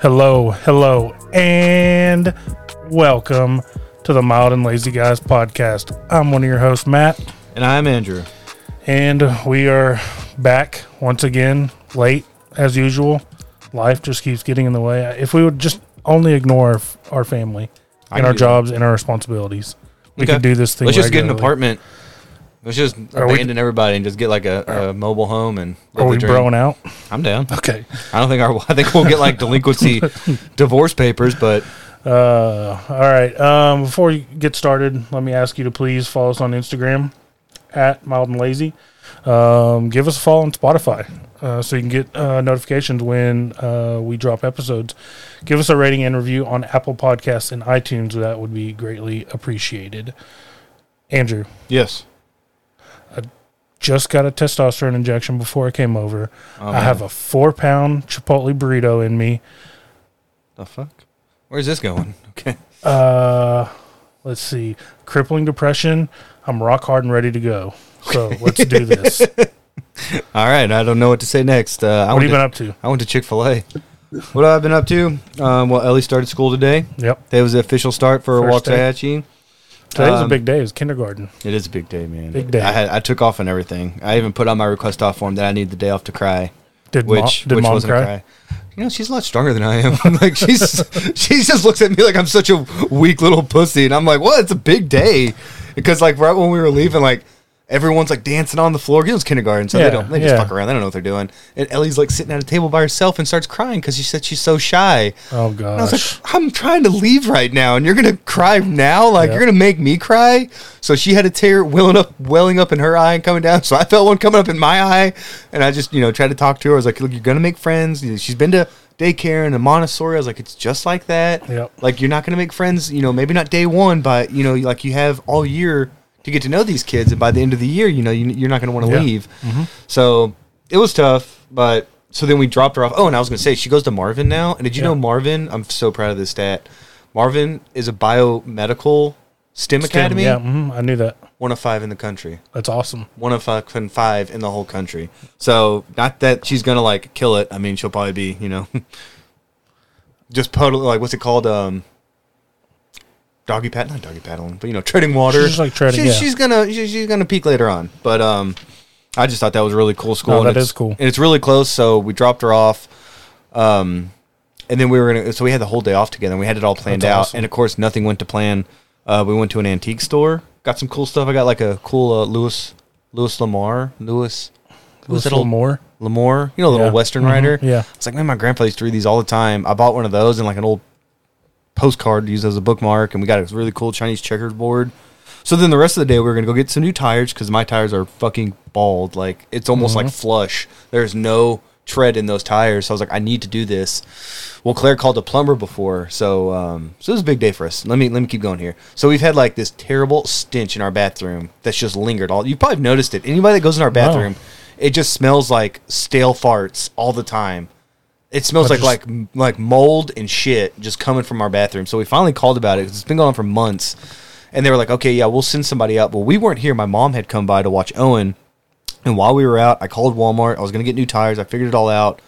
Hello, hello, and welcome to the Mild and Lazy Guys podcast. I'm one of your hosts, Matt, And I'm Andrew. and we are back once again, late as usual. Life just keeps getting in the way. If we would just only ignore our, our family I and our jobs and our responsibilities, we Okay. could do this thing. Let's just get an apartment. Let's just Are we- abandon everybody and just get like a, a mobile home and live Are the we dream. broing out? I'm down. Okay. I don't think our I think we'll get like delinquency divorce papers, but Uh, all right. Um, before you get started, let me ask you to please follow us on Instagram at Mild and Lazy. Um, give us a follow on Spotify uh, so you can get uh, notifications when uh, we drop episodes. Give us a rating and review on Apple Podcasts and iTunes. That would be greatly appreciated. Andrew, yes. Just got a testosterone injection before I came over. Oh, I have a four pound Chipotle burrito in me. the fuck. Where's this going? Okay. Uh, let's see. Crippling depression. I'm rock hard and ready to go. So let's do this. All right. I don't know what to say next. Uh, I what have you been to, up to? I went to Chick Fil A. What have I been up to? Um, well, Ellie started school today. Yep. Today was the official start for First day. Today's a Um, big day. It's kindergarten. It is a big day, man. Big day. I had I took off on everything. I even put on my request off form that I need the day off to cry. Did which mom, did which mom wasn't cry? a cry. You know, she's a lot stronger than I am. like she's she just looks at me like I'm such a weak little pussy, and I'm like, what? It's a big day because like right when we were leaving, like. Everyone's like dancing on the floor. Know, it's kindergarten, so Yeah, they don't. They just yeah. fuck around. They don't know what they're doing. And Ellie's like sitting at a table by herself and starts crying because she said she's so shy. Oh And I was like, I'm trying to leave right now, and you're gonna cry now? Like Yeah. you're gonna make me cry? So she had a tear welling up, welling up in her eye and coming down. So I felt one coming up in my eye, and I just, you know, tried to talk to her. I was like, look, you're gonna make friends. She's been to daycare and a Montessori. I was like, it's just like that. Yep. Like you're not gonna make friends. You know, maybe not day one, but you know, like you have all year to get to know these kids, and by the end of the year, you know, you, you're not gonna want to Yeah. leave. So it was tough, but so then we dropped her off. Oh, and I was gonna say she goes to Marvin now. And did you Yeah. know Marvin? I'm so proud of this stat. Marvin is a biomedical STEM, academy, Yeah, mhm, I knew that. one of five in the country, That's awesome. one of fucking five in the whole country. So not that she's gonna like kill it. I mean, she'll probably be, you know, just puddle like what's it called? Um, doggy paddle, not doggy paddling, but you know, treading water. She's just, like, treading, She's, yeah. she's gonna she's, she's gonna peak later on, but um. I just thought that was a really cool school. No, and it's- cool. and it's really close. So we dropped her off, um, and then we were gonna. So we had the whole day off together. and We had it all planned That's out, awesome. and of course, nothing went to plan. Uh, we went to an antique store, got some cool stuff. I got like a cool uh, Louis Louis Lamar Louis that old- L'Amour. Lamore, you know, the Yeah. old Western Mhm, writer. yeah. it's like man, my grandpa used to read these all the time. I bought one of those and like an old postcard to use as a bookmark, and we got a really cool Chinese checkers board. So then the rest of the day we were gonna go get some new tires because my tires are fucking bald. Like it's almost like flush. There's no tread in those tires. So I was like, I need to do this. Well, Claire called a plumber before, so um, so it was a big day for us. Let me let me keep going here. So we've had like this terrible stench in our bathroom that's just lingered all. You probably noticed it. Anybody that goes in our bathroom, it just smells like stale farts all the time. It smells But like like like mold and shit just coming from our bathroom. So we finally called about it because it's been going on for months. And they were like, "Okay, yeah, we'll send somebody out." Well, we weren't here. My mom had come by to watch Owen, and while we were out, I called Walmart. I was gonna get new tires. I figured it all out.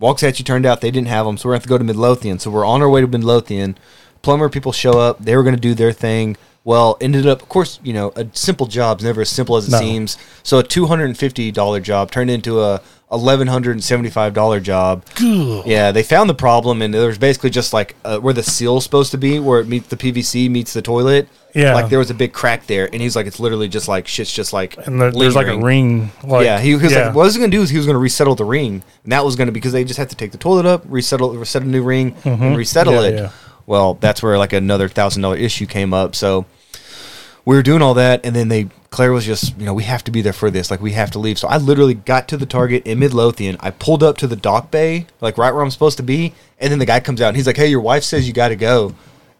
You turned out they didn't have them, so we're gonna have to go to Midlothian. So we're on our way to Midlothian. Plumber people show up. They were gonna do their thing. Well, ended up, of course, you know, a simple job's never as simple as it No. seems. So a two hundred and fifty dollar job turned into a eleven hundred and seventy five dollar job. Yeah, they found the problem, and there was basically just like uh, where the seal's supposed to be, where it meets the PVC meets the toilet. Yeah. like there was a big crack there, and he's like, it's literally just like shit's just like And there, there's like a ring. Like, yeah, he, he was yeah. like, what was he gonna do? Is he was gonna resettle the ring, and that was gonna because they just had to take the toilet up, resettle, reset a new ring, and resettle Mm-hmm. Yeah, it. yeah. Well, that's where like another thousand dollar issue came up. So we were doing all that, and then they Claire was just, you know, we have to be there for this. Like we have to leave. So I literally got to the Target in Midlothian. I pulled up to the dock bay, like right where I'm supposed to be, and then the guy comes out and he's like, "Hey, your wife says you got to go."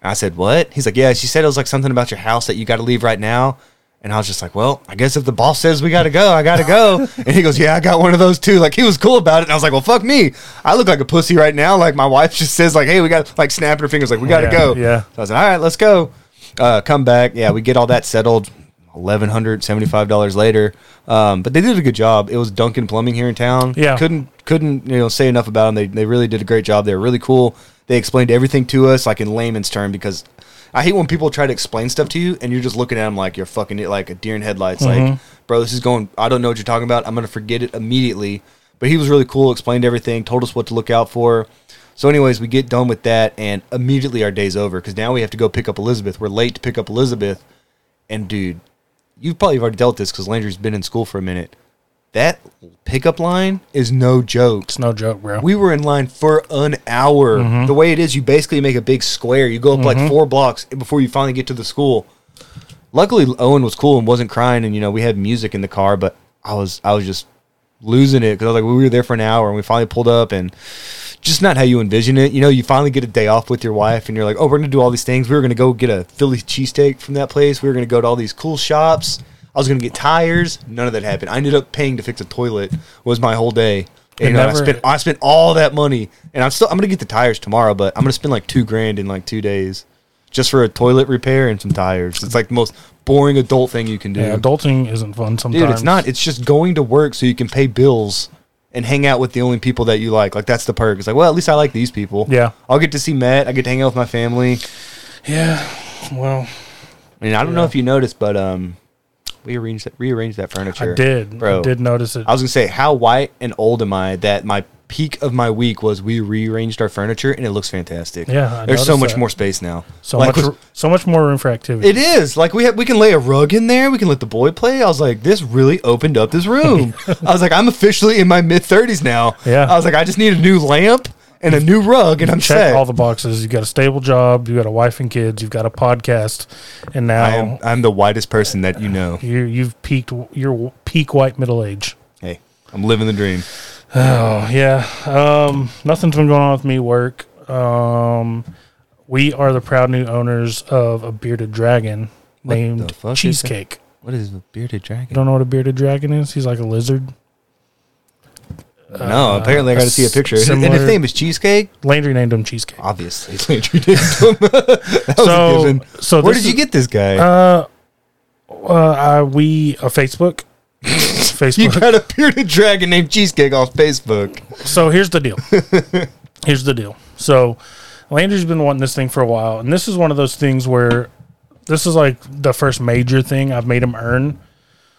And I said, "What?" He's like, "Yeah, she said it was like something about your house that you got to leave right now." And I was just like, "Well, I guess if the boss says we got to go, I got to go." and he goes, "Yeah, I got one of those too." Like he was cool about it. And I was like, "Well, fuck me. I look like a pussy right now. Like my wife just says like, "Hey, we got like snapping her fingers like we got to Yeah, go." yeah. So I was like, "All right, let's go." Uh, come back. Yeah, we get all that settled. eleven hundred seventy five dollars later. Um, but they did a good job. It was Duncan Plumbing here in town. Yeah. couldn't couldn't you know say enough about them. They they really did a great job. They were really cool. They explained everything to us like in layman's term because I hate when people try to explain stuff to you and you're just looking at them like you're fucking like a deer in headlights. Like, mm-hmm. bro, this is going. I don't know what you're talking about. I'm gonna forget it immediately. But he was really cool. Explained everything. Told us what to look out for. So, anyways, we get done with that, and immediately our day's over because now we have to go pick up Elizabeth. We're late to pick up Elizabeth, and dude, you've probably already dealt this because Landry's been in school for a minute. That pickup line is no joke. It's no joke, bro. We were in line for an hour. Mm-hmm. The way it is, you basically make a big square. You go up like mm-hmm. four blocks before you finally get to the school. Luckily, Owen was cool and wasn't crying, and you know we had music in the car. But I was, I was just losing it because I was like, we were there for an hour, and we finally pulled up, and just not how you envision it. You know, you finally get a day off with your wife, and you're like, oh, we're gonna do all these things. We were gonna go get a Philly cheesesteak from that place. We were gonna go to all these cool shops. I was gonna get tires. None of that happened. I ended up paying to fix a toilet. Was my whole day. And, It you know, never- I spent I spent all that money, and I'm still I'm gonna get the tires tomorrow, but I'm gonna spend like two grand in like two days just for a toilet repair and some tires. It's like the most boring adult thing you can do. yeah, adulting isn't fun sometimes. Dude, it's not. It's just going to work so you can pay bills and hang out with the only people that you like. Like that's the perk. It's like, well, at least I like these people. Yeah. I'll get to see Matt. I get to hang out with my family. Yeah. Well, I mean, I don't know if you noticed, but um, we arranged that, rearranged that furniture. I did. bro. I did notice it. I was gonna say, how white and old am I that my peak of my week was we rearranged our furniture and it looks fantastic. Yeah, I there's so much that. more space now. so Like, much. so much more room for activity. It is like we have, we can lay a rug in there. We can let the boy play. I was like, this really opened up this room. I was like, I'm officially in my mid thirties now. Yeah. I was like, I just need a new lamp and a new rug, and I'm Check set. all the boxes. You got a stable job. You got a wife and kids. You've got a podcast, and now I am I'm the whitest person that you know. you you've peaked your peak white middle age. Hey, I'm living the dream. Oh yeah. Um, nothing's been going on with me work. Um, we are the proud new owners of a bearded dragon What named? Cheesecake. What is a bearded dragon? You don't know what a bearded dragon is? He's like a lizard. No, apparently I got to see a picture. And similar- his name is Cheesecake. Landry named him Cheesecake. Obviously, Landry him. that was a So, given. so Where this did you is- get this guy? Uh, uh, I, we a Facebook. you Facebook. got a bearded dragon named Cheesecake off Facebook. So here's the deal. here's the deal. So Landry's been wanting this thing for a while, and this is one of those things where this is like the first major thing I've made him earn.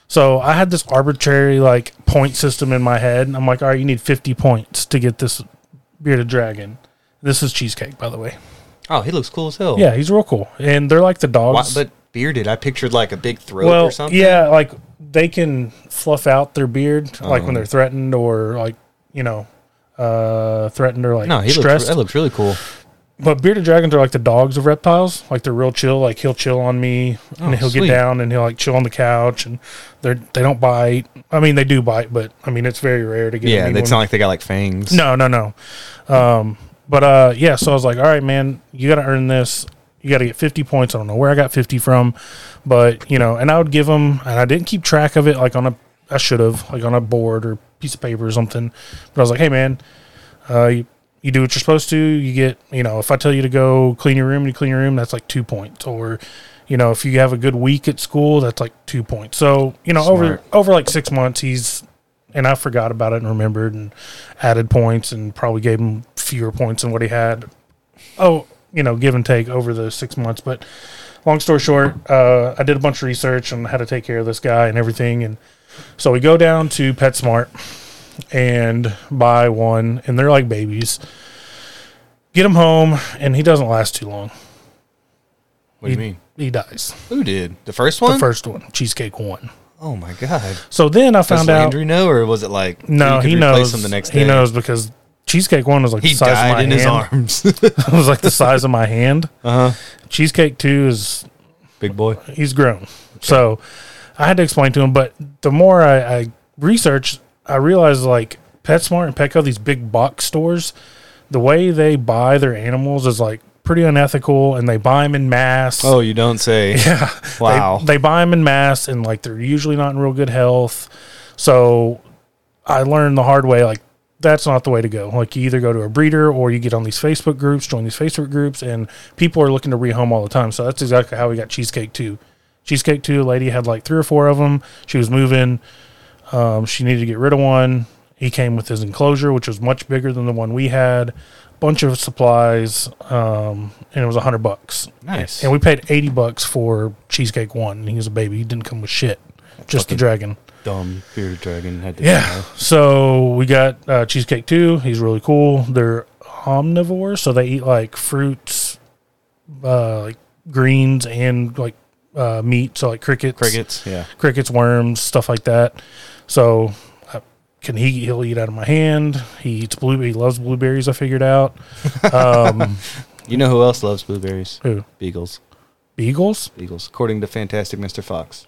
So I had this arbitrary like point system in my head. and I'm like, all right, you need 50 points to get this bearded dragon. This is cheesecake, by the way. Oh, he looks cool as hell. Yeah, he's real cool, and they're like the Why, dogs. but bearded. I pictured like a big throat well, or something. yeah, like they can fluff out their beard, like when Oh. they're threatened or like you know, uh, threatened or like No, he stressed. looks. That looks really cool. But bearded dragons are like the dogs of reptiles. Like they're real chill. Like he'll chill on me, and Oh, he'll sweet. get down, and he'll like chill on the couch, and they're they don't bite. I mean, they do bite, but I mean it's very rare to get. Yeah, it's not like they got like fangs. No, no, no. Um, but uh, yeah. So I was like, all right, man, you got to earn this. You got to get 50 points. I don't know where I got 50 from, but you know, and I would give them, and I didn't keep track of it like on a, I should have, like on a board or piece of paper or something. But I was like, hey, man, uh, you, you do what you're supposed to. You get, you know, if I tell you to go clean your room, you clean your room, that's like two points. Or, you know, if you have a good week at school, that's like two points. So, you know, over over like six months, he's and I forgot about it and remembered and added points and probably gave him fewer points than what he had. Oh, you know, give and take over the six months. But long story short, uh, I did a bunch of research on how to take care of this guy and everything. And so we go down to PetSmart and buy one, and they're like babies. Get him home, and he doesn't last too long. What do you mean? He dies. Who did the first one? The first one, Cheesecake one. Oh my god! So then I Does found out. Andrew know, or was it like No, he knows. him the next he knows because Cheesecake one was like He the size of died my in hand. his arms. it was like the size of my hand. uh huh. Cheesecake two is Big boy. he's grown. So I had to explain to him. But the more I, I researched, I realized like PetSmart and Petco, these big box stores, the way they buy their animals is like pretty unethical, and they buy them in mass. Oh, you don't say. yeah. Wow. They, they buy them in mass, and like they're usually not in real good health. So I learned the hard way, like that's not the way to go. Like you either go to a breeder or you get on these Facebook groups, join these Facebook groups, and people are looking to rehome all the time. So that's exactly how we got Cheesecake too. Cheesecake Two lady had like three or four of them. She was moving. Um, she needed to get rid of one. He came with his enclosure, which was much bigger than the one we had. Bunch of supplies, um, and it was a hundred bucks. Nice. And we paid eighty bucks for Cheesecake One. And he was a baby. He didn't come with shit. Just the dragon. Dumb bearded dragon had to Yeah. So we got uh, Cheesecake Two. He's really cool. They're omnivores, so they eat like fruits, uh, like greens, and like uh, meat. So like crickets, Crickets. Yeah. crickets, worms, stuff like that. So uh, can he? He'll eat out of my hand. He eats blue. He loves blueberries. I figured out. Um, You know who else loves blueberries? who? Beagles. Beagles. Beagles. According to Fantastic Mr. Fox.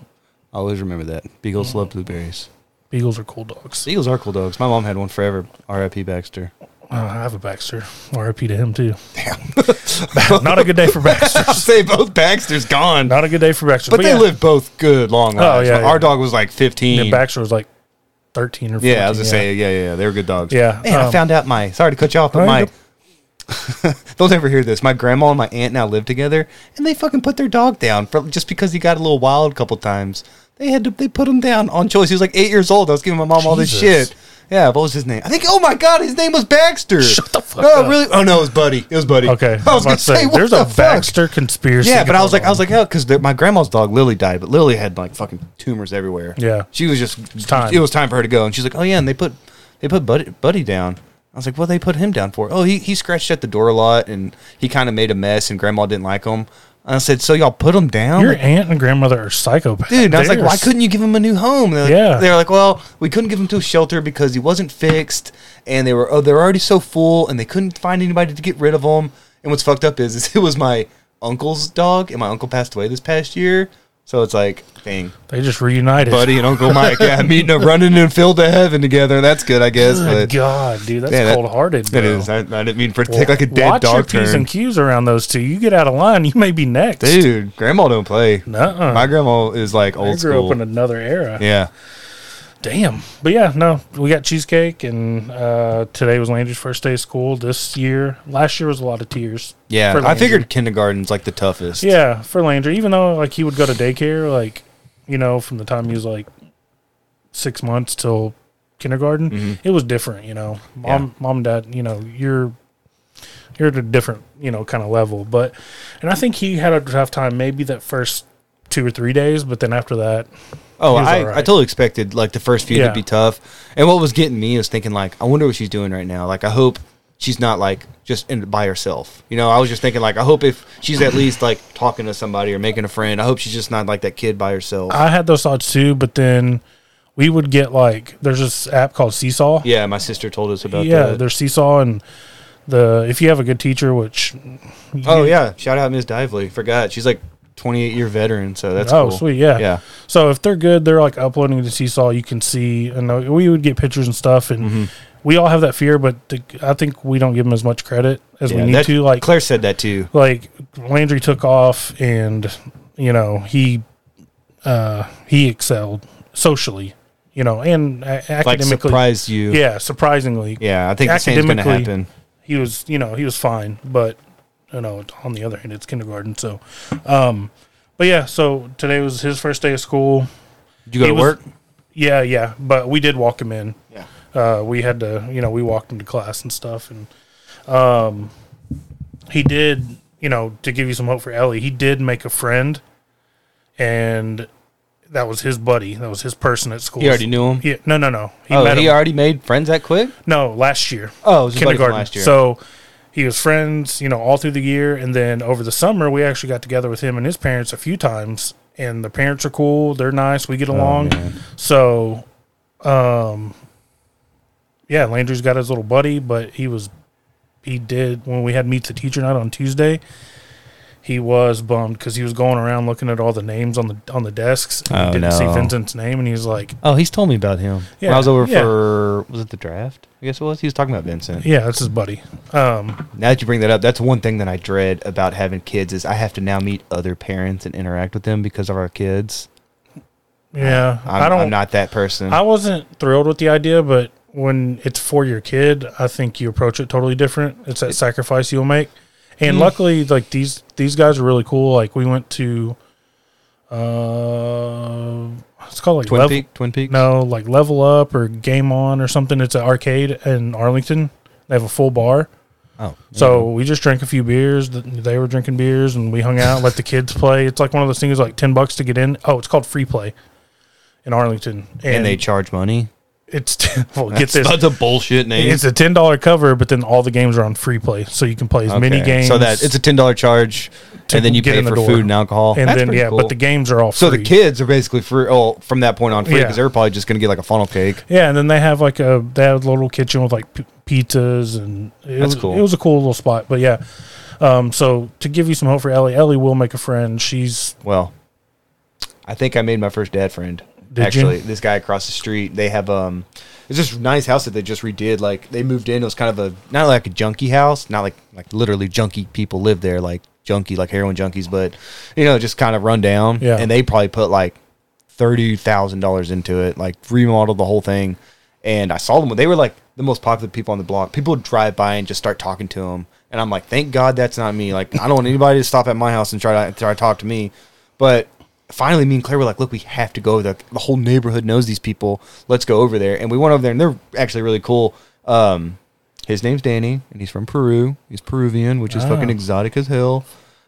Always remember that. Beagles love blueberries. Beagles are cool dogs. Beagles are cool dogs. My mom had one forever. R.I.P. Baxter. Uh, I have a Baxter. R.I.P. to him too. Damn. Not a good day for Baxter. I say both Baxter's gone. Not a good day for Baxter. but they yeah. live both good long lives. Oh, lives. yeah, Our dog was like 15. And Baxter was like thirteen or 14, yeah, I was going to say, yeah, yeah, yeah. They were good dogs. Yeah, Man, I um, found out my, sorry to cut you off, but No, my, they'll never hear this. My grandma and my aunt now live together, and they fucking put their dog down for just because he got a little wild a couple times. They had to, they put him down on choice. He was like eight years old. I was giving my mom all this shit. Yeah, what was his name? I think. Oh my god, his name was Baxter. Shut the fuck no, up. really? Oh no, it was Buddy. It was Buddy. Okay, I was about gonna to say, what there's the a fuck? Baxter conspiracy. Yeah, but I was like, I was like, yeah, because my grandma's dog Lily died, but Lily had like fucking tumors everywhere. Yeah. she was just time. It was time for her to go, and she's like, oh yeah, and they put they put Buddy, Buddy down. I was like, what they put him down for? Oh, he he scratched at the door a lot, and he kind of made a mess, and Grandma didn't like him. And I said, so y'all put him down, your Like, aunt and grandmother are psychopaths, dude? I was like, why couldn't you give him a new home? They're like, Yeah. they're like, well, we couldn't give him to a shelter because he wasn't fixed, and they were oh, they were already so full, and they couldn't find anybody to get rid of him. And what's fucked up is, is it was my uncle's dog, and my uncle passed away this past year. So it's like, dang, they just reunited? buddy and Uncle Mike, yeah, meeting up, running in field to heaven together. That's good, I guess. Good But God, dude, that's Yeah, cold hearted. it is. I, I didn't mean for it to take like a dead Watch your dog p's turn. and q's around those two. You get out of line, you may be next. Dude, grandma don't play. Nuh-uh. My grandma is like I old grew school. up in another era. yeah. Damn. But yeah, no, we got cheesecake, and uh, today was Landry's first day of school. This year, last year was a lot of tears. Yeah. I figured kindergarten's like the toughest. Yeah, for Landry, even though like he would go to daycare, like you know, from the time he was like six months till kindergarten, Mhm. it was different. You know, mom, mom, and dad, you know, you're you're at a different you know kind of level. But and I think he had a tough time maybe that first two or three days, but then after that, Oh, I, alright. I totally expected like the first few Yeah. to be tough. And what was getting me is thinking like, I wonder what she's doing right now. Like, I hope she's not like just in by herself. You know, I was just thinking like, I hope if she's at least like talking to somebody or making a friend, I hope she's just not like that kid by herself. I had those thoughts too. But then we would get like there's this app called Seesaw. yeah, my sister told us about yeah, that. there's Seesaw and the if you have a good teacher, which Oh yeah, shout out Ms. Dively. Forgot she's like 28 year veteran, so that's oh cool. sweet yeah Yeah, So if they're good, they're like uploading to Seesaw. You can see, and we would get pictures and stuff, and Mm-hmm. we all have that fear, but the, I think we don't give them as much credit as we need that- to. Like, Claire said that too. like Landry took off, and you know he uh, he excelled socially, you know, and a- Like academically. surprised you. Yeah, surprisingly, yeah. I think the same's gonna Academically- happen. he was you know he was fine but you know on the other hand it's kindergarten so um but yeah so today was his first day of school Did you go He to was- work? yeah yeah but we did walk him in Yeah. uh we had to you know we walked him to class and stuff and um he did you know to give you some hope for ellie he did make a friend and that was his buddy that was his person at school You already knew him. yeah no no no he oh, met he him already made friends that quick. no last year Oh, it was his buddy from kindergarten. last year. So he was friends, you know, all through the year, and then over the summer we actually got together with him and his parents a few times. And the parents are cool; they're nice. We get along. Oh, so, um, yeah, Landry's got his little buddy, but he was he did when we had meet the teacher night on Tuesday. He was bummed because he was going around looking at all the names on the on the desks. And Oh, he didn't see. Vincent's name, and he was like, Oh, he's told me about him. when Yeah, I was over yeah. for was it the draft? I guess it was. He was talking about Vincent. "Yeah, that's his buddy." Um, Now that you bring that up, that's one thing that I dread about having kids is I have to now meet other parents and interact with them because of our kids. yeah, I'm, I don't. I'm not that person. I wasn't thrilled with the idea, but when it's for your kid, I think you approach it totally different. It's that sacrifice you'll make. And Mm. luckily, like these these guys are really cool. Like we went to Uh, it's called like Twin level, Peak, Twin Peaks. no, like Level Up or Game On or something. It's an arcade in Arlington. They have a full bar. Oh, So we just drank a few beers. They were drinking beers, and we hung out, let the kids play. It's like one of those things, like ten bucks to get in. Oh, it's called free play in Arlington, and, and they charge money. It's well, get this. That's a bullshit name. It's a ten dollar cover, but then all the games are on free play, so you can play as many games. So that it's a ten dollar charge, and then you pay the for door. food and alcohol. and That's then yeah, cool. but the games are all so free. the kids are basically free. Oh, from that point on, free Yeah. because they're probably just gonna get like a funnel cake. Yeah, and then they have like a they have a little kitchen with like p- pizzas and it That's was, cool. It was a cool little spot, but yeah. Um, so to give you some hope for Ellie, Ellie will make a friend. She's Well, I think I made my first dad friend. Did actually, you? this guy across the street, they have um, it's this nice house that they just redid. Like they moved in, it was kind of a not like a junkie house, not like like literally junkie people live there, like junkie like heroin junkies, but you know just kind of run down. Yeah. and they probably put like thirty thousand dollars into it, like remodeled the whole thing. And I saw them; they were like the most popular people on the block. People would drive by and just start talking to them, and I'm like, thank God that's not me. Like I don't want anybody to stop at my house and try to try to talk to me. But finally, me and Claire were like, look, we have to go. The, the whole neighborhood knows these people. Let's go over there. And we went over there, and they're actually really cool. Um, his name's Danny, and he's from Peru. He's Peruvian, which is Ah. fucking exotic as hell.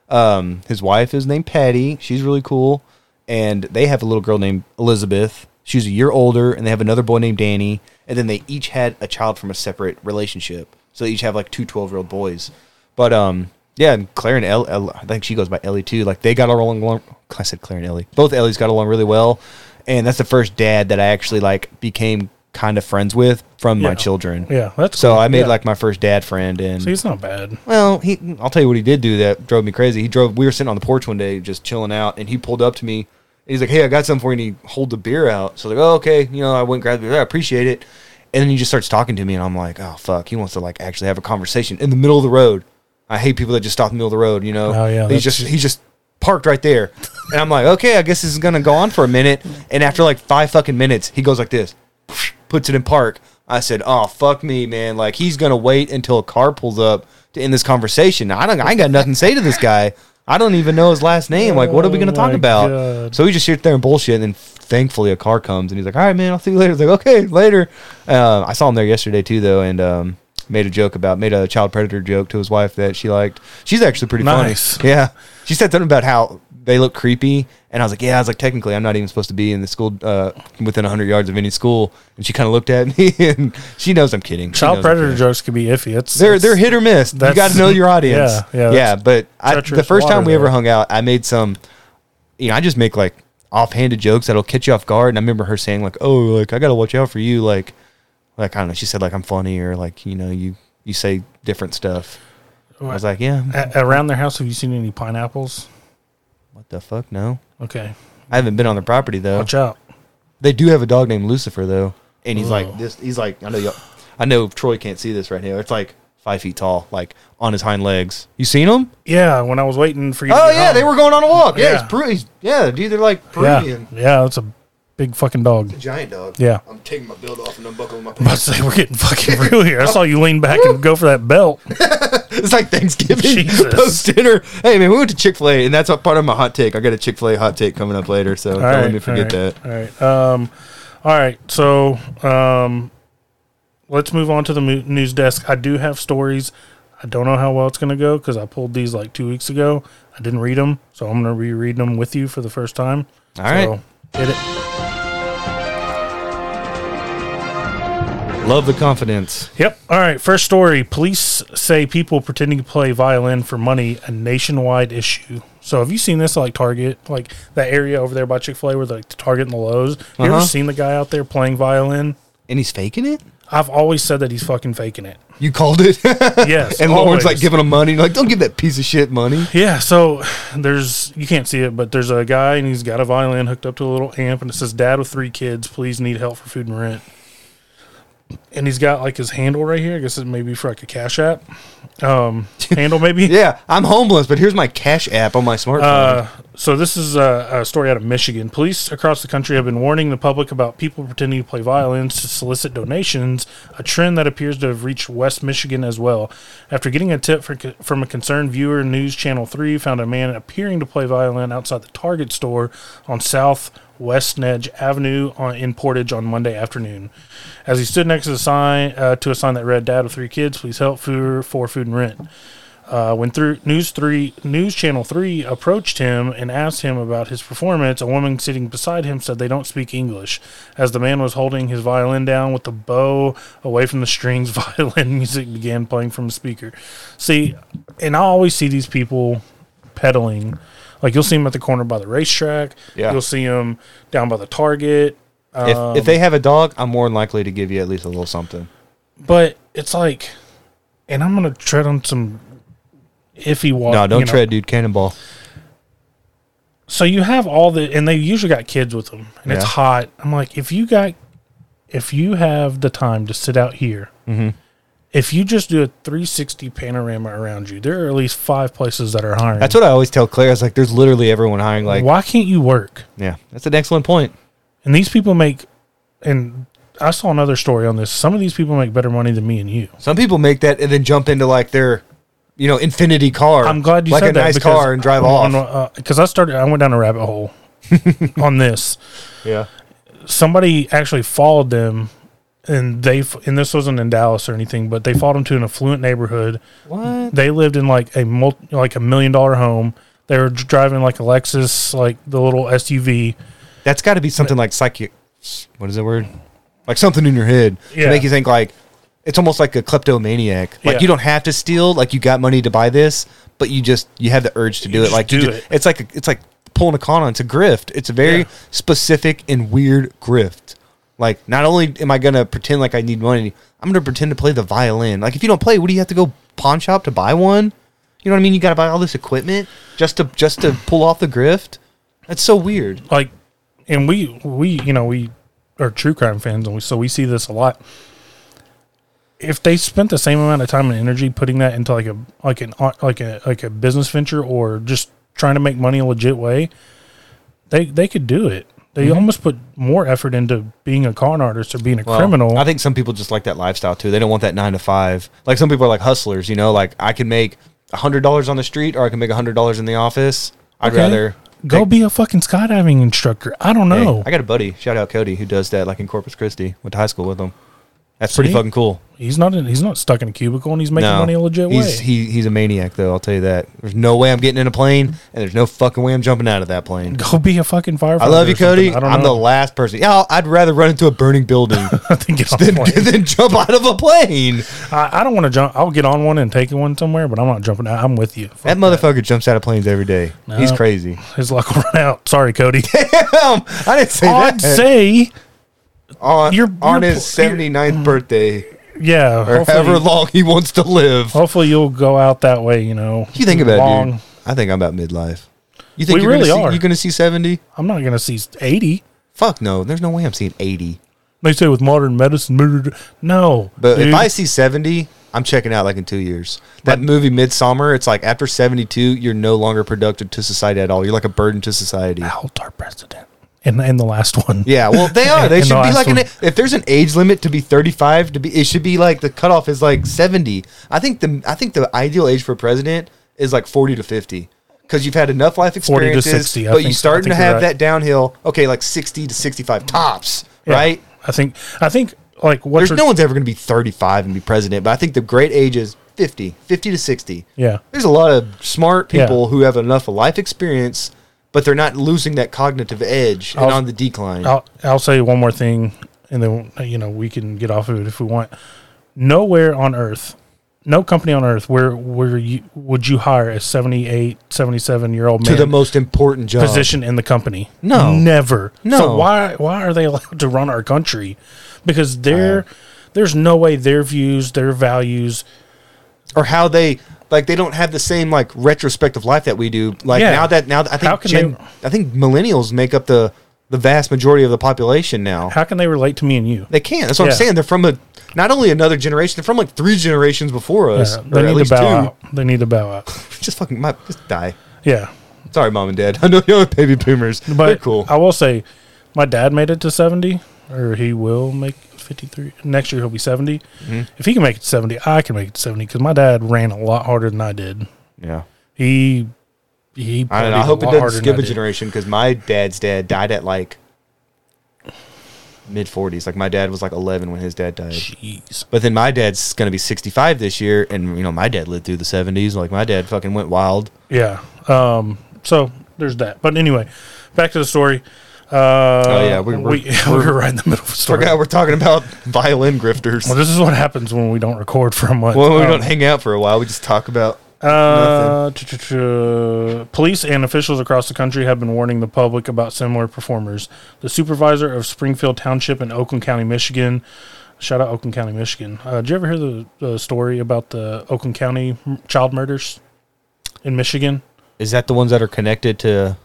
Um, his wife is named Patty. She's really cool. And they have a little girl named Elizabeth. She's a year older, and they have another boy named Danny. And then they each had a child from a separate relationship. So they each have like two 12 year old boys. But um, yeah, and Claire and Elle, I think she goes by Ellie too. Like they got along. I said Claire and Ellie. Both Ellies got along really well. And that's the first dad that I actually like became kind of friends with from my children. yeah, that's So cool. I made Yeah. like my first dad friend, and See, it's not bad. well, he. I'll tell you what he did do that drove me crazy. He drove. We were sitting on the porch one day, just chilling out, and he pulled up to me. He's like, "Hey, I got something for you." And he hold the beer out. So I was like, "Oh, okay." You know, I went and grabbed the beer. I appreciate it. And then he just starts talking to me, and I'm like, "Oh, fuck." He wants to like actually have a conversation in the middle of the road. I hate people that just stop in the middle of the road. You know. Oh, yeah, He's just he's just parked right there, and I'm like, "Okay, I guess this is gonna go on for a minute." And after like five fucking minutes, he goes like this, puts it in park. I said, "Oh fuck me, man! Like he's gonna wait until a car pulls up to end this conversation. I don't, I ain't got nothing to say to this guy. I don't even know his last name. Like, what are we gonna Oh talk about?" God. So he just sits there and bullshit, and then thankfully a car comes, and he's like, "All right, man, I'll see you later." I was like, "Okay, later." Uh, I saw him there yesterday too, though, and um, made a joke about made a child predator joke to his wife that she liked. She's actually pretty Nice. funny. Yeah, she said something about how they look creepy, and I was like, "Yeah." I was like, "Technically, I'm not even supposed to be in the school uh, within 100 yards of any school." And she kind of looked at me, and she knows I'm kidding. She Child knows I'm predator kidding. jokes can be iffy. It's They're it's- they're hit or miss. You that's- got to know your audience. yeah, yeah, that's But I, the treacherous first time water we ever there. hung out, I made some. You know, I just make like offhanded jokes that'll catch you off guard. And I remember her saying like, "Oh, like I gotta watch out for you." Like, like I don't know. She said like I'm funny or like you know you you say different stuff. I was like, yeah. A- around their house. Have you seen any pineapples? What the fuck? No, Okay, I haven't been on the property though. watch out. They do have a dog named Lucifer though, and he's like this. He's like I know you. I know Troy can't see this right now. It's like five feet tall, like on his hind legs. You seen him? Yeah, when I was waiting for you. to Oh yeah, home. they were going on a walk. Yeah, Yeah. he's Peru. He's, yeah, dude, they're like Yeah, Peruvian. yeah, that's a big fucking dog. Giant dog. Yeah. I'm taking my belt off and unbuckling my I'm about to say we're getting fucking real here. I saw you lean back and go for that belt. It's like Thanksgiving Jesus. post dinner. Hey man, we went to Chick Fil A, and that's a part of my hot take. I got a Chick Fil A hot take coming up later, so don't let me forget all right, that. All right. Um, all right. So um, let's move on to the news desk. I do have stories. I don't know how well it's going to go because I pulled these like two weeks ago. I didn't read them, so I'm going to be reading them with you for the first time. All right, So, hit it. Love the confidence. Yep. All right. First story. Police say people pretending to play violin for money a nationwide issue. So have you seen this like Target, like that area over there by Chick Fil A, where like the Target and the Lowe's? You Uh-huh. ever seen the guy out there playing violin? And he's faking it. I've always said that he's fucking faking it. You called it. Yes. and Lauren's always. like giving him money. Like, don't give that piece of shit money. Yeah, so there's you can't see it, but there's a guy and he's got a violin hooked up to a little amp and it says dad with three kids, please need help for food and rent. And he's got like his handle right here. I guess it may be for like a cash app. Um handle maybe. Yeah, I'm homeless, but here's my cash app on my smartphone. Uh So this is a, a story out of Michigan. Police across the country have been warning the public about people pretending to play violins to solicit donations, a trend that appears to have reached West Michigan as well. After getting a tip from, from a concerned viewer, News Channel 3 found a man appearing to play violin outside the Target store on South Westnedge Avenue on, in Portage on Monday afternoon. As he stood next to the sign uh, to a sign that read "Dad with three kids, please help for, for food and rent." Uh, when through News Three, News Channel Three approached him and asked him about his performance, a woman sitting beside him said they don't speak English. As the man was holding his violin down with the bow away from the strings, violin music began playing from a speaker. See, and I always see these people pedaling. Like you'll see them at the corner by the racetrack. Yeah. You'll see them down by the Target. If, Um, if they have a dog, I'm more than likely to give you at least a little something. but it's like, and I'm gonna tread on some iffy water. No, don't you know. tread, dude. Cannonball. So you have all the, and they usually got kids with them, and it's hot. I'm like, if you got, if you have the time to sit out here, Mm-hmm. if you just do a 360 panorama around you, there are at least five places that are hiring. That's what I always tell Claire. It's like there's literally everyone hiring. Like, Why can't you work? yeah, that's an excellent point. And these people make, and I saw another story on this. Some of these people make better money than me and you. Some people make that and then jump into like their, you know, Infiniti car. I'm glad you like said a that nice because car and drive off. on, Because uh, I started, I went down a rabbit hole on this. yeah. somebody actually followed them and they and this wasn't in Dallas or anything, but they followed them to an affluent neighborhood. What? They lived in like a multi, like a million dollar home. They were driving like a Lexus, like the little SUV. That's got to be something like psychic. What is that word? Like something in your head Yeah. to make you think like it's almost like a kleptomaniac. Like Yeah. you don't have to steal. Like you got money to buy this, but you just you have the urge to do it. just Like you do it. It's like a, it's like pulling a con on. It's a grift. It's a very Yeah. specific and weird grift. Like not only am I gonna pretend like I need money, I'm gonna pretend to play the violin. Like if you don't play, what do you have to go pawn shop to buy one? You know what I mean? You got to buy all this equipment just to just to pull off the grift. That's so weird. Like, and we we you know we are true crime fans, and we so we see this a lot. If they spent the same amount of time and energy putting that into like a like an like a like a business venture or just trying to make money a legit way, they they could do it. They mm-hmm. almost put more effort into being a con artist or being a Well, criminal. I think some people just like that lifestyle too. They don't want that nine to five. Like some people are like hustlers, you know, like I can make a hundred dollars on the street or I can make a hundred dollars in the office. I'd Okay. rather Go take- be a fucking skydiving instructor. I don't Hey, know. I got a buddy, shout out Cody, who does that like in Corpus Christi. Went to high school with him. That's pretty See? fucking cool. he's not in, he's not stuck in a cubicle and he's making No, money a legit he's, way. He, he's a maniac though, I'll tell you that. There's no way I'm getting in a plane and there's no fucking way I'm jumping out of that plane. Go be a fucking firefighter. I love you, or something. Cody. I don't I'm the know. last person. Yeah, I'll- I'd rather run into a burning building I think it's than, than jump out of a plane. I, I don't want to jump. I'll get on one and take one somewhere, but I'm not jumping out. I'm with you. That motherfucker jumps out of planes every day. He's No. crazy. His luck will run out. Sorry, Cody. Damn, I didn't say I'd that. say, on you're- on you're his pl- you're- 79th birthday, yeah. or however long he wants to live. hopefully you'll go out that way. You know. You think about it, long. dude. I think I'm about midlife. You think We you're really gonna see, are. You're gonna see 70? I'm not gonna see 80. Fuck no. There's no way I'm seeing 80. They say with modern medicine, murder- no. But if. I see 70, I'm checking out like in two years. That But- movie Midsommar, it's like after 72, you're no longer productive to society at all. You're like a burden to society. out our president, and and the last one. Yeah, well, they are. They And the should be like an. If there's an age limit to be 35, to be it should be like the cutoff is like 70. I think the I think the ideal age for president is like 40 to 50 because you've had enough life 40 to experiences, 60, but think- you're starting to have right. that downhill. Okay, like 60 to 65 tops, Yeah. right? I think I think like what's There's no one's ever going to be 35 and be president, but I think the great age is 50, 50 to 60. yeah. There's a lot of smart Yeah. people who have enough of life experience, but they're not losing that cognitive edge and I'll- on the decline. I'll I'll say one more thing, and then uh, you know we can get off of it if we want. Nowhere on earth, no company on earth where where you would you hire a 78, 77 year old man to the most important job. position in the company. No. never. No. So why why are they allowed to run our country? Because they're there's no way their views, their values. or how they like they don't have the same like retrospective life that we do. Like Yeah. now that now I think Gen, they- I think millennials make up the the vast majority of the population now. How can they relate to me and you? They can't. That's what Yeah. I'm saying. They're from a not only another generation, they're from like three generations before us. Yeah, they need to bow two. out. They need to bow out. Just fucking might just die. Yeah. Sorry, mom and dad. I know you're baby boomers. but They're cool. I will say, my dad made it to seventy, or he will make fifty three next year. He'll be 70 Mm-hmm. If he can make it seventy, I can make it seventy because my dad ran a lot harder than I did. yeah. He he. I don't know. I hope it doesn't skip a generation because my dad's dad died at like mid 40s. Like my dad was like 11 when his dad died. Jeez. But then my dad's going to be 65 this year. And, you know, my dad lived through the 70s. Like my dad fucking went wild. Yeah. Um. So there's that. But anyway, back to the story. Uh, Oh, yeah, we- we we're- we were right in the middle of a story. Forgot we're talking about violin grifters. Well, this is what happens when we don't record for a month. Well, we Um, don't hang out for a while. We just talk about. Uh, police and officials across the country have been warning the public about similar performers. The supervisor of Springfield Township in Oakland County, Michigan. Shout out Oakland County, Michigan. Uh, did you ever hear the, the story about the Oakland County child murders in Michigan? Is that the ones that are connected to.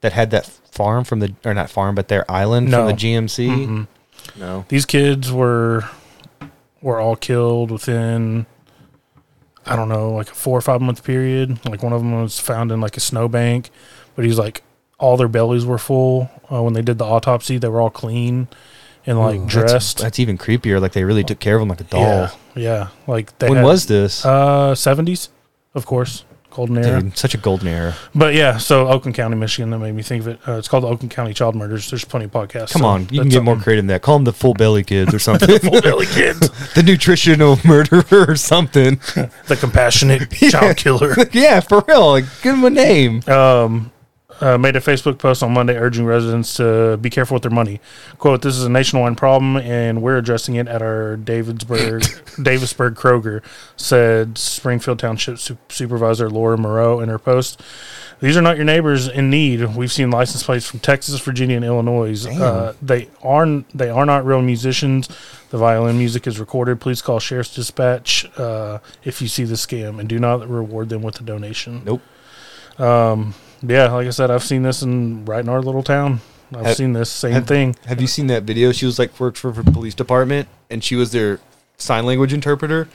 That had that farm from the. Or not farm, but their island No. from the GMC? Mm-mm. No. These kids were were all killed within I don't know, like a four or five month period. Like one of them was found in like a snowbank, but he's like all their bellies were full uh, when they did the autopsy. They were all clean and like Ooh, that's- dressed. That's, even creepier. Like they really took care of him like a doll. yeah, yeah. Like they When had, was this? uh seventies, of course, golden era. Dude, such a golden era. But yeah, so Oakland County, Michigan. That made me think of it. Uh, it's called the Oakland County Child Murders. There's plenty of podcasts. Come so on, you can get more creative than that. Call them the full belly kids or something. Full belly kids, the nutritional murderer or something. the compassionate child killer. yeah, for real. Like, give them a name. um, uh, made a Facebook post on Monday urging residents to be careful with their money. "Quote: This is a nationwide problem, and we're addressing it at our Davidsburg Davisburg Kroger," said Springfield Township Su- Supervisor Laura Moreau in her post. These are not your neighbors in need. We've seen license plates from Texas, Virginia, and Illinois. Uh, they are they are not real musicians. The violin music is recorded. Please call Sheriff's Dispatch uh, if you see the scam, and do not reward them with a donation. Nope. Um, yeah, like I said, I've seen this in right in our little town. I've Have- seen this same have- thing. Have you seen that video? She was like worked for the police department, and she was their sign language interpreter.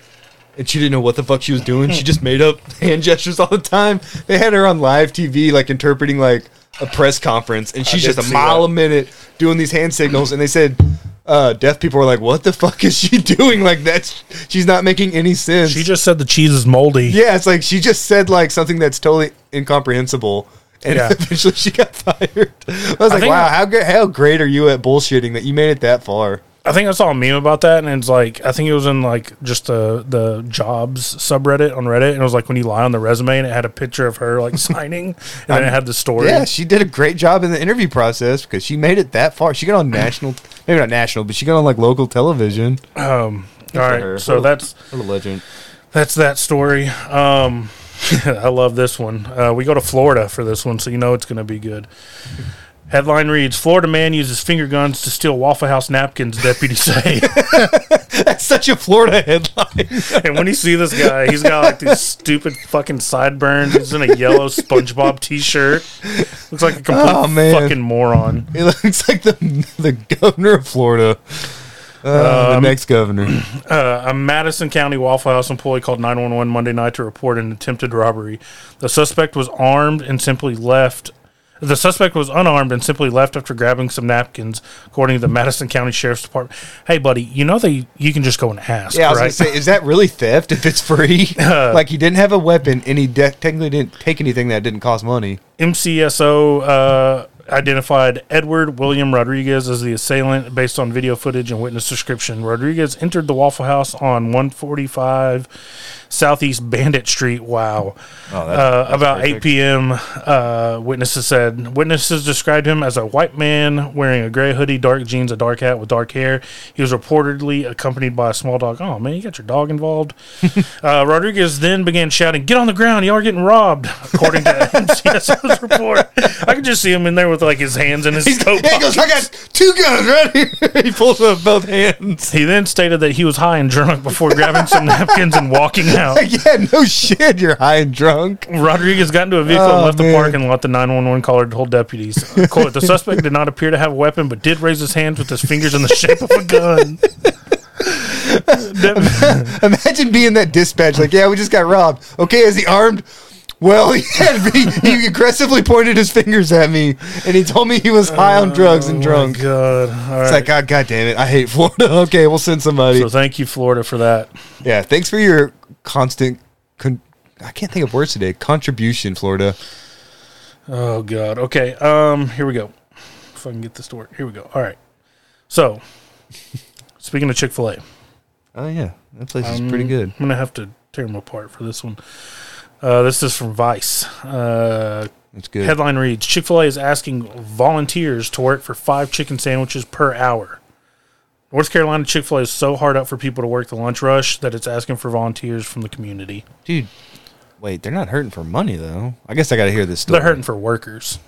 And she didn't know what the fuck she was doing. She just made up hand gestures all the time. They had her on live TV, like interpreting like a press conference, and she's just a mile that. a minute doing these hand signals. And they said, uh, deaf people were like, "What the fuck is she doing? Like that's she's not making any sense." She just said the cheese is moldy. yeah, it's like she just said like something that's totally incomprehensible. And Yeah. eventually she got fired. I was like, wow, how how great are you at bullshitting that you made it that far? I think I saw a meme about that, and it's like I think it was in like just the the jobs subreddit on Reddit, and it was like when you lie on the resume, and it had a picture of her like signing, and then it had the story. Yeah, she did a great job in the interview process because she made it that far. She got on national, maybe not national, but she got on like local television. Um. All right, her. so What a- that's What a legend. that's that story. Um, I love this one. Uh, we go to Florida for this one, so you know it's going to be good. Headline reads: Florida man uses finger guns to steal Waffle House napkins. Deputies say. That's such a Florida headline. and when you see this guy, he's got like these stupid fucking sideburns. He's in a yellow SpongeBob T-shirt. Looks like a complete Oh, fucking moron. He looks like the the governor of Florida. Uh, the Um, next governor. Uh, a Madison County Waffle House employee called 911 Monday night to report an attempted robbery. The suspect was armed and simply left. The suspect was unarmed and simply left after grabbing some napkins, according to the Madison County Sheriff's Department. Hey, buddy, you know they you can just go and ask, Yeah, I was right? gonna say, is that really theft if it's free? like he didn't have a weapon and he de- technically didn't take anything that didn't cost money. MCSO uh, identified Edward William Rodriguez as the assailant based on video footage and witness description. Rodriguez entered the Waffle House on 145 Southeast Bandit Street. Wow. Oh, uh, about 8 p.m., uh, witnesses said. Witnesses described him as a white man wearing a gray hoodie, dark jeans, a dark hat with dark hair. He was reportedly accompanied by a small dog. Oh, man, you got your dog involved. uh, Rodriguez then began shouting, Get on the ground, y'all are getting robbed, according to MCSO's report. I could just see him in there with like his hands in his coat Yeah, he goes. I got two guns right here. he pulls up both hands. He then stated that he was high and drunk before grabbing some napkins and walking out. Like, yeah, no shit. You're high and drunk. Rodriguez got into a vehicle Oh, and left man. the parking lot. The 911 caller told deputies, uh, quote, the suspect did not appear to have a weapon, but did raise his hands with his fingers in the shape of a gun. Imagine being that dispatch. Like, yeah, we just got robbed. Okay, is he armed? Well, he, had he aggressively pointed his fingers at me, and he told me he was high on drugs and Oh drunk. God. All It's right. like, God, God damn it, I hate Florida. Okay, we'll send somebody. so thank you, Florida, for that. yeah, thanks for your constant. Con- I can't think of words today. Contribution, Florida. Oh God. Okay. Um. Here we go. If I can get this to work. Here we go. All right. So, speaking of Chick Fil A, Oh yeah, that place is pretty Um, good. I'm gonna have to tear them apart for this one. Uh, this is from Vice. Uh, It's good. headline reads: Chick Fil A is asking volunteers to work for five chicken sandwiches per hour. North Carolina Chick Fil A is so hard up for people to work the lunch rush that it's asking for volunteers from the community. Dude, wait, they're not hurting for money though. I guess I got to hear this story. They're hurting for workers.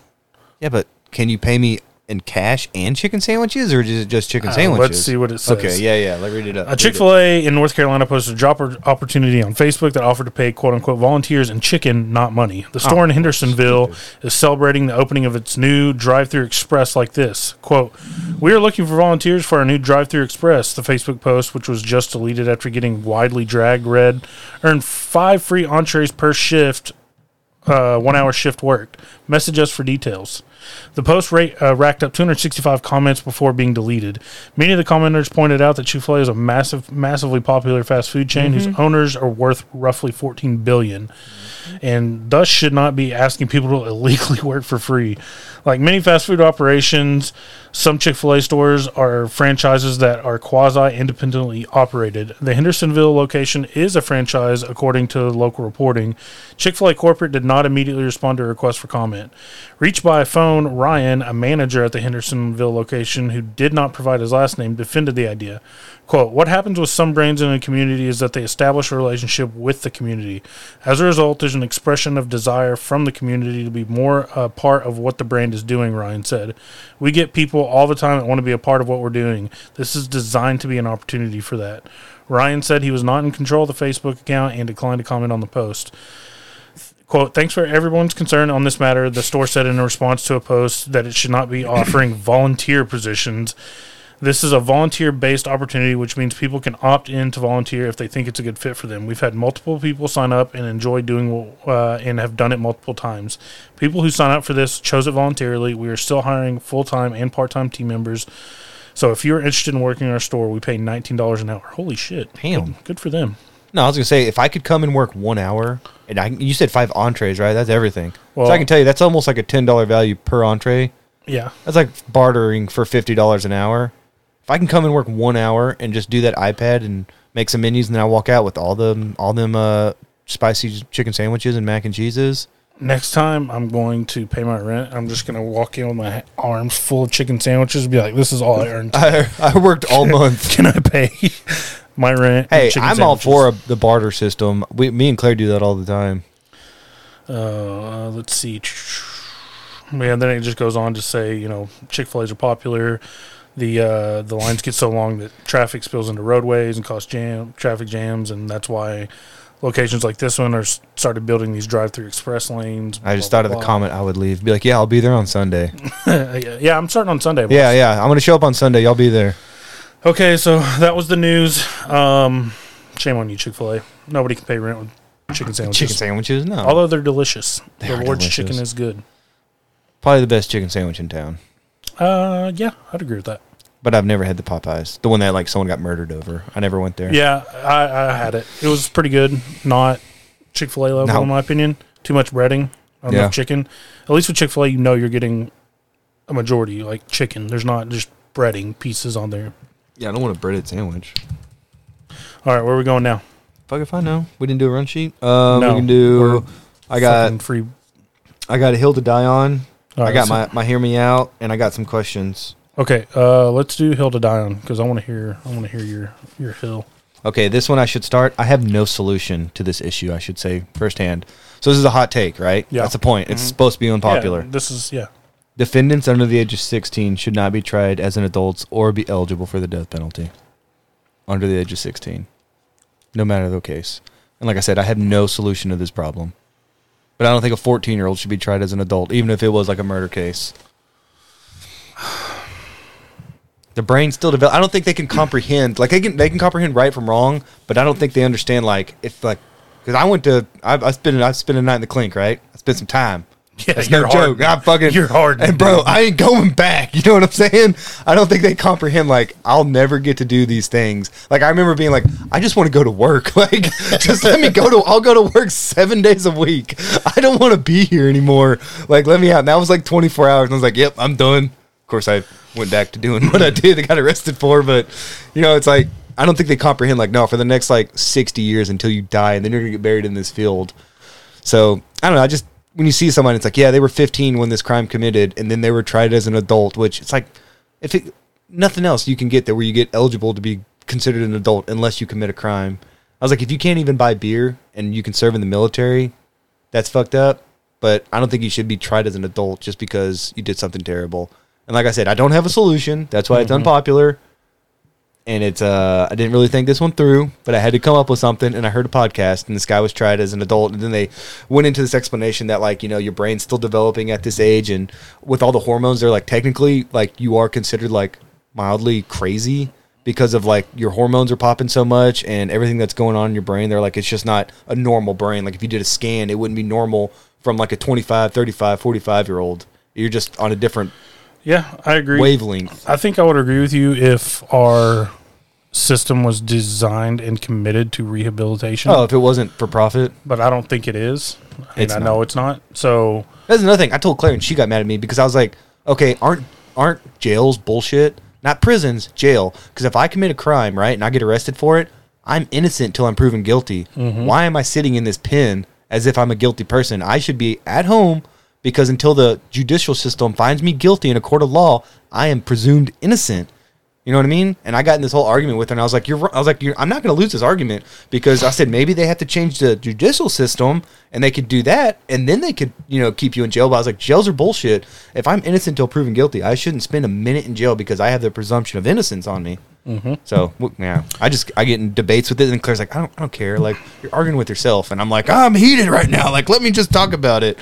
Yeah, but can you pay me in cash and chicken sandwiches, or is it just chicken Uh, sandwiches? let's see what it says. Okay, yeah, yeah. Let read it up. A Chick fil A in North Carolina posted a job opportunity on Facebook that offered to pay quote unquote volunteers in chicken, not money. The store in Hendersonville is celebrating the opening of its new drive through express like this quote, We are looking for volunteers for our new drive through express. The Facebook post, which was just deleted after getting widely dragged, read, earn five free entrees per shift, uh, one hour shift worked. Message us for details. The post rate, uh, racked up 265 comments before being deleted. Many of the commenters pointed out that Chick-fil-A is a massive, massively popular fast food chain whose owners are worth roughly 14 billion, and thus should not be asking people to illegally work for free. Like many fast food operations, some Chick fil A stores are franchises that are quasi independently operated. The Hendersonville location is a franchise, according to local reporting. Chick fil A corporate did not immediately respond to a request for comment. Reached by phone, Ryan, a manager at the Hendersonville location who did not provide his last name, defended the idea. Quote, What happens with some brands in a community is that they establish a relationship with the community. As a result, there's an expression of desire from the community to be more a part of what the brand is doing, Ryan said. We get people all the time that want to be a part of what we're doing. This is designed to be an opportunity for that. Ryan said he was not in control of the Facebook account and declined to comment on the post. Quote, thanks for everyone's concern on this matter. The store said in response to a post that it should not be offering volunteer positions. This is a volunteer based opportunity, which means people can opt in to volunteer if they think it's a good fit for them. We've had multiple people sign up and enjoy doing uh, and have done it multiple times. People who sign up for this chose it voluntarily. We are still hiring full time and part time team members. So if you're interested in working in our store, we pay $19 an hour. Holy shit. Damn. Good, good for them. No, I was gonna say if I could come and work one hour, and I you said five entrees, right? That's everything. Well- so I can tell you that's almost like a ten dollar value per entree. Yeah. That's like bartering for fifty dollars an hour. If I can come and work one hour and just do that iPad and make some menus, and then I walk out with all them all them uh, spicy chicken sandwiches and mac and cheeses. Next time I'm going to pay my rent, I'm just going to walk in with my arms full of chicken sandwiches and be like, this is all I earned. I, I worked all month. Can I pay my rent? and hey, chicken I'm all for a, the barter system. We, me and Claire do that all the time. Uh, let's see. Man, then it just goes on to say, you know, Chick Fil A's are popular. The uh, the lines get so long that traffic spills into roadways and cause jam traffic jams, and that's why locations like this one are started building these drive-through express lanes. I just blah, thought of blah, the comment I would leave. Be like, yeah, I'll be there on Sunday. yeah, yeah, I'm starting on Sunday. boys. yeah, yeah, I'm gonna show up on Sunday. Y'all be there. Okay, so that was the news. Um, shame on you, Chick Fil A. Nobody can pay rent with chicken sandwiches. Chicken sandwiches? No. Although they're delicious. They the are Lord's delicious. chicken is good. Probably the best chicken sandwich in town. Uh, yeah, I'd agree with that. But I've never had the Popeyes. The one that like someone got murdered over. I never went there. Yeah, I, I had it. It was pretty good. Not Chick Fil A level, No. in my opinion. Too much breading, not Yeah. enough chicken. At least with Chick Fil A, you know you're getting a majority like chicken. There's not just breading pieces on there. Yeah, I don't want a breaded sandwich. All right, where are we going now? Fuck if I know. We didn't do a run sheet. Um, No, we can do. I got free. I got a hill to die on. All I right, got so- my my hear me out, and I got some questions. Okay, uh, let's do Hill to Die on because I want to hear. I want to hear your your hill. Okay, this one I should start. I have no solution to this issue. I should say firsthand. So this is a hot take, right? Yeah. That's the point. It's Mhm. supposed to be unpopular. Yeah, this is yeah. Defendants under the age of 16 should not be tried as an adults or be eligible for the death penalty. Under the age of 16. No matter the case. And like I said, I have no solution to this problem. But I don't think a 14 year old should be tried as an adult, even if it was like a murder case. The brain still develop. I don't think they can comprehend. Like they can, they can comprehend right from wrong, but I don't think they understand. Like if like because I went to I, I spent I spent a night in the clink, right? I spent some time. Yeah, That's no joke. I'm fucking You're hard, And bro. I ain't going back. You know what I'm saying? I don't think they comprehend. Like, I'll never get to do these things. Like, I remember being like, I just want to go to work. Like, just let me go to. I'll go to work seven days a week. I don't want to be here anymore. Like, let me out. And that was like 24 hours. And I was like, Yep, I'm done. Of course, I went back to doing what I did. I got arrested for, but you know, it's like I don't think they comprehend. Like, no, for the next like 60 years until you die, and then you're gonna get buried in this field. So I don't know. I just when you see someone, it's like, yeah, they were 15 when this crime committed, and then they were tried as an adult. Which it's like, if it, nothing else you can get there where you get eligible to be considered an adult unless you commit a crime. I was like, if you can't even buy beer and you can serve in the military, that's fucked up. But I don't think you should be tried as an adult just because you did something terrible. And like I said, I don't have a solution. That's why it's mm-hmm. unpopular. And it's uh I didn't really think this one through, but I had to come up with something and I heard a podcast and this guy was tried as an adult and then they went into this explanation that like, you know, your brain's still developing at this age and with all the hormones they're like technically like you are considered like mildly crazy because of like your hormones are popping so much and everything that's going on in your brain they're like it's just not a normal brain. Like if you did a scan it wouldn't be normal from like a 25 35 45 year old you're just on a different Yeah, I agree. wavelength I think I would agree with you if our system was designed and committed to rehabilitation. oh if it wasn't for profit But I don't think it is. And It's I know it's not. So That's another thing. I told Claire and she got mad at me because I was like, okay, aren't aren't jails bullshit? Not prisons, jail. Because if I commit a crime, right, and I get arrested for it, I'm innocent till I'm proven guilty. Mm-hmm. Why am I sitting in this pen as if I'm a guilty person? I should be at home because until the judicial system finds me guilty in a court of law, I am presumed innocent. You know what I mean? And I got in this whole argument with her, and I was like, "You're," I was like, You're, "I'm not going to lose this argument because I said maybe they have to change the judicial system, and they could do that, and then they could, you know, keep you in jail." But I was like, "Jails are bullshit. If I'm innocent until proven guilty, I shouldn't spend a minute in jail because I have the presumption of innocence on me." Mm-hmm. So yeah, I just I get in debates with it, and Claire's like, "I don't, I don't care. Like you're arguing with yourself," and I'm like, "I'm heated right now. Like let me just talk about it."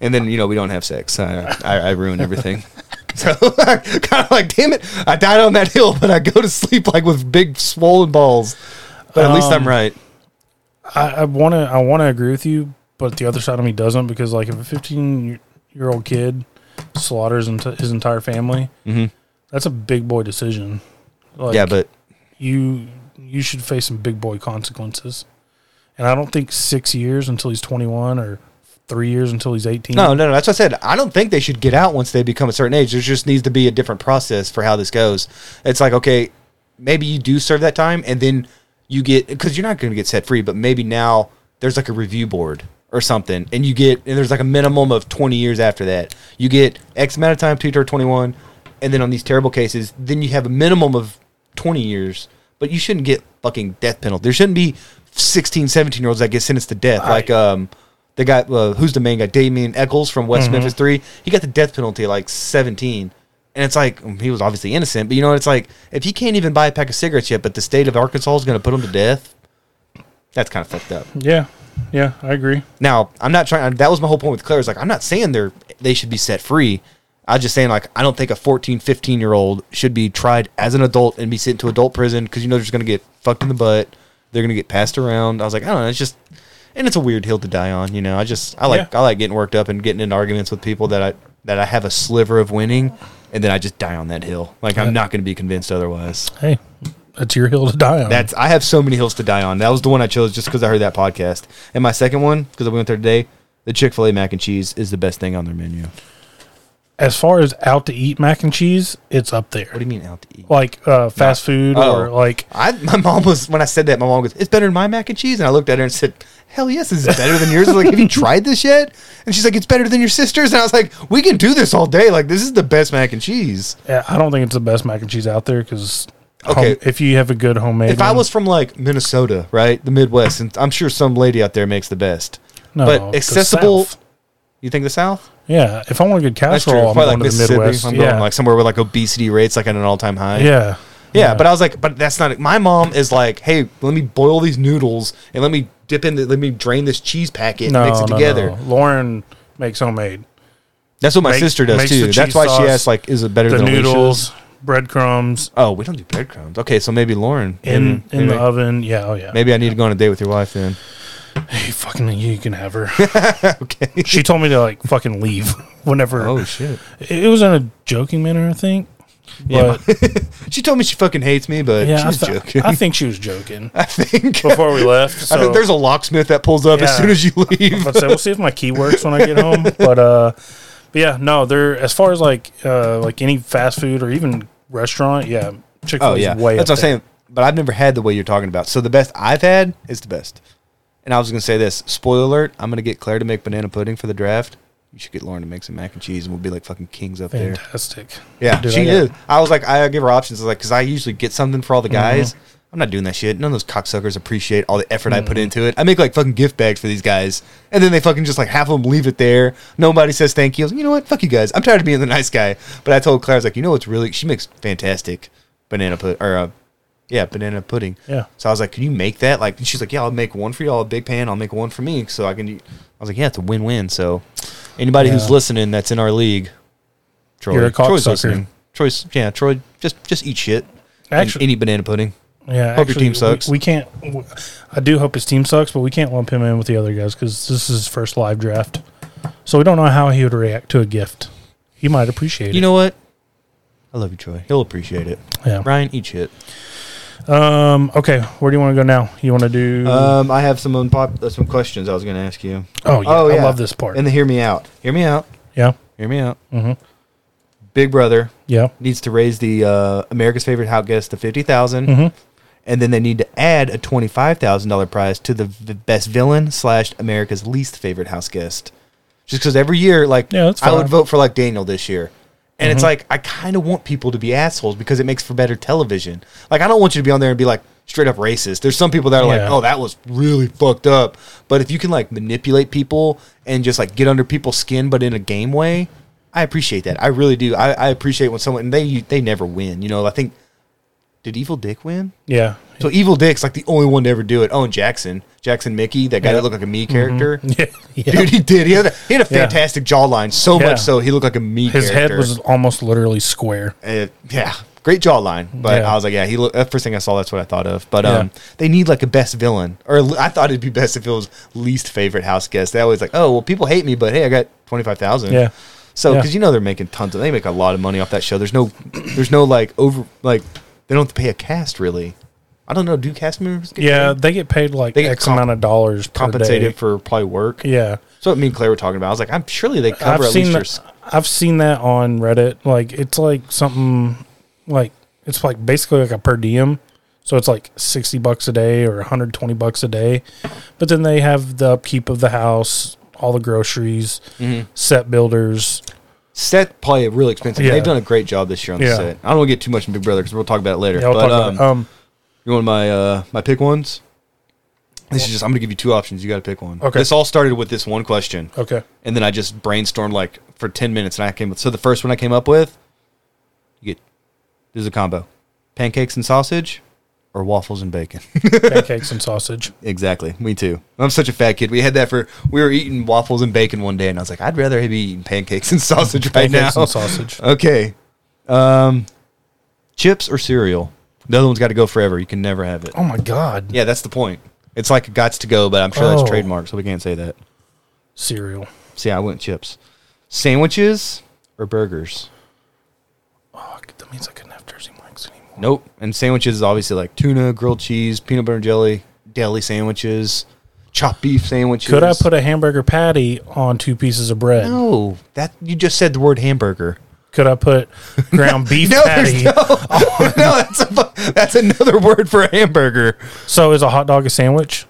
And then you know we don't have sex. I I, I ruin everything. So kind of like, damn it, I died on that hill, but I go to sleep like with big swollen balls. But at least I'm right. I want to I want to agree with you, but the other side of me doesn't because like if a 15 year old kid slaughters ent- his entire family, Mhm. that's a big boy decision. Like, yeah, but you you should face some big boy consequences. And I don't think six years until he's 21 or three years until he's 18. no, no, no. That's what I said. I don't think they should get out once they become a certain age. There just needs to be a different process for how this goes. It's like okay, maybe you do serve that time, and then you get because you're not going to get set free, but maybe now there's like a review board or something, and you get and there's like a minimum of 20 years after that. You get X amount of time to turn 21, and then on these terrible cases, then you have a minimum of 20 years. But you shouldn't get fucking death penalty. There shouldn't be 16, 17 year olds that get sentenced to death. I- like um, the guy uh, who's the main guy, Damien Echols from West Mhm. Memphis Three. He got the death penalty at like 17. And it's like um, he was obviously innocent, but you know, it's like if he can't even buy a pack of cigarettes yet, but the state of Arkansas is going to put him to death, that's kind of fucked up. Yeah. Yeah, I agree. Now, I'm not trying. That was my whole point with Claire. Is like I'm not saying they're they should be set free. I'm just saying like I don't think a 14, 15 year old should be tried as an adult and be sent to adult prison because you know they're just going to get fucked in the butt. They're going to get passed around. I was like, I don't know. It's just and it's a weird hill to die on. You know, I just I like Yeah. I like getting worked up and getting into arguments with people that I that I have a sliver of winning, and then I just die on that hill. Like Yeah. I'm not going to be convinced otherwise. Hey, that's your hill to die on. That's I have so many hills to die on. That was the one I chose just because I heard that podcast. And my second one, because I went there today, the Chick Fil A mac and cheese is the best thing on their menu. As far as out to eat mac and cheese, it's up there. What do you mean out to eat? Like uh, fast food or Oh. like I my mom was when I said that my mom goes, "It's better than my mac and cheese," and I looked at her and said, "Hell yes, this is better than yours." Like, have you tried this yet? And she's like, "It's better than your sister's," and I was like, "We can do this all day. Like this is the best mac and cheese." yeah, I don't think it's the best mac and cheese out there because Okay. if you have a good homemade, If I was from like Minnesota, right, the Midwest, and I'm sure some lady out there makes the best. no, but accessible-. You think the South? Yeah, if I want a good casserole, I'm Probably going like to the Mississippi. Midwest. I'm yeah, going like somewhere with like obesity rates like at an all time high. yeah, Yeah, but I was like, but that's not. My mom is like, hey, let me boil these noodles and let me dip in. The, let me drain this cheese packet no, and mix it no, together. no. Lauren makes homemade. That's what my sister does too. That's why she sauce, asked, like, is it better The than noodles, breadcrumbs Oh, we don't do breadcrumbs. Okay, so maybe Lauren in mm-hmm. maybe, in maybe, the oven. Yeah, oh yeah. maybe I need to go on a date with your wife then. Fucking you can have her. okay. she told me to like fucking leave whenever. Oh shit. It it was in a joking manner, I think. Yeah. But She told me she fucking hates me, but yeah, she I, th- joking. I think she was joking I think. before we left. I So think there's a locksmith that pulls up as soon as you leave. Let's say we'll see if my key works when I get home. But uh, but yeah, no, they're as far as like uh like any fast food or even restaurant, yeah, Chick Fil Oh A yeah, way that's what I'm saying. But I've never had the way you're talking about. So the best I've had is the best. And I was gonna say this. Spoiler alert: I'm gonna get Claire to make banana pudding for the draft. You should get Lauren to make some mac and cheese, and we'll be like fucking kings up there. Fantastic. Yeah, Dude, she I is. I was like, I give her options. I was like, because I usually get something for all the guys. Mm-hmm. I'm not doing that shit. None of those cocksuckers appreciate all the effort I Mm-hmm. put into it. I make like fucking gift bags for these guys, and then they fucking just like half of them leave it there. Nobody says thank you. I was like, you know what? Fuck you guys. I'm tired of being the nice guy. But I told Claire, I was like, you know what's really? She makes fantastic banana put or uh, yeah, banana pudding. Yeah. So I was like, can you make that? Like, and she's like, yeah, I'll make one for you. I'll a big pan. I'll make one for me, so I can. I was like, yeah, it's a win-win. So anybody who's listening that's in our league, Troy, You're a Troy's cocksucker. listening. Troy's yeah, Troy, just just eat shit. Actually- any banana pudding. Yeah, Hope your team sucks. We, can't. I do hope his team sucks, but we can't lump him in with the other guys because this is his first live draft. So we don't know how he would react to a gift. He might appreciate You it. You know what? I love you, Troy. He'll appreciate it. Yeah. Ryan, eat shit. Um. Okay. Where do you want to go now? You want to do? Um, I have some unpop- uh, some questions I was going to ask you. oh yeah. oh, I love this part. And then hear me out. Hear me out. yeah. Hear me out. Mm-hmm. Big Brother Yeah. needs to raise the uh, America's favorite house guest to fifty Mm-hmm. and then they need to add a twenty five thousand dollar prize to the v- best villain slash America's least favorite house guest. Just because every year, like, Yeah, that's I would fine. vote for like Daniel this year, and it's Mhm. like I kind of want people to be assholes because it makes for better television. Like, I don't want you to be on there and be like straight up racist. There's some people that are like, oh, that was really fucked up. But if you can like manipulate people and just like get under people's skin, but in a game way, I appreciate that. I really do. I, I appreciate when someone and they they never win. You know, I think did Evil Dick win? Yeah. So Evil Dick's like the only one to ever do it. Oh, and Jackson, Jackson Michie, that guy Yeah. that looked like a me character. Yeah. yeah. Dude, he did. He had a, he had a Yeah. fantastic jawline. So Yeah. much so he looked like a me. His character. head was almost literally square. Uh, yeah, great jawline. But Yeah. I was like, yeah, he. First thing I saw, that's what I thought of. But Yeah. um, they need like a best villain, or I thought it'd be best if it was least favorite house guest. They always like, oh well, people hate me, but hey, I got twenty five thousand. Yeah. So Yeah. because you know they're making tons of, they make a lot of money off that show. There's no, there's no like over like they don't have to pay a cast really. I don't know. Do cast members get Yeah, paid? they get paid like They get X comp- amount of dollars per compensated day. for probably work? Yeah, So what me and Claire were talking about. I was like, I'm surely they cover I've at least your. that. s- I've seen that on Reddit. Like it's like something like it's like basically like a per diem. So it's like sixty bucks a day or one hundred twenty bucks a day, but then they have the upkeep of the house, all the groceries, Mhm. set builders. Set probably really expensive. Yeah. They've done a great job this year on Yeah. the set. I don't want to get too much in Big Brother because we'll talk about it later. Yeah, but um, um you want my uh, my pick ones? This is just I'm gonna give you two options. You got to pick one. Okay. This all started with this one question, okay. and then I just brainstormed like for ten minutes, and I came with. So the first one I came up with, you get this is a combo: pancakes and sausage, or waffles and bacon. Pancakes and sausage. exactly. Me too. I'm such a fat kid. We had that for we were eating waffles and bacon one day, and I was like, I'd rather be eating pancakes and sausage right Pancakes now. and sausage. Okay. Um, chips or cereal? The other one's got to go forever. You can never have it. Oh my god. Yeah, that's the point. It's like gots to go, but I'm sure Oh. that's trademark, so we can't say that. Cereal. See, I went chips. Sandwiches or burgers? Oh, that means I couldn't have Jersey Mike's anymore. Nope. And sandwiches is obviously like tuna, grilled cheese, peanut butter and jelly, deli sandwiches, chopped beef sandwiches. Could I put a hamburger patty on two pieces of bread? No, that you just said the word hamburger. Could I put ground beef No, patty? no, no, that's a, that's another word for a hamburger. So is a hot dog a sandwich?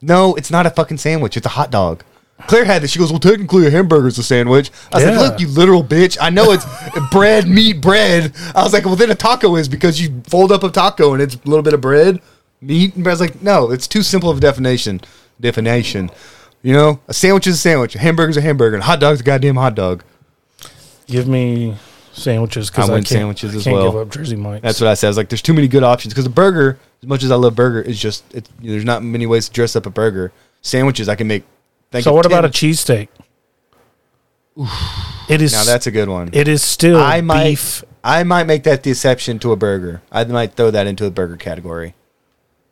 No, it's not a fucking sandwich. It's a hot dog. Claire had this. She goes, "Well, technically, a hamburger's a sandwich." I was Yeah. like, "Look, you literal bitch! I know it's bread, meat, bread." I was like, "Well, then a taco is because you fold up a taco and it's a little bit of bread, meat." And I was like, "No, it's too simple of a definition. Definition. You know, a sandwich is a sandwich. A hamburger's a hamburger. And a hot dog's a goddamn hot dog." Give me sandwiches because I I, went can't, sandwiches I as well. give up Jersey Mike's. That's what I said. I was like, "There's too many good options." Because a burger, as much as I love burger, is just it's, there's not many ways to dress up a burger. Sandwiches, I can make. so what about 10 a cheesesteak? It is. Now that's a good one. it is still I might, beef. I might make that the exception to a burger. I might throw that into a burger category.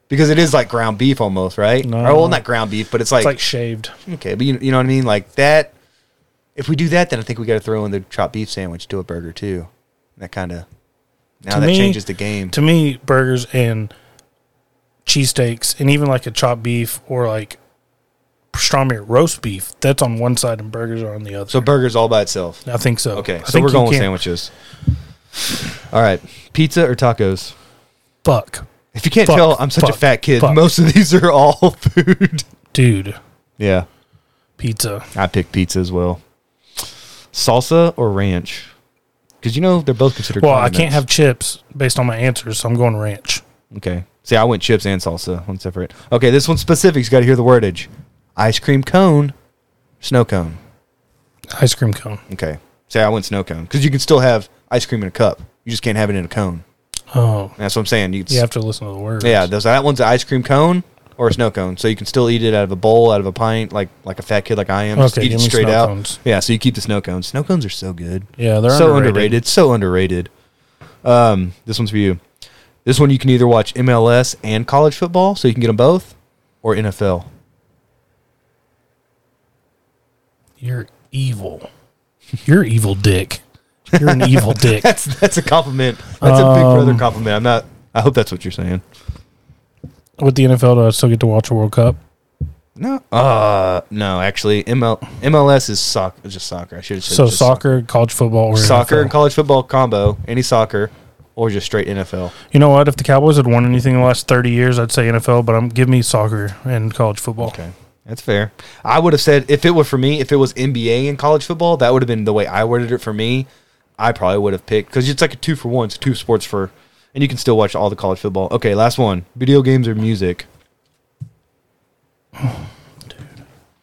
because it is like ground beef almost, right? No. Or, well, not ground beef, but it's like, It's like shaved. okay, but you, you know what I mean? Like that. If we do that, then I think we got to throw in the chopped beef sandwich to a burger too. That kind of now To that me- changes the game. To me, burgers and cheesesteaks, and even like a chopped beef or like pastrami or roast beef, that's on one side and burgers are on the other. so burgers all by itself. I think so. Okay, I so we're going with sandwiches. All right, pizza or tacos? Fuck, If you can't Fuck, tell, I'm such a fat kid. fuck. Most of these are all food. dude, Yeah, pizza. I pick pizza as well. Salsa or ranch? Because you know they're both considered. Well, I can't have chips based on my answers, so I'm going ranch. Okay. See, I went chips and salsa, one separate. Okay, this one's specific. You got to hear the wordage: ice cream cone, snow cone. Ice cream cone. Okay. Say I went snow cone because you can still have ice cream in a cup. You just can't have it in a cone. Oh, That's what I'm saying. You, you have to listen to the words. Yeah, those, that one's an ice cream cone or a snow cone, so you can still eat it out of a bowl, out of a pint, like like a fat kid like I am. Just Okay, eat it give me straight snow out. cones. Yeah, so you keep the snow cones. Snow cones are so good, Yeah, they're so underrated. underrated. so underrated. Um, this one's for you. This one you can either watch MLS and college football, so you can get them both, or NFL. You're evil. You're evil dick. You're an evil dick. That's that's a compliment. That's a big brother Um, compliment. I'm not. I hope that's what you're saying. With the NFL, do I still get to watch a World Cup? No. Uh, no. Actually, ML, MLS is soccer. It's just soccer. I should have said So just soccer, college football, or soccer NFL. and college football combo. Any soccer, or just straight NFL. You know what? If the Cowboys had won anything in the last thirty years, I'd say NFL. But I'm give me soccer and college football. Okay, that's fair. I would have said if it were for me, if it was NBA and college football, that would have been the way I worded it for me. I probably would have picked because it's like a two for one. It's two sports for, and you can still watch all the college football. Okay, last one: video games or music.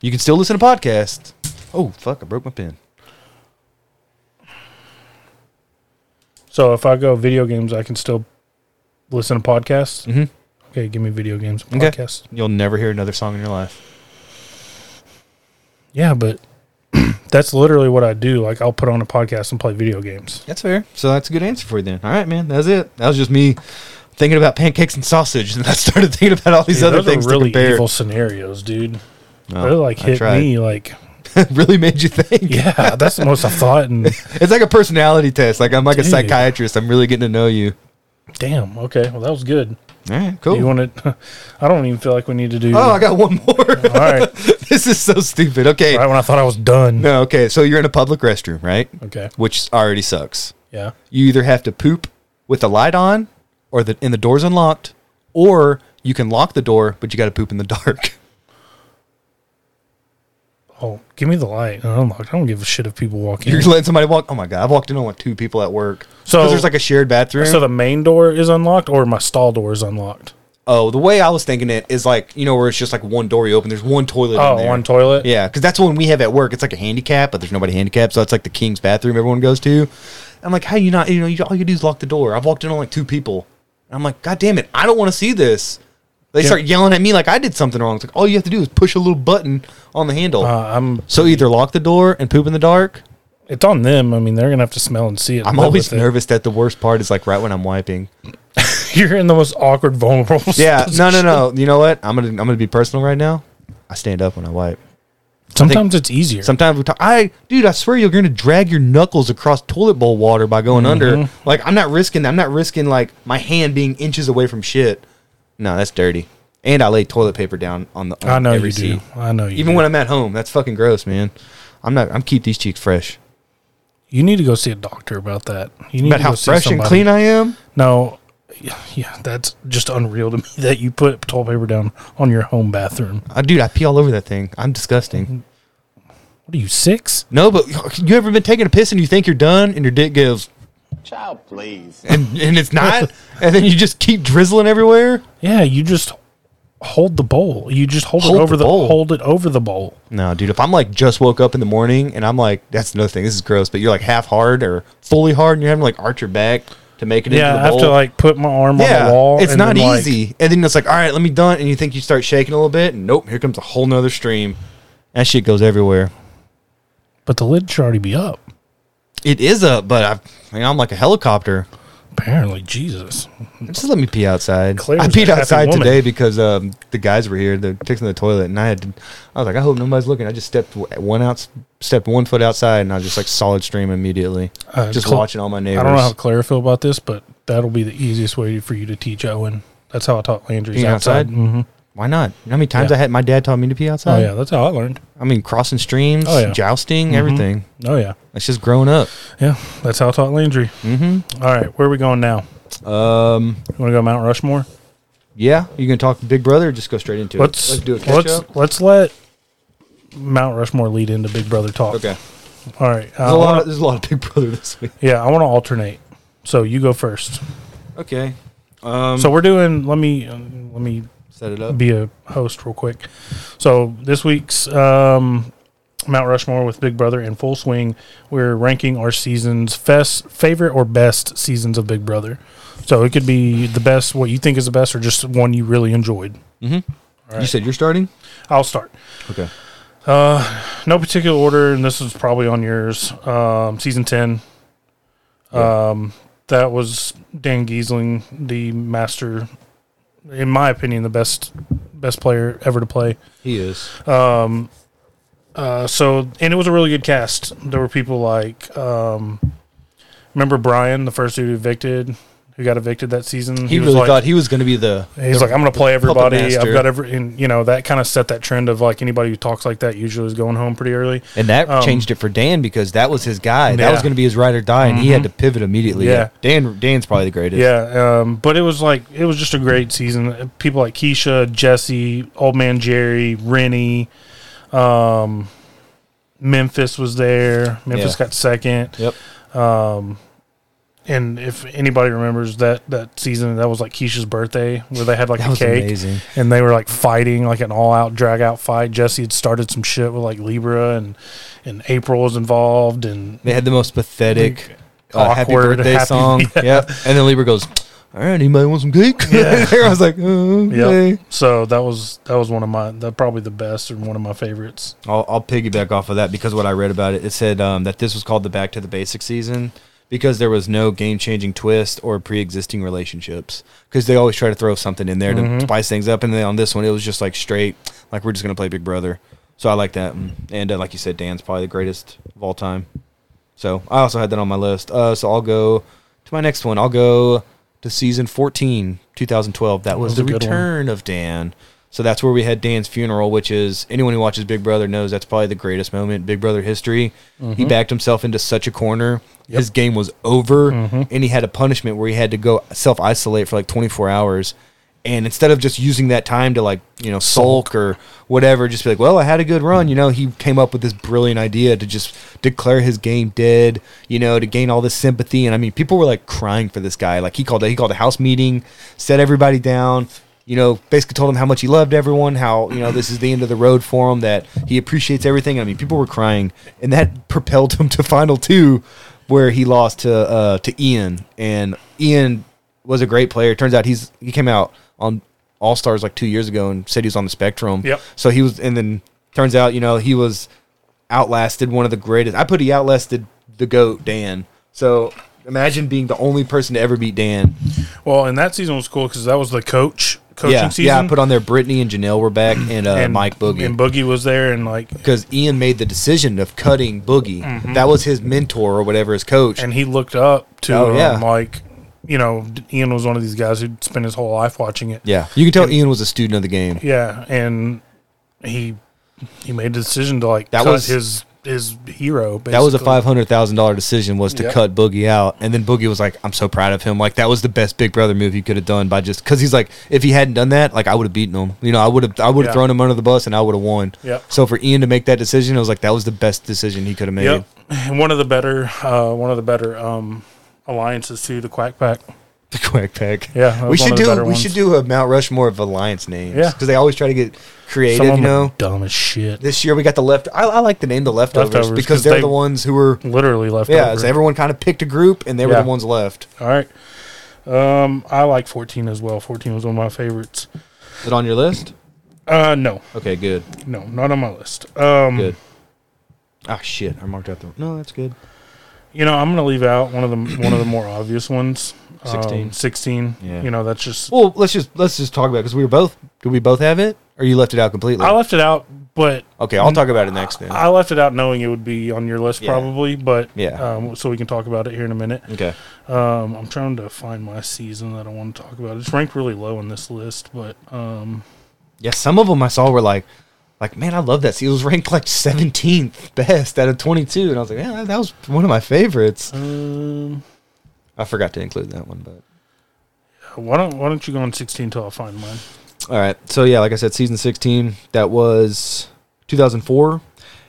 You can still listen to podcasts. Oh fuck! I broke my pen. So if I go video games, I can still listen to podcasts. Mhm. Okay, give me video games and Okay. You'll never hear another song in your life. Yeah, but that's literally what I do. Like I'll put on a podcast and play video games. That's fair. So that's a good answer for you then. All right, man. That's it. That was just me thinking about pancakes and sausage, and I started thinking about all these Dude, other things really to evil scenarios, dude. Oh, they like I hit tried. me like really made you think. yeah. That's the most I thought. And It's like a personality test. Like I'm like a psychiatrist. I'm really getting to know you. damn. Okay, well that was good. All right, cool. You want it? I don't even feel like we need to do. oh, I got one more. all right. this is so stupid. Okay. Right when I thought I was done. No, okay. So you're in a public restroom, right? Okay. Which already sucks. Yeah. You either have to poop with the light on, or the and the door's unlocked, or you can lock the door, but you got to poop in the dark. Oh, give me the light. I'm like, I don't give a shit if people walk in. You're letting somebody walk. Oh my god, I've walked in on like two people at work. So- there's like a shared bathroom. So the main door is unlocked, or my stall door is unlocked. oh, the way I was thinking it is like you know where it's just like one door you open. There's one toilet. Oh, in Oh, there. one toilet. Yeah, because that's one we have at work. It's like a handicap, but there's nobody handicapped, so it's like the king's bathroom everyone goes to. I'm like, how you not? You know, you, all you do is lock the door. I've walked in on like two people. And I'm like, God damn it, I don't want to see this. They Yeah. start yelling at me like I did something wrong. It's like all you have to do is push a little button on the handle. Uh, I'm. so either lock the door and poop in the dark. It's on them. I mean, they're gonna have to smell and see it. I'm always with it. nervous that the worst part is like right when I'm wiping. You're in the most awkward, vulnerable. Yeah, no, no, position. no. You know what? I'm gonna I'm gonna be personal right now. I stand up when I wipe. Sometimes it's easier. Sometimes we talk. I, dude, I swear you're going to drag your knuckles across toilet bowl water by going under. Mm-hmm. Like I'm not risking. I'm not risking like my hand being inches away from shit. No, that's dirty. And I lay toilet paper down on the. On I know every you do. seat. I know you. Even do. when I'm at home, that's fucking gross, man. I'm not. I'm keep these cheeks fresh. you need to go see a doctor about that. You need About to how fresh and clean I am. No, yeah, that's just unreal to me that you put toilet paper down on your home bathroom. Uh, dude, I pee all over that thing. I'm disgusting. What are you six? No, but you ever been taking a piss and you think you're done and your dick gives Child, please. and and it's not, and then you just keep drizzling everywhere. Yeah, you just hold the bowl. You just hold, Hold it over the the, bowl. hold it over the bowl. No, dude. If I'm like just woke up in the morning and I'm like, that's another thing. This is gross. But you're like half hard or fully hard, and you're having to like arch your back to make it Yeah, into I the have bowl. to like put my arm yeah, on the wall. it's and not then, like- easy. and then it's like, all right, let me done. And you think you start shaking a little bit, and nope, here comes a whole nother stream. That shit goes everywhere. but the lid should already be up. It is up, but I, I mean, I'm like a helicopter. Apparently, Jesus. Just let me pee outside. Claire's I a peed happy outside woman. today because um, the guys were here. They're fixing the toilet, and I had to. I was like, I hope nobody's looking. I just stepped one out, stepped one foot outside, and I was just like solid stream immediately. Uh, just Cla- watching all my neighbors. I don't know how Claire feel about this, but that'll be the easiest way for you to teach Owen. That's how I taught Landry's outside. outside? hmm Why not? You know how many times Yeah. I had my dad taught me to pee outside? Oh yeah, that's how I learned. I mean, crossing streams, Oh, yeah. jousting, Mhm. everything. Oh yeah, That's just growing up. yeah. That's how I taught Landry. Mm-hmm. All right, where are we going now? Um. You want to go Mount Rushmore? Yeah, you gonna talk Big Brother? Or just go straight into Let's it. Let's do a catch let's up. let's let Mount Rushmore lead into Big Brother talk. Okay. All right. There's uh, a lot. wanna- Of, there's a lot of Big Brother this week. yeah, I want to alternate. So you go first. Okay. Um. So we're doing. Let me uh, let me set it up. be a host real quick. So this week's um, Mount Rushmore with Big Brother in full swing. We're ranking our seasons best, favorite or best seasons of Big Brother. So it could be the best, what you think is the best, or just one you really enjoyed. Mm-hmm. Right. You said you're starting. I'll start. Okay. Uh, no particular order, and this is probably on yours. Um, season ten. Yeah. Um, that was Dan Gheesling, the master, in my opinion, the best best player ever to play. He is. Um, uh, so and it was a really good cast. There were people like, um, remember Brian, the first dude evicted, who got evicted that season. He, was really like, thought he was going to be the. He's the- like, I'm going to play everybody. I've got every, and you know that kind of set that trend of like anybody who talks like that usually is going home pretty early. and that um, changed it for Dan because that was his guy. That was going to be his ride or die, and he had to pivot immediately. Yeah. Dan. Dan's probably the greatest. Yeah, um, but it was like it was just a great season. People like Keesha, Jesse, Old Man Jerry, Renny, um, Memphis was there. Memphis Yeah. got second. Yep. Um, and if anybody remembers that that season, that was like Keesha's birthday, where they had like That a was cake amazing. and they were like fighting, like an all-out drag-out fight. Jesse had started some shit with like Libra, and and April was involved, and They had the most pathetic uh, happy Awkward, birthday happy- song. yeah. Yep. And then Libra goes, "All right, anybody want some cake?" Yeah. I was like, oh, "Okay." Yep. So that was that was one of my that probably the best and one of my favorites. I'll, I'll piggyback off of that because what I read about it, it said um, that this was called the Back to the Basics season because there was no game changing twist or pre existing relationships. Because they always try to throw something in there to Mhm. spice things up, and then on this one, it was just like straight, like we're just gonna play Big Brother. So I like that, and, uh, like you said, Dan's probably the greatest of all time. So I also had that on my list. Uh, so I'll go to my next one. I'll go to season 14, 2012. That was, was the good one. return of Dan. So that's where we had Dan's funeral, which is anyone who watches Big Brother knows that's probably the greatest moment in Big Brother history. He backed himself into such a corner. Yep. His game was over, Mhm. and he had a punishment where he had to go self isolate for like 24 hours. And instead of just using that time to like you know sulk or whatever, just be like, well, I had a good run. You know, he came up with this brilliant idea to just declare his game dead. You know, to gain all this sympathy. And I mean, people were like crying for this guy. Like he called he called a house meeting, set everybody down. You know, basically told him how much he loved everyone, how you know this is the end of the road for him, that he appreciates everything. I mean, people were crying, and that propelled him to final two, where he lost to uh, to Ian, and Ian was a great player. Turns out he's he came out on All Stars like two years ago and said he was on the spectrum. Yep. So he was, and then turns out you know he was outlasted one of the greatest. I put he outlasted the goat Dan. So imagine being the only person to ever beat Dan. Well, and that season was cool because that was the coach coaching yeah, season. yeah. I put on there Britney and Janelle were back, and, uh, Mike Boogie. and Boogie was there, and like, because Ian made the decision of cutting Boogie. That was his mentor or whatever, his coach. and he looked up to Oh, yeah. him, like, you know, Ian was one of these guys who'd spent his whole life watching it. yeah, you can tell Ian was a student of the game. Yeah, and he he made the decision to like That cut was- his his hero. Basically. That was a five hundred thousand dollar decision was to Yep. cut Boogie out, and then Boogie was like, "I'm so proud of him. Like that was the best Big Brother move he could have done by just because he's like, if he hadn't done that, like I would have beaten him. You know, I would have I would have Yeah. thrown him under the bus and I would have won. Yep. So for Ian to make that decision, it was like that was the best decision he could have made. Yep. And one of the better uh, one of the better um, alliances to the Quack Pack. The Quack Pack. Yeah, we should do we ones. should do a Mount Rushmore of alliance names. Yeah. because they always try to get creative. Some of You them are know, dumb as shit. this year we got the left. I, I like the name the leftovers, Leftovers, 'cause because they're they- the ones who were. Literally left Yeah, over. so everyone kind of picked a group, and they were Yeah. the ones left. All right. Um, I like 14 as well. 14 was one of my favorites. Is it on your list? Uh, no, Okay, good. no, not on my list. Um, Good. Ah, shit. I marked out the. No, that's good. You know, I'm gonna leave out one of the one of the more obvious ones. 16. Um, Sixteen. Yeah. You know, that's just Well, let's just let's just talk about because we were both. Did we both have it, or you left it out completely? I left it out, but okay, I'll talk about it next then. I left it out knowing it would be on your list Yeah. probably. But Yeah. um, so we can talk about it here in a minute. okay. Um, I'm trying to find my season that I want to talk about. It's ranked really low on this list, but um, Yeah, some of them I saw were like, like man, I love that. See, it was ranked like 17th best out of 22, and I was like, yeah, that was one of my favorites. um, I forgot to include that one, but why don't why don't you go on 16 till I find mine? all right. So yeah, like I said, season 16 that was 2004,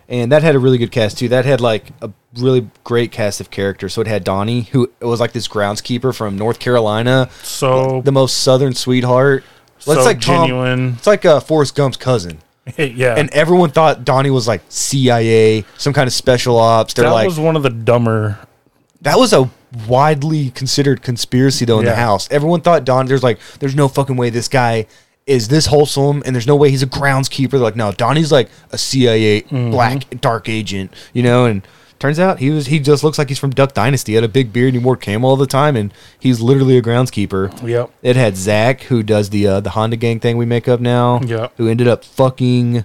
and that had a really good cast too. That had like a really great cast of characters. So it had Donnie, who was like this groundskeeper from North Carolina, So the most southern sweetheart. Well, so it's like Tom- It's like uh, Forrest Gump's cousin. yeah, and everyone thought Donnie was like CIA, some kind of special ops. They're that like, was one of the dumber. That was a widely considered conspiracy though in the Yeah. house. Everyone thought Don. There's like, there's no fucking way this guy is this wholesome, and there's no way he's a groundskeeper. They're like, no, Donnie's like a CIA Mm-hmm. black dark agent, you know. And turns out he was he just looks like he's from Duck Dynasty. He had a big beard, and he wore camo all the time, and he's literally a groundskeeper. Yep. It had Zach, who does the uh, the Honda Gang thing we make up now. Yep. Who ended up fucking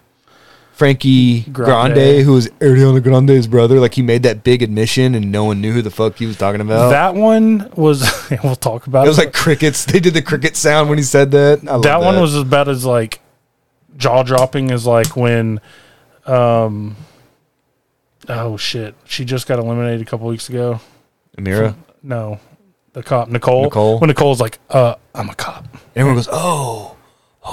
Frankie Grande, Grande. who was Ariana Grande's brother. Like he made that big admission, and no one knew who the fuck he was talking about. That one was. we'll talk about it was like crickets. They did the cricket sound when he said that. Love that one was about as like jaw dropping as like when um oh shit she just got eliminated a couple weeks ago Ameerah. no the cop nicole Nicole? when nicole's like uh i'm a cop Everyone goes, "Oh,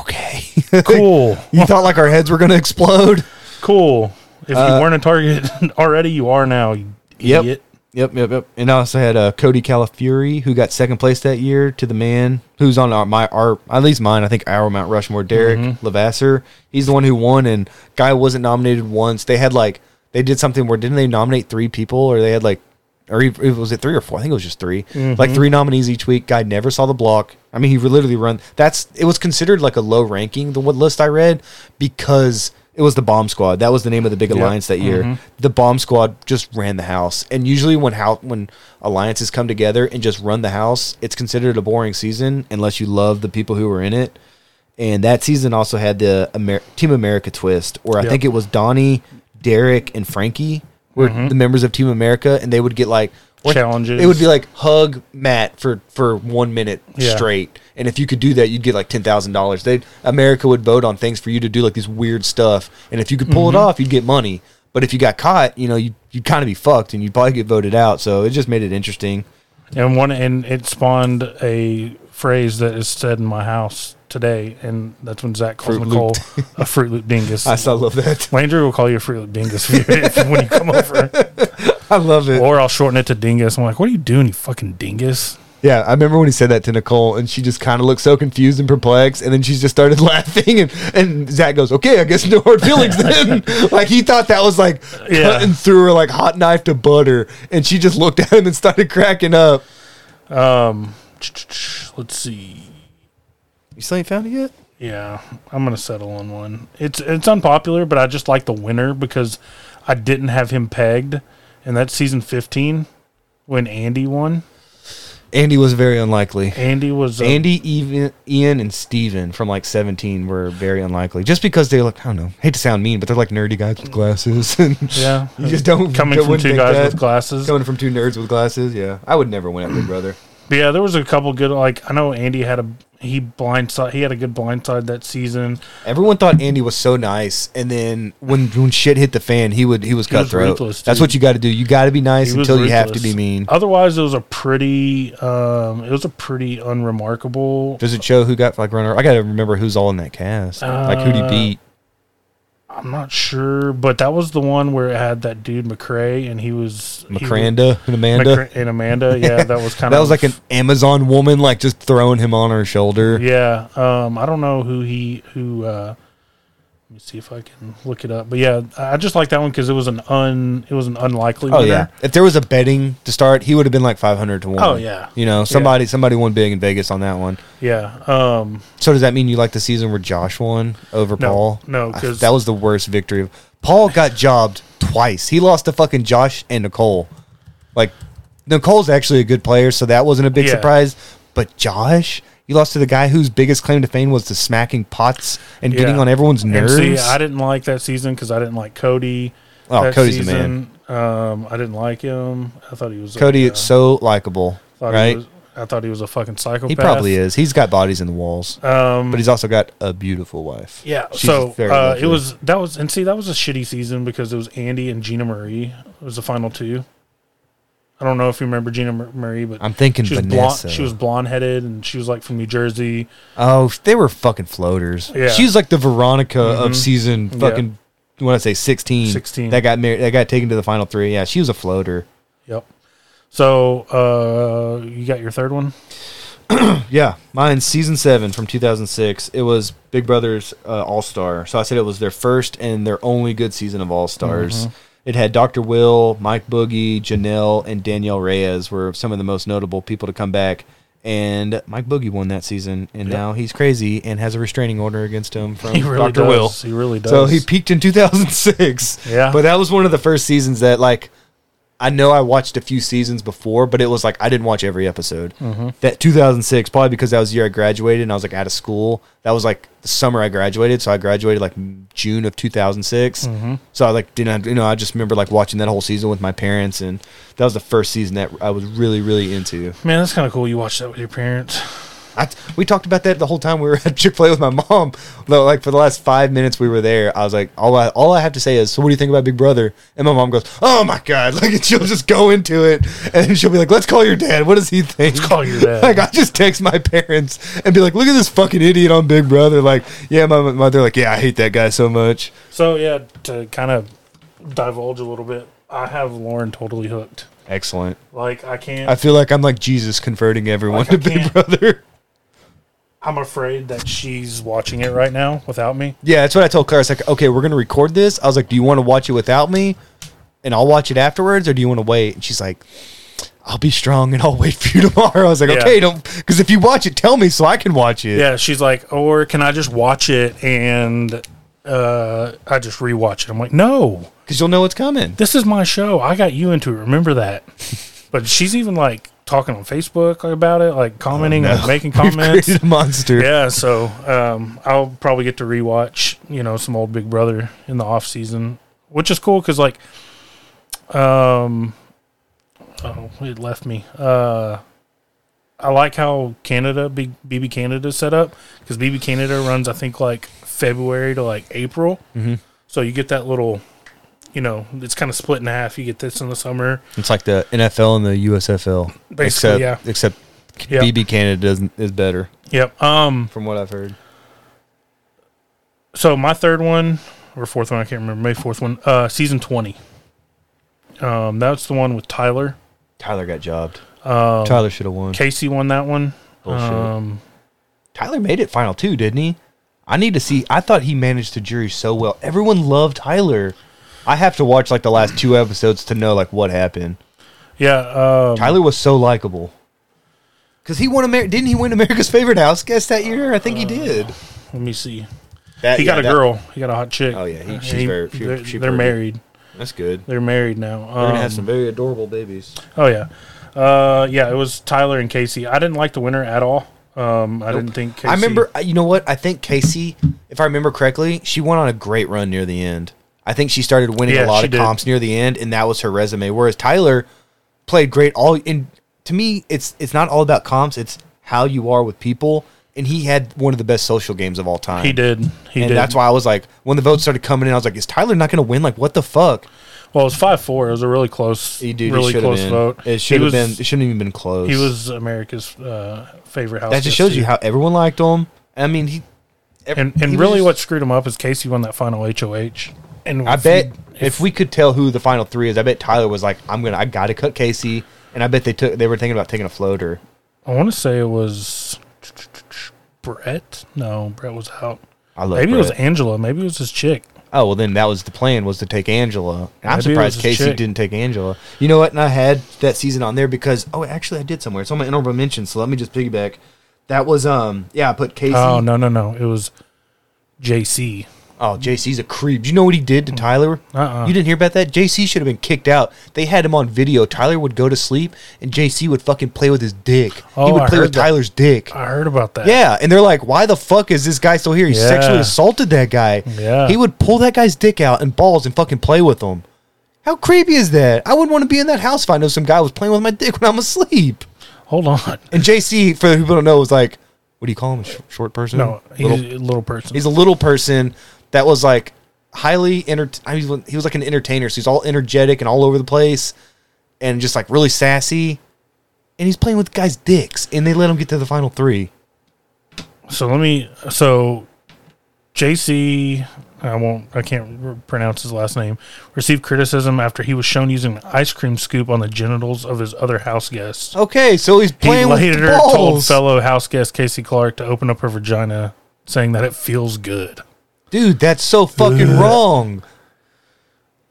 okay." cool you thought like our heads were gonna explode? cool if Uh, you weren't a target already you are now you Yep. idiot Yep, yep, yep. And I also had uh, Cody Calafiore, who got second place that year to the man who's on our, my our at least mine. I think our Mount Rushmore, Derek Mm-hmm. Levasseur. He's the one who won, and guy wasn't nominated once. They had like they did something where didn't they nominate three people, or they had like, or e- was it three or four? I think it was just 3 Mm-hmm. Like three nominees each week. Guy never saw the block. I mean, he literally run. That's it was considered like a low ranking the what list I read because. It was the Bomb Squad. That was the name of the big alliance that year. Mm-hmm. The Bomb Squad just ran the house, and usually when how when alliances come together and just run the house, it's considered a boring season unless you love the people who were in it. And that season also had the Amer- Team America twist, where I Yep. think it was Donnie, Derek, and Frankie were mm-hmm. the members of Team America, and they would get like what- Challenges. It would be like hug Matt for for one minute Yeah. straight, and if you could do that, you'd get like ten thousand dollars. They America would vote on things for you to do like this weird stuff, and if you could pull it mm-hmm. off, you'd get money. But if you got caught, you know, you you'd kind of be fucked, and you'd probably get voted out. So it just made it interesting. and one and it spawned a phrase that is said in my house today and that's when zach calls Fruit nicole a fruit loop dingus I still love that. landry will call you a fruit loop dingus if you, if, when you come over I love it. Or I'll shorten it to dingus. I'm like, what are you doing, you fucking dingus? Yeah, I remember when he said that to Nicole, and she just kind of looked so confused and perplexed, and then she just started laughing, and and Zach goes, "Okay, I guess no hard feelings then." like he thought that was like Yeah. cutting through her like hot knife to butter, and she just looked at him and started cracking up. Um, let's see. You still ain't found it yet? Yeah, I'm gonna settle on one. It's it's unpopular, but I just like the winner because I didn't have him pegged, and that's season 15 when Andy won. Andy was very unlikely. Andy was a, Andy, even Ian, and Steven from like 17 were very unlikely, just because they look. I don't know. Hate to sound mean, but they're like nerdy guys with glasses, and Yeah, you just don't coming from two guys that. with glasses. Coming from two nerds with glasses, yeah, I would never win at Big Brother. But yeah, there was a couple good. Like I know Andy had a he blindside. He had a good blindside that season. Everyone thought Andy was so nice, and then when when shit hit the fan, he would he was He was cutthroat. ruthless, That's what you got to do. You got to be nice He until you have to be mean. Otherwise, it was a pretty, um, it was a pretty unremarkable. Does it show who got like runner? I got to remember who's all in that cast. like who he Uh, beat? I'm not sure, but that was the one where it had that dude McCrae, and he was McCranda and Amanda. McCra- and Amanda. Yeah, that was kind of that was like an Amazon woman, like just throwing him on her shoulder. yeah. Um, I don't know who he who. Uh, me see if I can look it up. But yeah, I just like that one because it was an un it was an unlikely. Oh winner. yeah. If there was a betting to start, he would have been like five hundred to one. Oh, yeah. You know, somebody somebody won big in Vegas on that one. yeah. Um, So does that mean you like the season where Josh won over No, Paul? no, 'cause- that was the worst victory. Paul got jobbed twice. He lost to fucking Josh and Nicole. Like Nicole's actually a good player, so that wasn't a big Yeah. surprise. But Josh, you lost to the guy whose biggest claim to fame was the smacking pots and getting on everyone's nerves. see, I didn't like that season because I didn't like Cody. Oh, Cody's the man. Um, I didn't like him. I thought he was Cody, like, it's so likable, right? was- I thought he was a fucking psychopath. He probably is. He's got bodies in the walls, Um, but he's also got a beautiful wife. yeah. She's so uh, it was that was and see that was a shitty season because it was Andy and Gina Marie. It was the final two. I don't know if you remember Gina Marie, but I'm thinking she was Vanessa. blonde. She was blonde headed and she was like from New Jersey. Oh, they were fucking floaters. Yeah. She's like the Veronica Mhm. of season Yeah. fucking. When I say sixteen, 16. that got married, that got taken to the final three. Yeah, she was a floater. Yep. So uh, you got your third one. Yeah, mine's season seven from 2006. It was Big Brother's uh, All Star. So I said it was their first and their only good season of All Stars. It had Dr. Will, Mike Boogie, Janelle, and Danielle Reyes were some of the most notable people to come back. And Mike Boogie won that season, and now he's crazy and has a restraining order against him from He really Dr. does. Will. He really does. So he peaked in 2006. Yeah. But that was one of the first seasons that, like, I know I watched a few seasons before, but it was like I didn't watch every episode. Mm-hmm. That 2006, probably because that was the year I graduated and I was like out of school. That was like the summer I graduated, so I graduated like June of 2006. Mm-hmm. So I like didn't have, you know I just remember like watching that whole season with my parents, and that was the first season that I was really really into. Man, that's kind of cool. You watched that with your parents. I, we talked about that the whole time we were at Chick Fil A with my mom. Though, like for the last five minutes we were there, I was like, all I all I have to say is, so what do you think about Big Brother? And my mom goes, oh my god, like she'll just go into it, and she'll be like, let's call your dad. What does he think? Let's call your dad. like I just text my parents and be like, look at this fucking idiot on Big Brother. Like, yeah, my mother like, yeah, I hate that guy so much. So yeah, to kind of divulge a little bit, I have Lauren totally hooked. Excellent. Like I can't. I feel like I'm like Jesus converting everyone Like, to Big Brother. I'm afraid that she's watching it right now without me. Yeah, that's what I told Claire. I was like, okay, we're gonna record this. I was like, do you want to watch it without me, and I'll watch it afterwards, or do you want to wait? And she's like, I'll be strong and I'll wait for you tomorrow. I was like, Yeah. okay, don't because if you watch it, tell me so I can watch it. Yeah, she's like, or can I just watch it and uh, I just rewatch it? I'm like, no, because you'll know what's coming. this is my show. I got you into it. Remember that. but she's even like talking on Facebook about it, like commenting, Oh, No. like making We've comments. a monster. yeah, so um, I'll probably get to rewatch, you know, some old Big Brother in the off season, which is cool because like, um, oh, it left me. Uh, I like how Canada, Big BB Canada, set up because BB Canada runs, I think, like February to like April. Mhm. So you get that little, you know, it's kind of split in half. You get this in the summer, It's like the NFL and the USFL, basically. except yeah. except Yep. BB Canada doesn't is better Yep. Um. from what I've heard. So my third one or fourth one, I can't remember. Maybe fourth one. Uh, season twenty. Um, that's the one with Tyler. Tyler got jobbed. Um, Tyler should have won. Kaycee won that one. Bullshit. Um, Tyler made it final two, didn't he? I need to see. I thought he managed the jury so well. Everyone loved Tyler. I have to watch like the last two episodes to know like what happened. yeah. Um, Tyler was so likable. Cause he won Amer- didn't he win America's favorite house guest that year? I think he did. Let me see. That, He yeah, got a that- girl. He got a hot chick. Oh, yeah, he- Uh, she's very- she- they're she they're married. That's good. They're married now. They're gonna have Um, some very adorable babies. Oh yeah. Uh, yeah. It was Tyler and Kaycee. I didn't like the winner at all. Um, I didn't think. Kaycee, I remember. uh, You know what? I think Kaycee, if I remember correctly, she went on a great run near the end. I think she started winning Yeah, a lot of did. comps near the end, and that was her resume. Whereas Tyler played great all. And to me, it's it's not all about comps. It's how you are with people. And he had one of the best social games of all time. he did. He and did. that's why I was like, when the votes started coming in, I was like, is Tyler not going to win? Like, what the fuck? Well, it was five four. It was a really close, He did. really close been. vote. It should have been. It shouldn't even been close. He was America's uh, favorite house. That just shows you how everyone liked him. I mean, he. ev- And and was really, just- what screwed him up is Kaycee won that final HOH. And I bet you- if, we could tell who the final three is, I bet Tyler was like, "I'm gonna, I got to cut Kaycee," and I bet they took, they were thinking about taking a floater. I want to say it was Brett. No, Brett was out. I love. Maybe it was Angela. Maybe it was his chick. Oh well, then that was the plan was to take Angela. And I'm Maybe surprised Kaycee chick. didn't take Angela. You know what? And I had that season on there because oh, actually I did somewhere. It's on my honorable mention. So let me just piggyback. That was um yeah, I put Kaycee. Oh no no no! It was JC. Oh, JC's a creep. Do you know what he did to Tyler? Uh-uh. You didn't hear about that? JC should have been kicked out. They had him on video. Tyler would go to sleep, and JC would fucking play with his dick. he Oh, would I play heard with that. Tyler's dick. I heard about that. Yeah, and they're like, "Why the fuck is this guy still here? He Yeah. sexually assaulted that guy. Yeah. he would pull that guy's dick out and balls and fucking play with him. How creepy is that? I wouldn't want to be in that house if I know some guy was playing with my dick when I'm asleep. Hold on. And JC, for the people who don't know, was like, what do you call him? A sh- short person? No, he's Little- a little person. he's a little person that was like highly enter. I mean, he was like an entertainer, so he's all energetic and all over the place, and just like really sassy. And he's playing with guys' dicks, and they let him get to the final three. So let me. So JC, I won't. I can't pronounce his last name. Received criticism after he was shown using an ice cream scoop on the genitals of his other house guests. Okay, so he's He playing with later balls. told fellow house guest Kaycee Clark to open up her vagina, saying that it feels good. Dude, that's so fucking Ugh. wrong.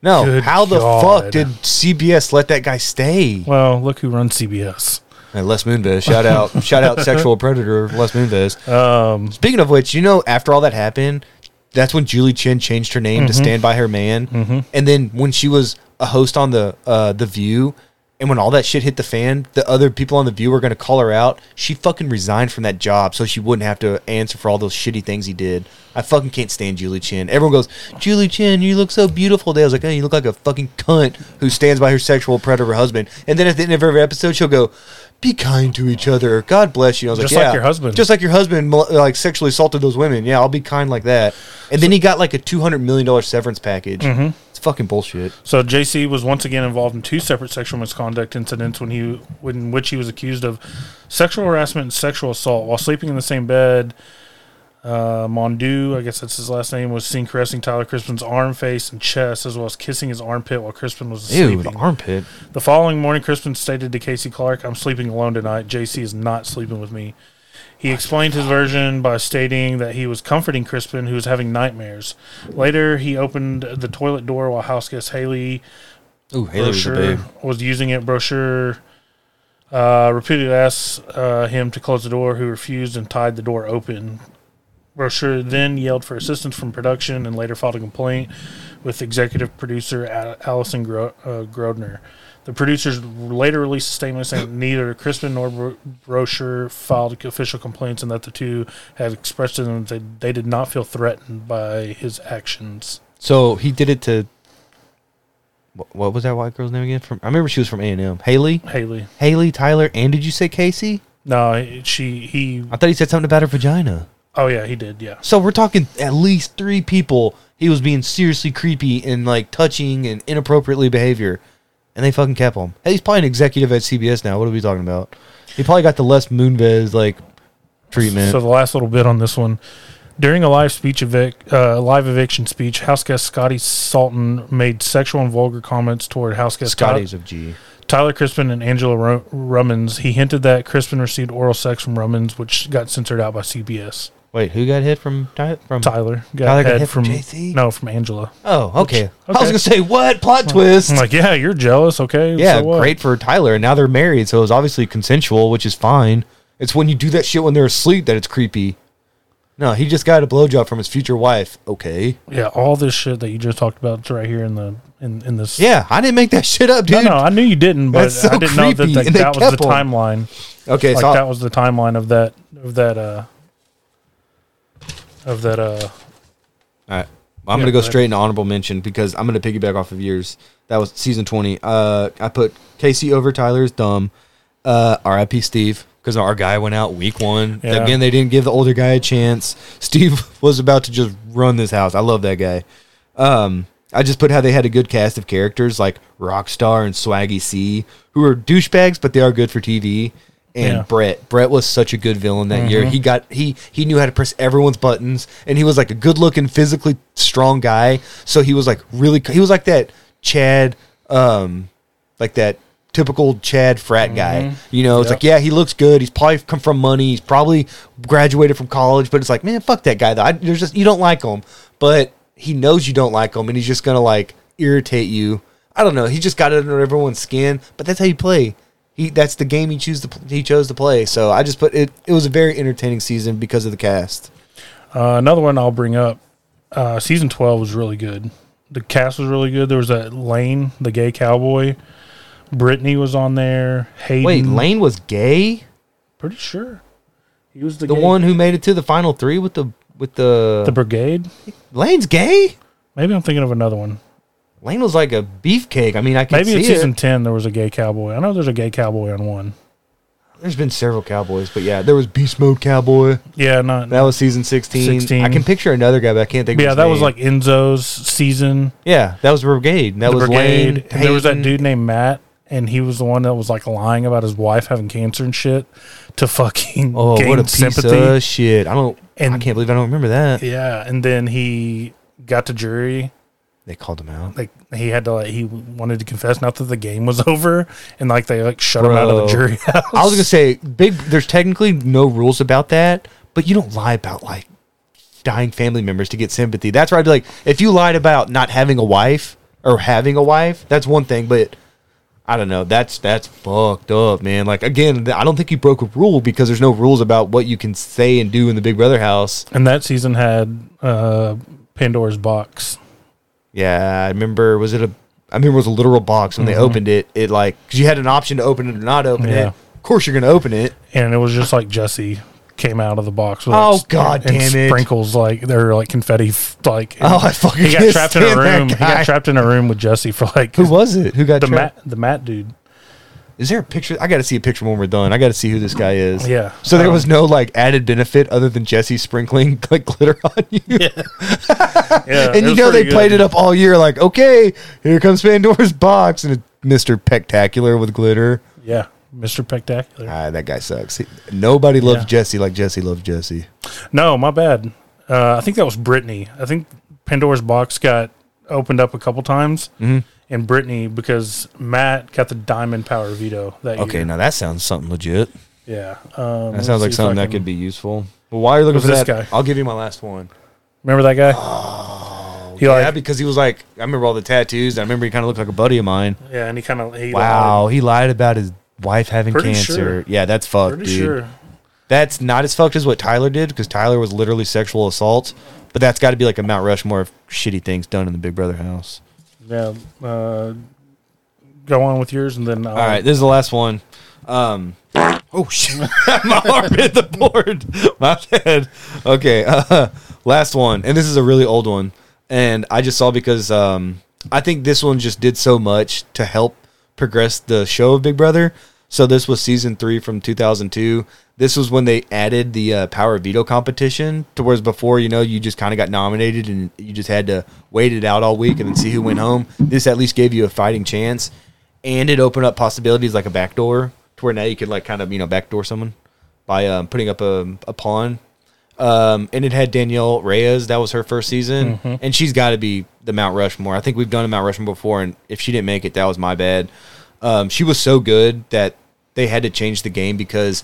No, Good how the God. fuck did CBS let that guy stay? Well, look who runs CBS. Hey, Les Moonves, shout out, shout out, sexual predator Les Moonves. Um, Speaking of which, you know, after all that happened, that's when Julie Chen changed her name to Mm-hmm. Stand by Her Man. And then when she was a host on the uh, the View, and when all that shit hit the fan, the other people on the View were going to call her out. She fucking resigned from that job so she wouldn't have to answer for all those shitty things he did. I fucking can't stand Julie Chen. Everyone goes, Julie Chen, you look so beautiful today. I was like, hey, you look like a fucking cunt who stands by her sexual predator husband. And then at the end of every episode, she'll go, be kind to each other. God bless you. I was Just like, like yeah, your husband. Just like your husband, like sexually assaulted those women. Yeah, I'll be kind like that. And then he got like a two hundred million dollar severance package. Mm-hmm. It's fucking bullshit. So JC was once again involved in two separate sexual misconduct incidents when he in which he was accused of sexual harassment and sexual assault while sleeping in the same bed. Uh, Mounduix, I guess that's his last name, was seen caressing Tyler Crispen's arm, face, and chest, as well as kissing his armpit while Crispen was Ew, sleeping. the armpit. The following morning, Crispen stated to Kaycee Clark, I'm sleeping alone tonight. JC is not sleeping with me. He explained his version by stating that he was comforting Crispen, who was having nightmares. Later, he opened the toilet door while house guest Haley Ooh, Haley was Broucher was using it. Broucher uh, repeatedly asked uh, him to close the door, who refused and tied the door open. Broucher then yelled for assistance from production and later filed a complaint with executive producer Allison Gro- uh, Grodner. The producers later released a statement saying neither Crispen nor Bro- Broucher filed official complaints and that the two had expressed to them that they did not feel threatened by his actions. So he did it to. What, what was that white girl's name again? From I remember she was from A and M. Haley, Haley. Haley, Tyler, and did you say Kaycee? No, she, he, I thought he said something about her vagina. oh yeah, he did, yeah. So we're talking at least three people. He was being seriously creepy and like touching and inappropriately behavior, and they fucking kept him. Hey, he's probably an executive at CBS now. What are we talking about? He probably got the Les Moonves like treatment. So the last little bit on this one. During a live speech evic, uh, live eviction speech, house guest Scottie Salton made sexual and vulgar comments toward house guest Ty- Scotty's of G. Tyler Crispen and Angela Ru- Rummans. He hinted that Crispen received oral sex from Rummans, which got censored out by CBS. Wait, who got hit from Ty- from Tyler got, Tyler got hit from JC? no from Angela. Oh, okay. I was gonna say what plot twist? I'm like, yeah, you're jealous, okay? yeah, so what? great for Tyler. And now they're married, so it was obviously consensual, which is fine. It's when you do that shit when they're asleep that it's creepy. No, he just got a blowjob from his future wife. Okay. Yeah, all this shit that you just talked about is right here in the in in this. Yeah, I didn't make that shit up, no, dude. no, I knew you didn't, but so I didn't know that creepy, that, and they that was the timeline. Okay, like so that was the timeline of that of that uh of that uh All right. I'm Yeah, gonna go straight into honorable mention because I'm gonna piggyback off of yours. That was season 20. Uh, I put Kaycee over Tyler's dumb. Uh, R.I.P. Steve because our guy went out week one. Yeah. Again, they didn't give the older guy a chance. Steve was about to just run this house. I love that guy. Um, I just put how they had a good cast of characters like Rockstar and Swaggy C, who are douchebags, but they are good for TV. And Yeah. Mm-hmm. Brett, Brett was such a good villain that year. He got he he knew how to press everyone's buttons, and he was like a good looking, physically strong guy. So he was like really he was like that Chad, um, like that typical Chad frat guy. You know, it's Yep. like yeah, he looks good. He's probably come from money. He's probably graduated from college, but it's like man, fuck that guy. Though I, there's just you don't like him, but he knows you don't like him, and he's just gonna like irritate you. I don't know. He just got under everyone's skin, but that's how you play. He that's the game he choose to he chose to play. So I just put it. It was a very entertaining season because of the cast. Uh, another one I'll bring up uh, season twelve was really good. The cast was really good. There was that Lane, the gay cowboy. Britney was on there. Hayden. Wait, Lane was gay. Pretty sure he was the The one who made it to the final three with the with the, the brigade. Lane's gay. Maybe I'm thinking of another one. Lane was like a beefcake. I mean, I can Maybe in season it. ten there was a gay cowboy. I know there's a gay cowboy on one. There's been several cowboys, but yeah, there was Beast Mode Cowboy. Yeah, not That was season 16. 16. I can picture another guy, but I can't think. yeah, that was like Enzo's season. yeah, that was Brigade. That the was brigade. Lane. and there was that dude named Matt, and he was the one that was like lying about his wife having cancer and shit to fucking Oh, gain what a piece sympathy. of shit! I don't. I And- can't believe I don't remember that. Yeah, and then he got to jury. They called him out. Like he had to like he wanted to confess now that the game was over, and like they like shut him out of the jury house. I was gonna say, big. There's technically no rules about that, but you don't lie about like dying family members to get sympathy. That's where I'd be like, if you lied about not having a wife or having a wife, that's one thing, but. I don't know. That's that's fucked up, man. Like again, I don't think he broke a rule because there's no rules about what you can say and do in the Big Brother house. and that season had uh, Pandora's box. Yeah, I remember. Was it a? I remember it was a literal box when they mm-hmm. opened it. It like because you had an option to open it or not open Yeah. it. Of course, you're gonna open it. and it was just like Jessie came out of the box. With Oh, God and damn it. Sprinkles like they're like confetti. f- Like Oh, I fucking he got can't trapped in a stand that room. He guy. got trapped in a room with Jessie for like Who was it? Who got the trapped? Matt the Matt dude. Is there a picture? I got to see a picture when we're done. I got to see who this guy is. Yeah. So there Um, was no like added benefit other than Jessie sprinkling like glitter on you. Yeah, and you know they played it up all year. Like, okay, here comes Pandora's box and Mr. Pectacular with glitter. Yeah, Mr. Spectacular. Ah, that guy sucks. He- nobody loves Yeah. Jessie like Jessie loves Jessie. No, my bad. Uh, I think that was Britney. I think Pandora's box got opened up a couple times, Mm-hmm. And Britney because Matt got the diamond power veto that Okay, year. now that sounds something legit. Yeah, um, That sounds like something that could be useful. Well, while you're looking for this that, guy? I'll give you my last one. Remember that guy? he yeah, like because he was like, I remember all the tattoos. I remember he kind of looked like a buddy of mine. yeah, and he kind of Wow, he lied about his wife having Pretty cancer. sure. Yeah, that's fucked, pretty dude. sure. That's not as fucked as what Tyler did because Tyler was literally sexual assault. But that's got to be like a Mount Rushmore of shitty things done in the Big Brother house. Yeah, uh, go on with yours, and then I'll, All right, this is the last one. Um, oh shit, my arm hit the board. My bad. Okay, uh, last one, and this is a really old one, and I just saw because um, I think this one just did so much to help progress the show of Big Brother. So this was season three from 2002. This was when they added the uh, power veto competition to whereas before, you know, you just kind of got nominated and you just had to wait it out all week and then see who went home. This at least gave you a fighting chance, and it opened up possibilities like a backdoor to where now you could like kind of you know backdoor someone by um, putting up a, a pawn. Um, and it had Danielle Reyes. That was her first season, and she's got to be the Mount Rushmore. I think we've done a Mount Rushmore before, and if she didn't make it, that was my bad. Um, she was so good that they had to change the game because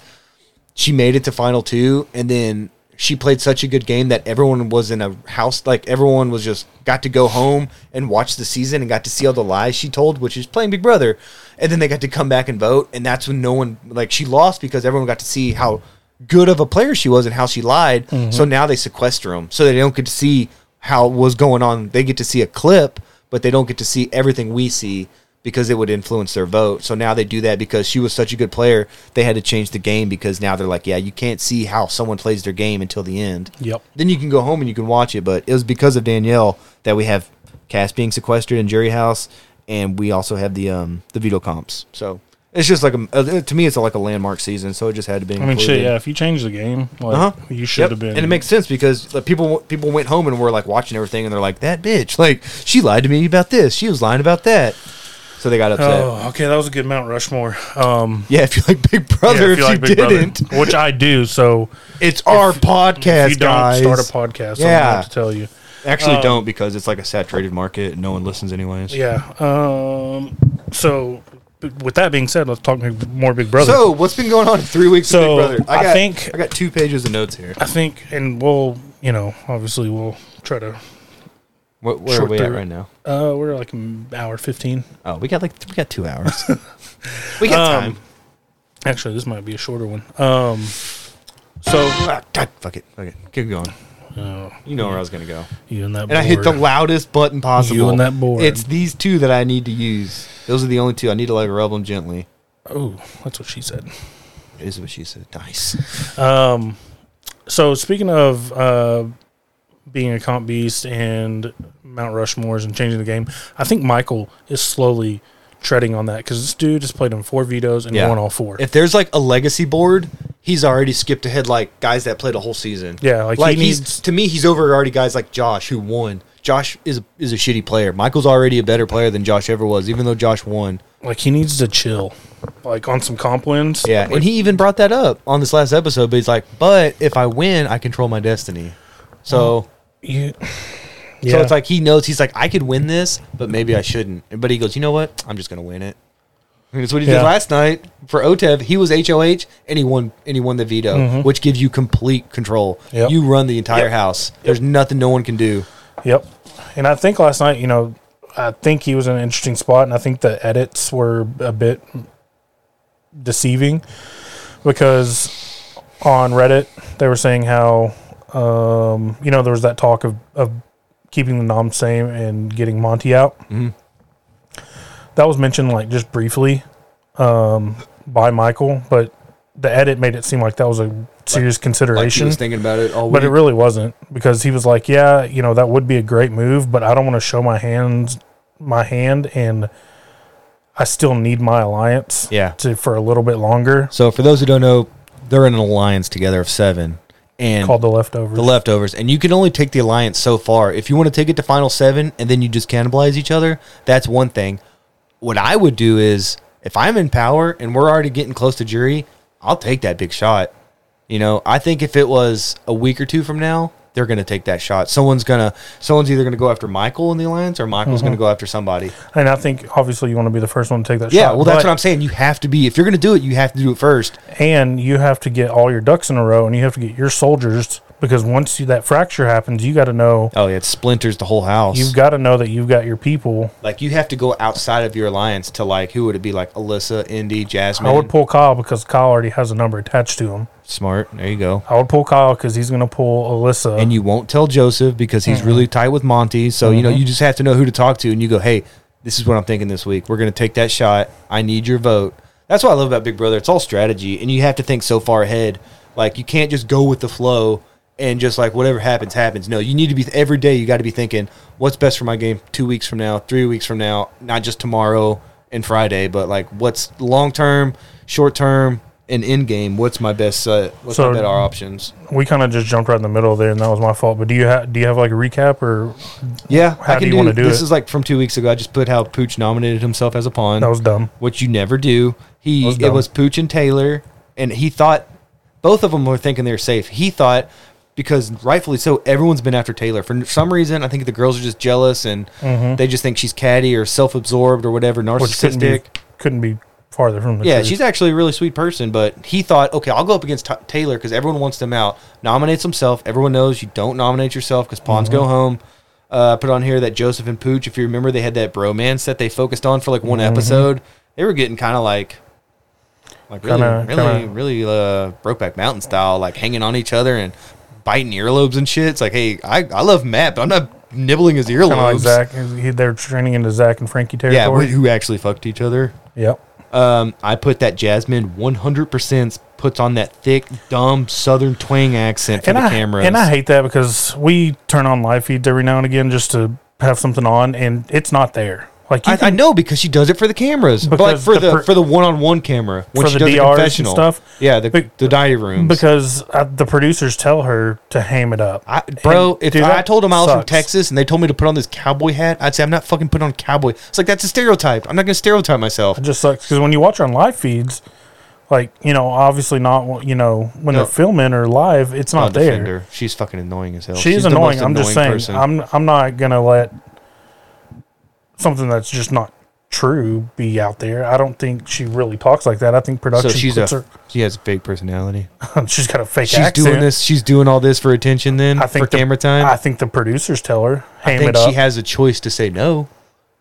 she made it to final two, and then she played such a good game that everyone was in a house like everyone was just got to go home and watch the season and got to see all the lies she told, which is playing Big Brother, and then they got to come back and vote, and that's when no one like she lost because everyone got to see how good of a player she was and how she lied. Mm-hmm. So now they sequester them so they don't get to see how it was going on. They get to see a clip, but they don't get to see everything we see because it would influence their vote. So now they do that because she was such a good player. They had to change the game because now they're like, yeah, you can't see how someone plays their game until the end. Yep. Then you can go home and you can watch it. But it was because of Danielle that we have Cass being sequestered in Jury House, and we also have the um the veto comps. So it's just like a uh, to me, it's like a landmark season. So it just had to be. I mean, shit. Yeah, if you change the game, like Uh-huh. you should Yep. have been. and it makes sense because like, people people went home and were like watching everything, and they're like, "That bitch, like she lied to me about this. She was lying about that." So they got upset. Oh, okay, that was a good Mount Rushmore. Um, Yeah, if you like Big Brother, yeah, if, you, like Big didn't, which I do. So it's our podcast, if you don't guys. start a podcast, I don't Yeah. to tell you. Actually, Um, don't because it's like a saturated market and no one listens anyways. Yeah. Um. So, with that being said, let's talk more Big Brother. So, what's been going on in three weeks So, of Big Brother? I got, think- I got two pages of notes here. I think, and we'll, you know, obviously we'll try to. What, where are we at right now? Uh, we're like an hour fifteen. Oh, we got like we got two hours. we got Um, time. Actually, this might be a shorter one. Um. So Ah, God, fuck it, fuck it. Keep going. Oh, You know where I was gonna go. you and that. And I hit the board. loudest button possible. You and that board. It's these two that I need to use. Those are the only two. I need to like rub them gently. Oh, that's what she said. Is what she said. Nice. Um, so speaking of uh, being a comp beast and Mount Rushmores and changing the game, I think Michael is slowly treading on that because this dude has played in four vetoes and Yeah. won all four. If there's like a legacy board, he's already skipped ahead like guys that played a whole season. Yeah, like, like he he's needs. to me he's over already guys like Josh who won. Josh is is a shitty player. Michael's already a better player than Josh ever was, even though Josh won. Like he needs to chill, like on some comp wins. Yeah, Like, and he even brought that up on this last episode. But he's like, "But if I win, I control my destiny." So, you, so it's like he knows he's like, "I could win this, but maybe I shouldn't." But he goes, "You know what? I'm just gonna win it." And that's what he Yeah. did last night for OTEV. He was HOH and he won and he won the veto, which gives you complete control. Mm-hmm. Yep. You run the entire Yep. house. There's nothing no one can do. Yep. And I think last night, you know, I think he was in an interesting spot, and I think the edits were a bit deceiving because on Reddit they were saying how, um, you know, there was that talk of, of keeping the nom same and getting Monte out. Mhm. That was mentioned like just briefly um, by Michael, but the edit made it seem like that was a serious Like consideration was thinking about it all but it really wasn't because he was like, "Yeah, you know, that would be a great move, but I don't want to show my hands, my hand, and I still need my alliance, Yeah. to for a little bit longer." So for those who don't know, they're in an alliance together of seven, and Called the leftovers. the leftovers, and you can only take the alliance so far. If you want to take it to final seven and then you just cannibalize each other, that's one thing. What I would do is, if I'm in power and we're already getting close to jury, I'll take that big shot. You know, I think if it was a week or two from now, they're going to take that shot. Someone's gonna, someone's either going to go after Michael in the alliance, or Michael's Mm-hmm. going to go after somebody. and I think obviously you want to be the first one to take that Yeah, shot. well, that's what I'm saying. You have to be. If you're going to do it, you have to do it first. And you have to get all your ducks in a row, and you have to get your soldiers because once you, that fracture happens, you got to know. Oh yeah, it splinters the whole house. You've got to know that you've got your people. like you have to go outside of your alliance to like who would it be like Alyssa, Indy, Jasmine. I would pull Kyle because Kyle already has a number attached to him. Smart. There you go. I would pull Kyle because he's going to pull Alyssa. And you won't tell Joseph because he's really tight with Monte. So you know mm-hmm. you just have to know who to talk to, and you go, hey, this is what I'm thinking this week. We're gonna take that shot. I need your vote. That's what I love about Big Brother. It's all strategy, and you have to think so far ahead. Like you can't just go with the flow and just like whatever happens happens. No, you need to be every day. You got to be thinking what's best for my game two weeks from now, three weeks from now, not just tomorrow and Friday, but like what's long term, short term, and end game. What's my best? Uh, what's So- my better options? we kind of just jumped right in the middle there, and that was my fault. But do you have do you have like a recap or Yeah, How I do can you wanna do This it? is like from two weeks ago. I just put how Pooch nominated himself as a pawn, that was dumb? which you never do. He was it was Pooch and Taylor, and he thought both of them were thinking they were safe. He thought because rightfully so, everyone's been after Taylor for some reason. I think the girls are just jealous and they just think she's catty or self-absorbed or whatever, Mm-hmm. Couldn't be narcissistic. couldn't be farther from the Yeah, truth. she's actually a really sweet person, but he thought, okay, I'll go up against Ta Taylor because everyone wants them out. Nominates himself. Everyone knows you don't nominate yourself because pawns Mm-hmm. go home. Uh, put on here that Joseph and Pooch, if you remember, they had that bromance that they focused on for like one Mm-hmm. episode. They were getting kind of like, like really, Kinda- really, kinda- really uh, Brokeback Mountain style, like hanging on each other and biting earlobes and shit. It's like, hey, I, I love Matt, but I'm not nibbling his kind of like earlobes. Zach. He, they're training into Zach and Frankie territory. yeah, who actually fucked each other. yep. Um, I put that Jasmine 100% puts on that thick, dumb Southern twang accent for And the I cameras. and I hate that because we turn on live feeds every now and again just to have something on, and it's not there. Like I, I know because she does it for the cameras, but like for the the, for the one-on-one camera when For she the does the DRs and confessional stuff? Yeah, the Be- the diary rooms. because uh, the producers tell her to ham it up. I, bro, if dude, I told them I was from. Texas and they told me to put on this cowboy hat, I'd say I'm not fucking putting on cowboy. It's like that's a stereotype. I'm not gonna stereotype myself. It just sucks because when you watch on live feeds, like you know, obviously not you know when No. they're filming or live, it's not there. her. She's fucking annoying as hell. She She's the annoying. I'm just saying. person. I'm I'm not gonna let something that's just not true be out there. I don't think she really talks like that. I think production so she's a puts she has a fake personality. she's got a fake She's accent. doing this. She's doing all this for attention. Then I think for the- camera time. I think the producers tell her I think she has a choice to say no.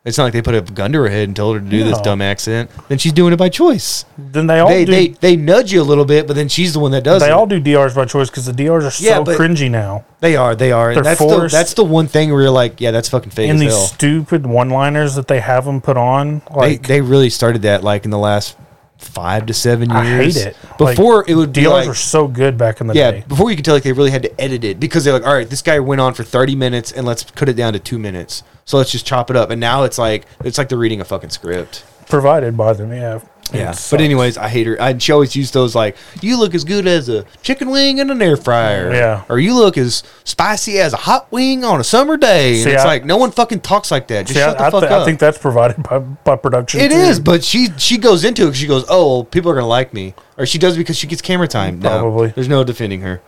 It's not like they put a gun to her head and told her to do this No. dumb accent. Then she's doing it by choice. Then they all They, do. they they nudge you a little bit, but then she's the one that does it. they it. all do DRs by choice because the DRs are so Yeah, but- cringy now. They are, they are. They're And that's the, forced. that's the one thing where you're like, yeah, that's fucking fake and as these hell. stupid one-liners that they have them put on, They, like they really started that like in the last five to seven years. I hate it. Like, Before it would be DRs like, were so good back in the yeah, day. before you could tell like they really had to edit it because they're like, all right, this guy went on for 30 minutes and let's cut it down to two minutes. So let's just chop it up. And now it's like it's like they're reading a fucking script. Provided by them, yeah. Yeah. But anyways, I hate her. I, she always used those like, you look as good as a chicken wing in an air fryer. Yeah. Or you look as spicy as a hot wing on a summer day. And See, it's I- like no one fucking talks like that. Just See, shut the I, fuck th- up. I think that's provided by, by production. It too. is, but she she goes into it. She goes, "Oh, well, people are gonna like me," or she does because she gets camera time. No, Probably. there's no defending her.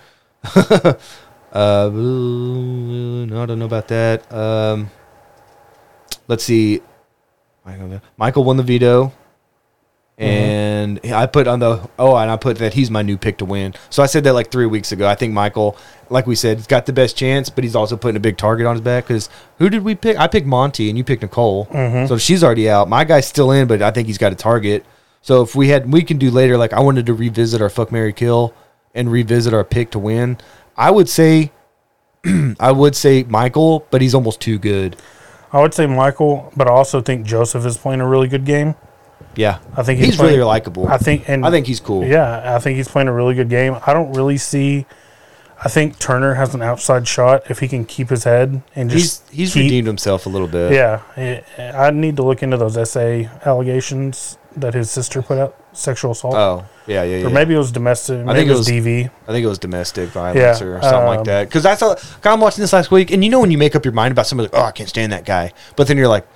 uh, no, I don't know about that. Um, let's see. Michael won the veto, Uh-huh. and I put on the oh, and I put that he's my new pick to win. So I said that like three weeks ago. I think Michael, like we said, has got the best chance, but he's also putting a big target on his back. Because who did we pick? I picked Monte, and you picked Nicole. Mm-hmm. So she's already out. My guy's still in, but I think he's got a target. So if we had, we can do later. Like I wanted to revisit our fuck Mary Kill and revisit our pick to win. I would say, I would say Michael, but he's almost too good. I would say Michael, but I also think Joseph is playing a really good game. Yeah, I think he's, he's, playing, really likable. I think, and I think he's cool. Yeah, I think he's playing a really good game. I don't really see. I think Turner has an outside shot if he can keep his head and just he's keep- redeemed himself a little bit. Yeah, I- I need to look into those SA allegations that his sister put out, sexual assault, Oh, yeah, yeah, yeah. or maybe it was domestic. Maybe think it was, DV. I think it was domestic violence Yeah, or something like um, that. Because that's how I'm watching this last week, and you know when you make up your mind about somebody, like, oh, I can't stand that guy, but then you're like,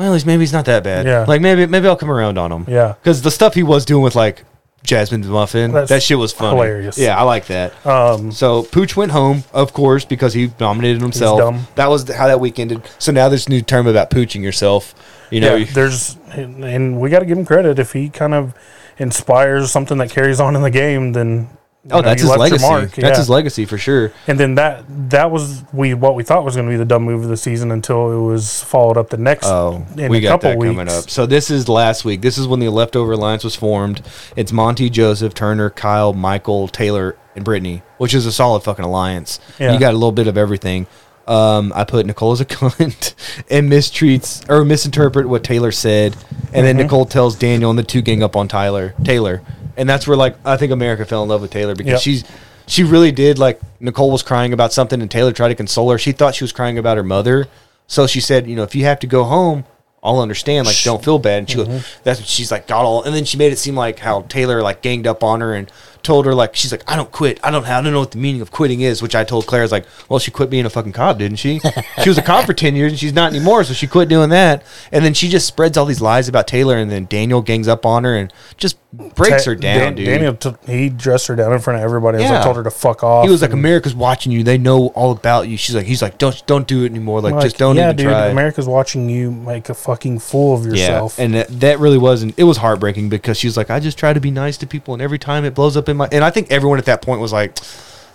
well, he's maybe he's not that bad. Yeah. like maybe maybe I'll come around on him. Yeah. because the stuff he was doing with like Jasmine Muffin, That's that shit was funny. hilarious. Yeah, I like that. Um, So Pooch went home, of course, because he nominated himself. dumb. That was how that week ended. So now there's a new term about pooching yourself. You know, yeah, there's and and we got to give him credit if he kind of inspires something that carries on in the game. Then you oh, know, that's his legacy. mark. That's Yeah. his legacy for sure. And then that that was we what we thought was going to be the dumb move of the season until it was followed up the next. Oh, in we a got couple that weeks. coming up. So this is last week. This is when the leftover alliance was formed. It's Monte, Joseph, Turner, Kyle, Michael, Taylor, and Brittany, which is a solid fucking alliance. Yeah. You got a little bit of everything. Um, I put Nicole as a cunt and mistreats or misinterpret what Taylor said, and then Mm-hmm. Nicole tells Daniel and the two gang up on Tyler Taylor, and that's where like I think America fell in love with Taylor because Yep. she's she really did like Nicole was crying about something and Taylor tried to console her. She thought she was crying about her mother, so she said, you know, if you have to go home, I'll understand. Like, don't feel bad. And she Mm-hmm. goes, that's what she's like, got all. And then she made it seem like how Taylor like ganged up on her and told her like she's like, I don't quit. I don't. I don't know what the meaning of quitting is. Which I told Claire I was like, well, she quit being a fucking cop, didn't she? she was a cop for ten years and she's not anymore, so she quit doing that. And then she just spreads all these lies about Taylor, and then Daniel gangs up on her and just breaks Ta- her down, Dan- dude. Daniel took he dressed her down in front of everybody. Yeah. like, told her to fuck off. he was like, and- America's watching you. They know all about you. She's like, he's like, don't don't do it anymore. Like, like, just don't yeah, even dude. try. America's watching you make a fucking fool of yourself. Yeah, and that, that really wasn't. It was heartbreaking because she was like, I just try to be nice to people, and every time it blows up in my. And I think everyone at that point was like,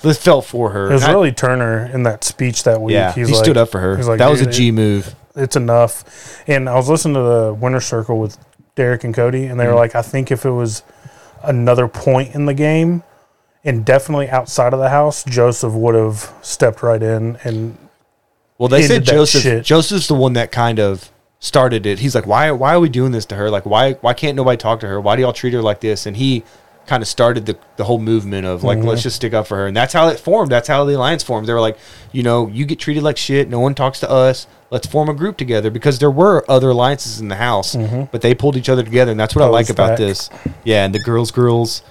this felt for her. it was And I- really Turner in that speech that week. yeah. he's he like, stood up for her. he's like, that was a G move. it's enough. And I was listening to the winner circle with Derek and Cody, and they Mm-hmm. were like, I think if it was another point in the game, and definitely outside of the house, Joseph would have stepped right in and Well, they said Joseph. shit. Joseph's the one that kind of started it. He's like, why? Why are we doing this to her? Like, why? Why can't nobody talk to her? Why do y'all treat her like this? And he kind of started the, the whole movement of like, Mm-hmm. let's just stick up for her. And that's how it formed. That's how the alliance formed. They were like, you know, you get treated like shit. No one talks to us. Let's form a group together because there were other alliances in the house, but they pulled each other together, and that's what I like about stack. this. Yeah, and the girls, girls.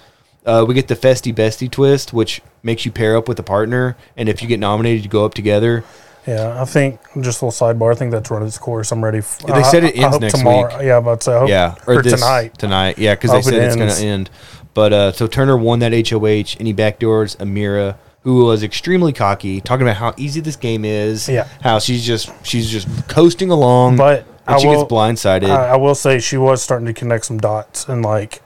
Uh, we get the festy bestie twist, which makes you pair up with a partner, and if you get nominated, you go up together. yeah, I think just a little sidebar. I think that's run its course. I'm ready. F- They said it I- I ends hope next tomorrow. week. Yeah, but I hope, Yeah, or, this- tonight. Tonight, yeah, because they hope it said it's going to end. But uh, so Turner won that HOH, and he backdoors Ameerah, who was extremely cocky, talking about how easy this game is. Yeah. how she's just she's just coasting along, But and I she will, gets blindsided. I, I will say she was starting to connect some dots, and like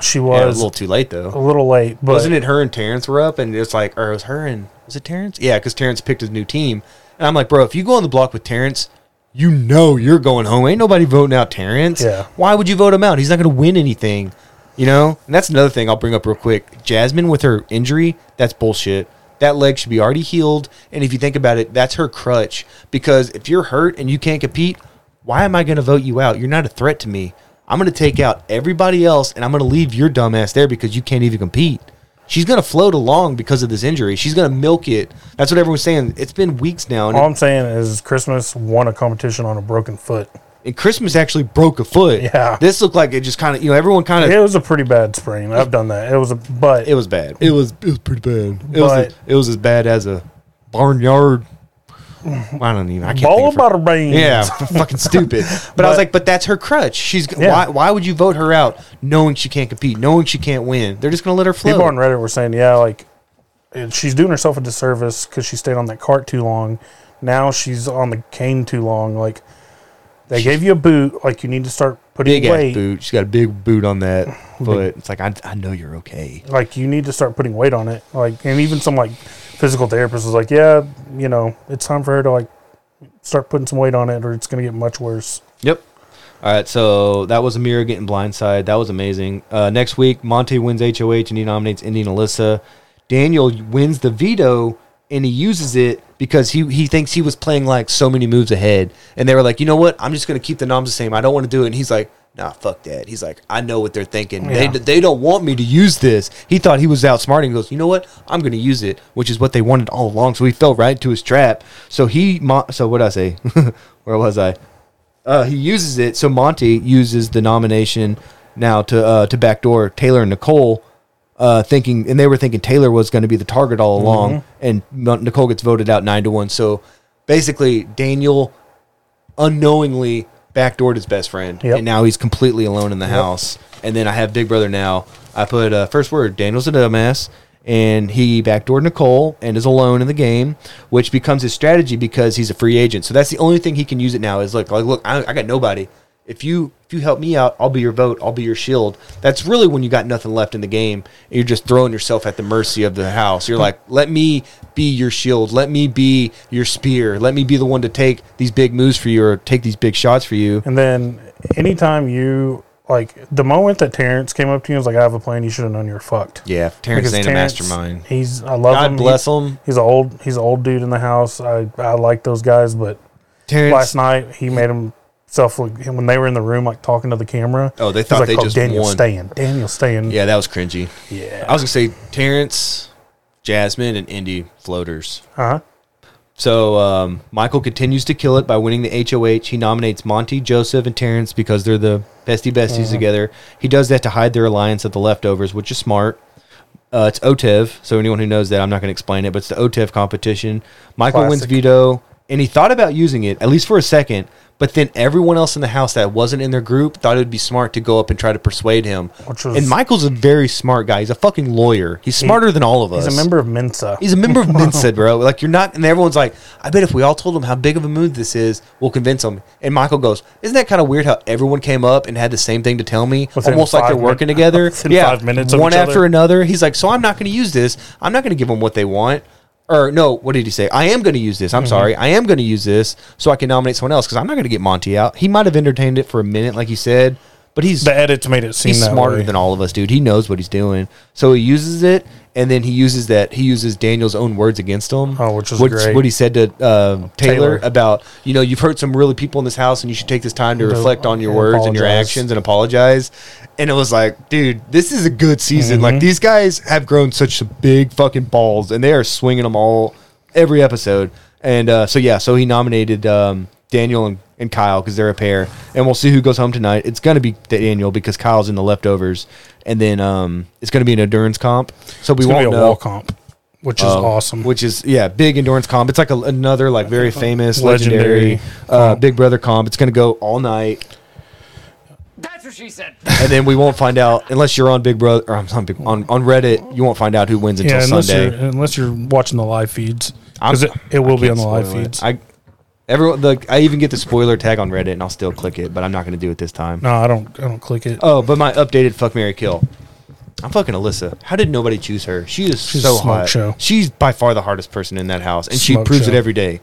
she yeah, a was little too late though. a little late. But Wasn't it her and Terrance were up, and it's like, or it was her and was it Terrance? Yeah, because Terrance picked his new team, and I'm like, bro, if you go on the block with Terrance, you know you're going home. Ain't nobody voting out Terrance. Yeah. Why would you vote him out? He's not going to win anything. You know? And that's another thing I'll bring up real quick. Jasmine with her injury, that's bullshit. That leg should be already healed. And if you think about it, that's her crutch. Because if you're hurt and you can't compete, why am I going to vote you out? You're not a threat to me. I'm going to take out everybody else and I'm going to leave your dumbass there because you can't even compete. She's going to float along because of this injury. She's going to milk it. That's what everyone's saying. It's been weeks now. All I'm saying is Christmas won a competition on a broken foot. And Christmas actually broke a foot. Yeah. This looked like it just kind of, you know, everyone kind of It was a pretty bad sprain. I've done that. It was a but It was bad. It was it was pretty bad. It was But- it was as bad as a barnyard. I don't even. I can't. ball think of of her- butter beans. Yeah, fucking stupid. But, I was like, but that's her crutch. She's Yeah. why? Why would you vote her out, knowing she can't compete, knowing she can't win? They're just gonna let her float. People on Reddit were saying, yeah, like and she's doing herself a disservice because she stayed on that cart too long. Now she's on the cane too long. Like they gave you a boot. Like you need to start putting big weight. boot. She's got a big boot on that foot. It's like I, I know you're okay. Like you need to start putting weight on it. Like and even some like physical therapist was like, yeah, you know, it's time for her to like start putting some weight on it, or it's gonna get much worse. Yep. All right, so that was Ameerah getting blindside. That was amazing. Uh, next week, Monte wins HOH and he nominates Indy and Alyssa. Daniel wins the veto and he uses it because he, he thinks he was playing like so many moves ahead. And they were like, you know what? I'm just going to keep the noms the same. I don't want to do it. And he's like, nah, fuck that. He's like, I know what they're thinking. Yeah. They, they don't want me to use this. He thought he was outsmarting. He goes, you know what? I'm going to use it, which is what they wanted all along. So he fell right into his trap. So he, mo- so what did I say? Where was I? uh, he uses it. So Monte uses the nomination now to uh, to backdoor Taylor and Nicole, uh, thinking, and they were thinking Taylor was going to be the target all along, and Nicole gets voted out nine to one. So basically, Daniel unknowingly backdoored his best friend, Yep. and now he's completely alone in the house. And then I have Big Brother now. I put uh, first word Daniel's a dumbass. And he backdoored Nicole and is alone in the game, which becomes his strategy because he's a free agent. So that's the only thing he can use it now. Is look, like, look, I, I got nobody. If you if you help me out, I'll be your vote. I'll be your shield. That's really when you got nothing left in the game. And you're just throwing yourself at the mercy of the house. You're like, let me be your shield. Let me be your spear. Let me be the one to take these big moves for you or take these big shots for you. And then anytime you like the moment that Terrance came up to you and was like, I have a plan, you should have known you were fucked. Yeah, Terrance Because ain't Terrance, a mastermind. He's I love God him. bless him. He's an old he's an old dude in the house. I I like those guys, but Terrance. last night he made himself look when they were in the room like talking to the camera. Oh, they thought like, they oh, just Daniel won." staying, Daniel staying. Yeah, that was cringy. yeah. I was gonna say Terrance, Jasmine, and Indy floaters. huh? So um, Michael continues to kill it by winning the HOH. He nominates Monte, Joseph, and Terrance because they're the bestie besties together. He does that to hide their alliance of the leftovers, which is smart. Uh, it's OTEV, so anyone who knows that, I'm not going to explain it, but it's the OTEV competition. Michael wins veto, and he thought about using it, at least for a second, but then everyone else in the house that wasn't in their group thought it would be smart to go up and try to persuade him. Which was- and Michael's a very smart guy. He's a fucking lawyer. He's smarter than all of us. He's a member of Mensa. He's a member of Mensa, bro. Like you're not, and everyone's like, I bet if we all told him how big of a move this is, we'll convince him. And Michael goes, Isn't that kind of weird how everyone came up and had the same thing to tell me, Within almost like they're working min- together? yeah, five minutes of one each after other. another. He's like, So I'm not going to use this. I'm not going to give them what they want. Or no, what did he say? I am going to use this. I'm Mm-hmm. sorry. I am going to use this so I can nominate someone else because I'm not going to get Monte out. He might have entertained it for a minute, like he said, but he's the edits made it seem he's that smarter way. than all of us, dude. He knows what he's doing. So he uses it, and then he uses that. He uses Daniel's own words against him. Oh, which was great. What he said to um, Taylor, Taylor. about, you know, you've hurt some really people in this house, and you should take this time to To- reflect on your and words and your actions and apologize. And it was like, dude, this is a good season. Mm-hmm. Like these guys have grown such big fucking balls, and they are swinging them all every episode. And uh, so yeah, so he nominated um, Daniel and, and Kyle because they're a pair, and we'll see who goes home tonight. It's gonna be Daniel because Kyle's in the leftovers, and then um, it's gonna be an endurance comp. So we It's won't be a know. wall comp, which is Um, awesome. Which is yeah, big endurance comp. It's like a, another like very famous legendary, Legendary uh. Big Brother comp. It's gonna go all night, That's what she said. and then we won't find out unless you're on Big Brother or I'm on, Big, on on Reddit. You won't find out who wins until yeah, unless Sunday. you're unless you're watching the live feeds because it, it will be on the live it. feeds. I everyone the I even get the spoiler tag on Reddit and I'll still click it, but I'm not gonna do it this time. no, I don't. I don't click it. Oh, but my updated fuck Mary Kill. I'm fucking Alyssa. How did nobody choose her? She is She's so a smoke hot. show. She's by far the hardest person in that house, and she Smoke proves it show. every day.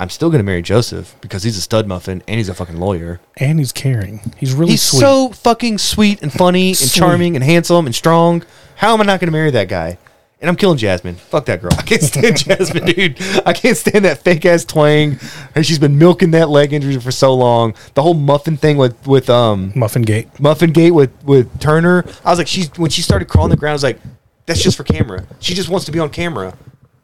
I'm still gonna marry Joseph because he's a stud muffin and he's a fucking lawyer. And he's caring. He's really He's sweet. so fucking sweet and funny and Sweet. charming and handsome and strong. How am I not gonna marry that guy? And I'm killing Jasmine. Fuck that girl. I can't stand Jasmine, dude. I can't stand that fake ass twang. And she's been milking that leg injury for so long. The whole muffin thing with with um Muffin Gate. Muffin Gate with with Turner. I was like, she's when she started crawling the ground. I was like, that's just for camera. She just wants to be on camera.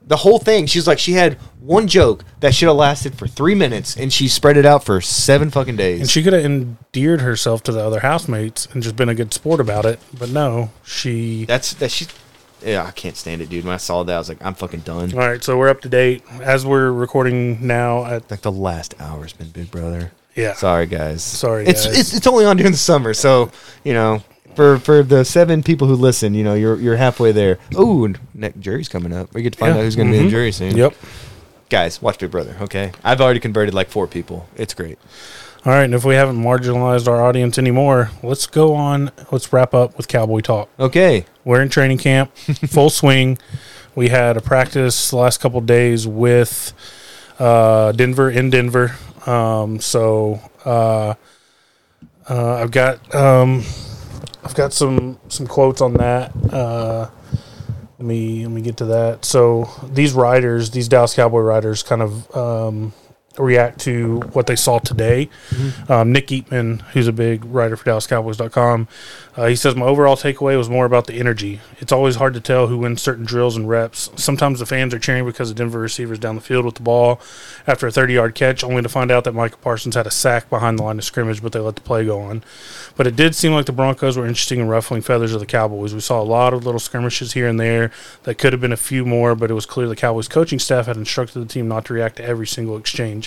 The whole thing. She's like, she had one joke that should have lasted for three minutes, and she spread it out for seven fucking days. And she could have endeared herself to the other housemates and just been a good sport about it. But no, she. that's that she. Yeah, I can't stand it, dude. When I saw that, I was like, I'm fucking done. All right, so we're up to date as we're recording now. At Like the last hour's been Big Brother. yeah, Sorry, guys. Sorry, It's guys. it's it's only on during the summer, so you know. For, for the seven people who listen, you know, you're you're halfway there. Oh, next jury's coming up. We get to find Yeah. out who's going to be in Mhm. the jury soon. Yep. guys, watch Big Brother. Okay, I've already converted like four people. It's great. All right, and if we haven't marginalized our audience anymore, let's go on. Let's wrap up with Cowboy Talk. Okay, We're in training camp, full swing. We had a practice the last couple days with uh, Denver in Denver. Um, so uh, uh, I've got um, I've got some some quotes on that. Uh, let me let me get to that. So these riders, these Dallas Cowboy riders, kind of um, react to what they saw today. Um, Nick Eatman, who's a big writer for DallasCowboys.com, uh, he says my overall takeaway was more about the energy. It's always hard to tell who wins certain drills and reps. Sometimes the fans are cheering because the Denver receivers down the field with the ball after a 30-yard catch, only to find out that Micah Parsons had a sack behind the line of scrimmage, but they let the play go on. But it did seem like the Broncos were interesting in ruffling feathers of the Cowboys. We saw a lot of little skirmishes here and there. That could have been a few more, but it was clear the Cowboys coaching staff had instructed the team not to react to every single exchange.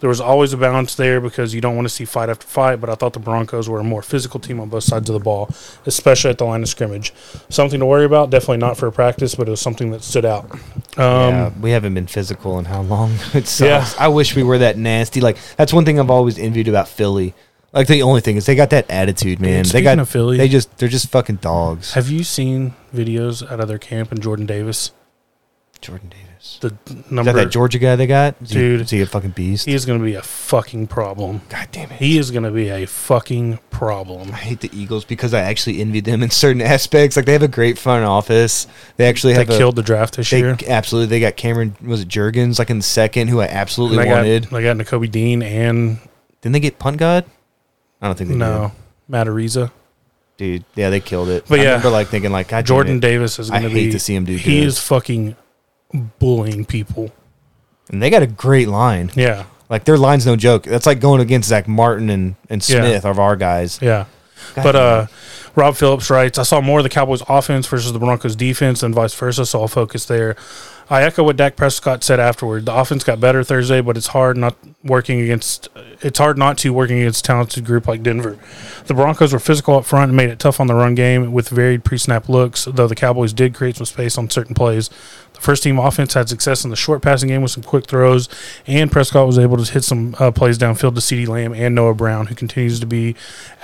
There was always a balance there because you don't want to see fight after fight, but I thought the Broncos were a more physical team on both sides of the ball, especially at the line of scrimmage. Something to worry about, definitely not for a practice, but it was something that stood out. Um, yeah, we haven't been physical in how long? It sucks. Yeah. I wish we were that nasty. Like that's one thing I've always envied about Philly. Like the only thing is they got that attitude, man. they got of Philly- They just they're just fucking dogs. Have you seen videos out of their camp and Jordan Davis? Jordan Davis. The Is number that that Georgia guy they got? Is he- Dude. is he a fucking beast? he is going to be a fucking problem. God damn it. He is going to be a fucking problem. I hate the Eagles because I actually envy them in certain aspects. Like they have a great front office. They actually They have a, killed the draft this They year. absolutely. They got Cameron. Was it Jurgens? Like in the second, who I absolutely They got, wanted. they got Nakobe Dean and Didn't they get Punt God? I don't think they no Araiza. Dude, yeah, they killed it. But I yeah, remember like thinking like God damn Jordan. Davis is I going to be hate be. to see him do He good. is fucking bullying people. and they got a great line. Yeah, Like their line's no joke. That's like going against Zach Martin and and Yeah. Smith of our guys. yeah. God But uh, Rob Phillips writes, I saw more of the Cowboys' offense versus the Broncos' defense and vice versa, so I'll focus there. I echo what Dak Prescott said afterward. The offense got better Thursday, but it's hard not working against. It's hard not to working against a talented group like Denver. The Broncos were physical up front and made it tough on the run game with varied pre-snap looks. Though the Cowboys did create some space on certain plays. The first team offense had success in the short passing game with some quick throws, and Prescott was able to hit some uh, plays downfield to CeeDee Lamb and Noah Brown, who continues to be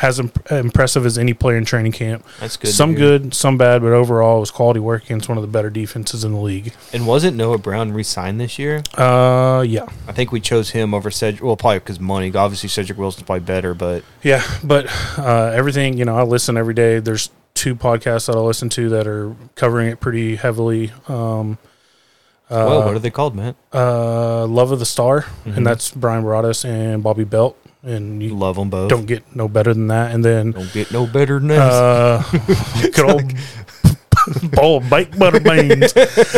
as imp- impressive as any player in training camp. That's good Some good, some bad, but overall, it was quality work against one of the better defenses in the league. And wasn't Noah Brown re-signed this year? Uh, yeah, I think we chose him over Cedric. Well, probably because money. Obviously, Cedric Wilson's probably better, but yeah, but uh, everything you know, I listen every day. There's two podcasts that I listen to that are covering it pretty heavily. Um, uh, well, what are they called, man? uh, Love of the Star, Mhm. and that's Bryan Broaddus and Bobby Belt, and you Love them both. don't get no better than that. And then Don't get no better than this. uh, good old bowl of baked butter beans.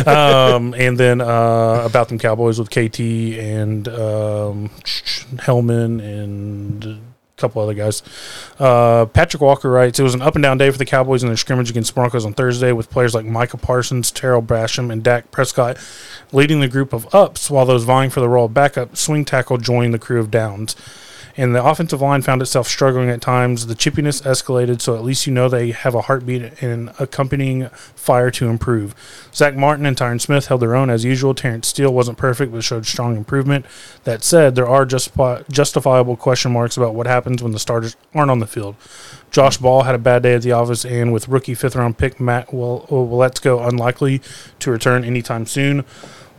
um, and then uh, about them Cowboys with KT and um, Hellman and couple other guys. Uh, Patrick Walker writes, It was an up and down day for the Cowboys in their scrimmage against Broncos on Thursday with players like Micah Parsons, Tarell Basham, and Dak Prescott leading the group of ups while those vying for the role of backup swing tackle joined the crew of downs and the offensive line found itself struggling at times. The chippiness escalated, so at least you know they have a heartbeat and an accompanying fire to improve. Zach Martin and Tyron Smith held their own as usual. Terence Steele wasn't perfect, but showed strong improvement. That said, there are justifi- justifiable question marks about what happens when the starters aren't on the field. Josh Ball had a bad day at the office, and with rookie fifth round pick Matt Will- Let's go unlikely to return anytime soon.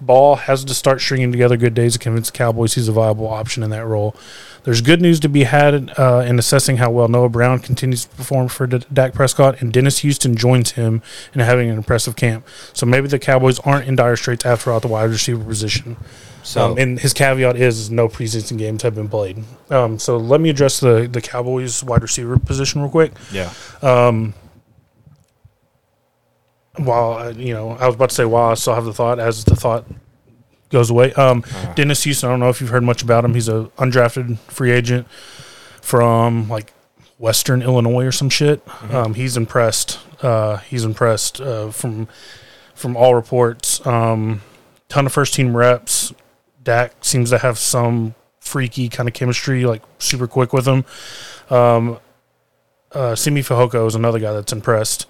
Ball has to start stringing together good days to convince the Cowboys he's a viable option in that role. There's good news to be had uh, in assessing how well Noah Brown continues to perform for D- Dak Prescott, and Dennis Houston joins him in having an impressive camp. So maybe the Cowboys aren't in dire straits after all the wide receiver position. So Um, and his caveat is, is no preseason games have been played. Um, so let me address the the Cowboys wide receiver position real quick. yeah, While uh, you know, I was about to say while I still have the thought, as the thought goes away. Um, Uh-huh. Dennis Houston. I don't know if you've heard much about him. He's a undrafted free agent from like Western Illinois or some shit. Mm-hmm. Um, he's impressed. Uh, he's impressed uh, from from all reports. Um, ton of first team reps. Dak seems to have some freaky kind of chemistry, like super quick with him. Um, uh, Simi Fehoko is another guy that's impressed.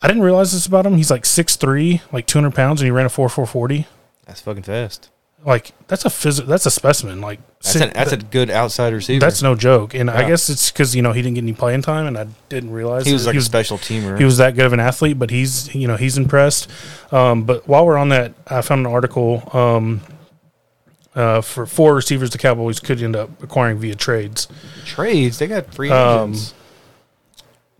I didn't realize this about him. He's like 6'3", like 200 pounds, and he ran a 4 440. that's fucking fast. Like, that's a phys- that's a specimen. Like, That's, an, that's a good outside receiver. that's no joke. And I guess it's because, you know, he didn't get any playing time, and I didn't realize he was that like a special teamer. he was that good of an athlete, but he's you know he's impressed. Um, but while we're on that, I found an article um, uh, for four receivers the Cowboys could end up acquiring via trades. trades. They got free Um, agents.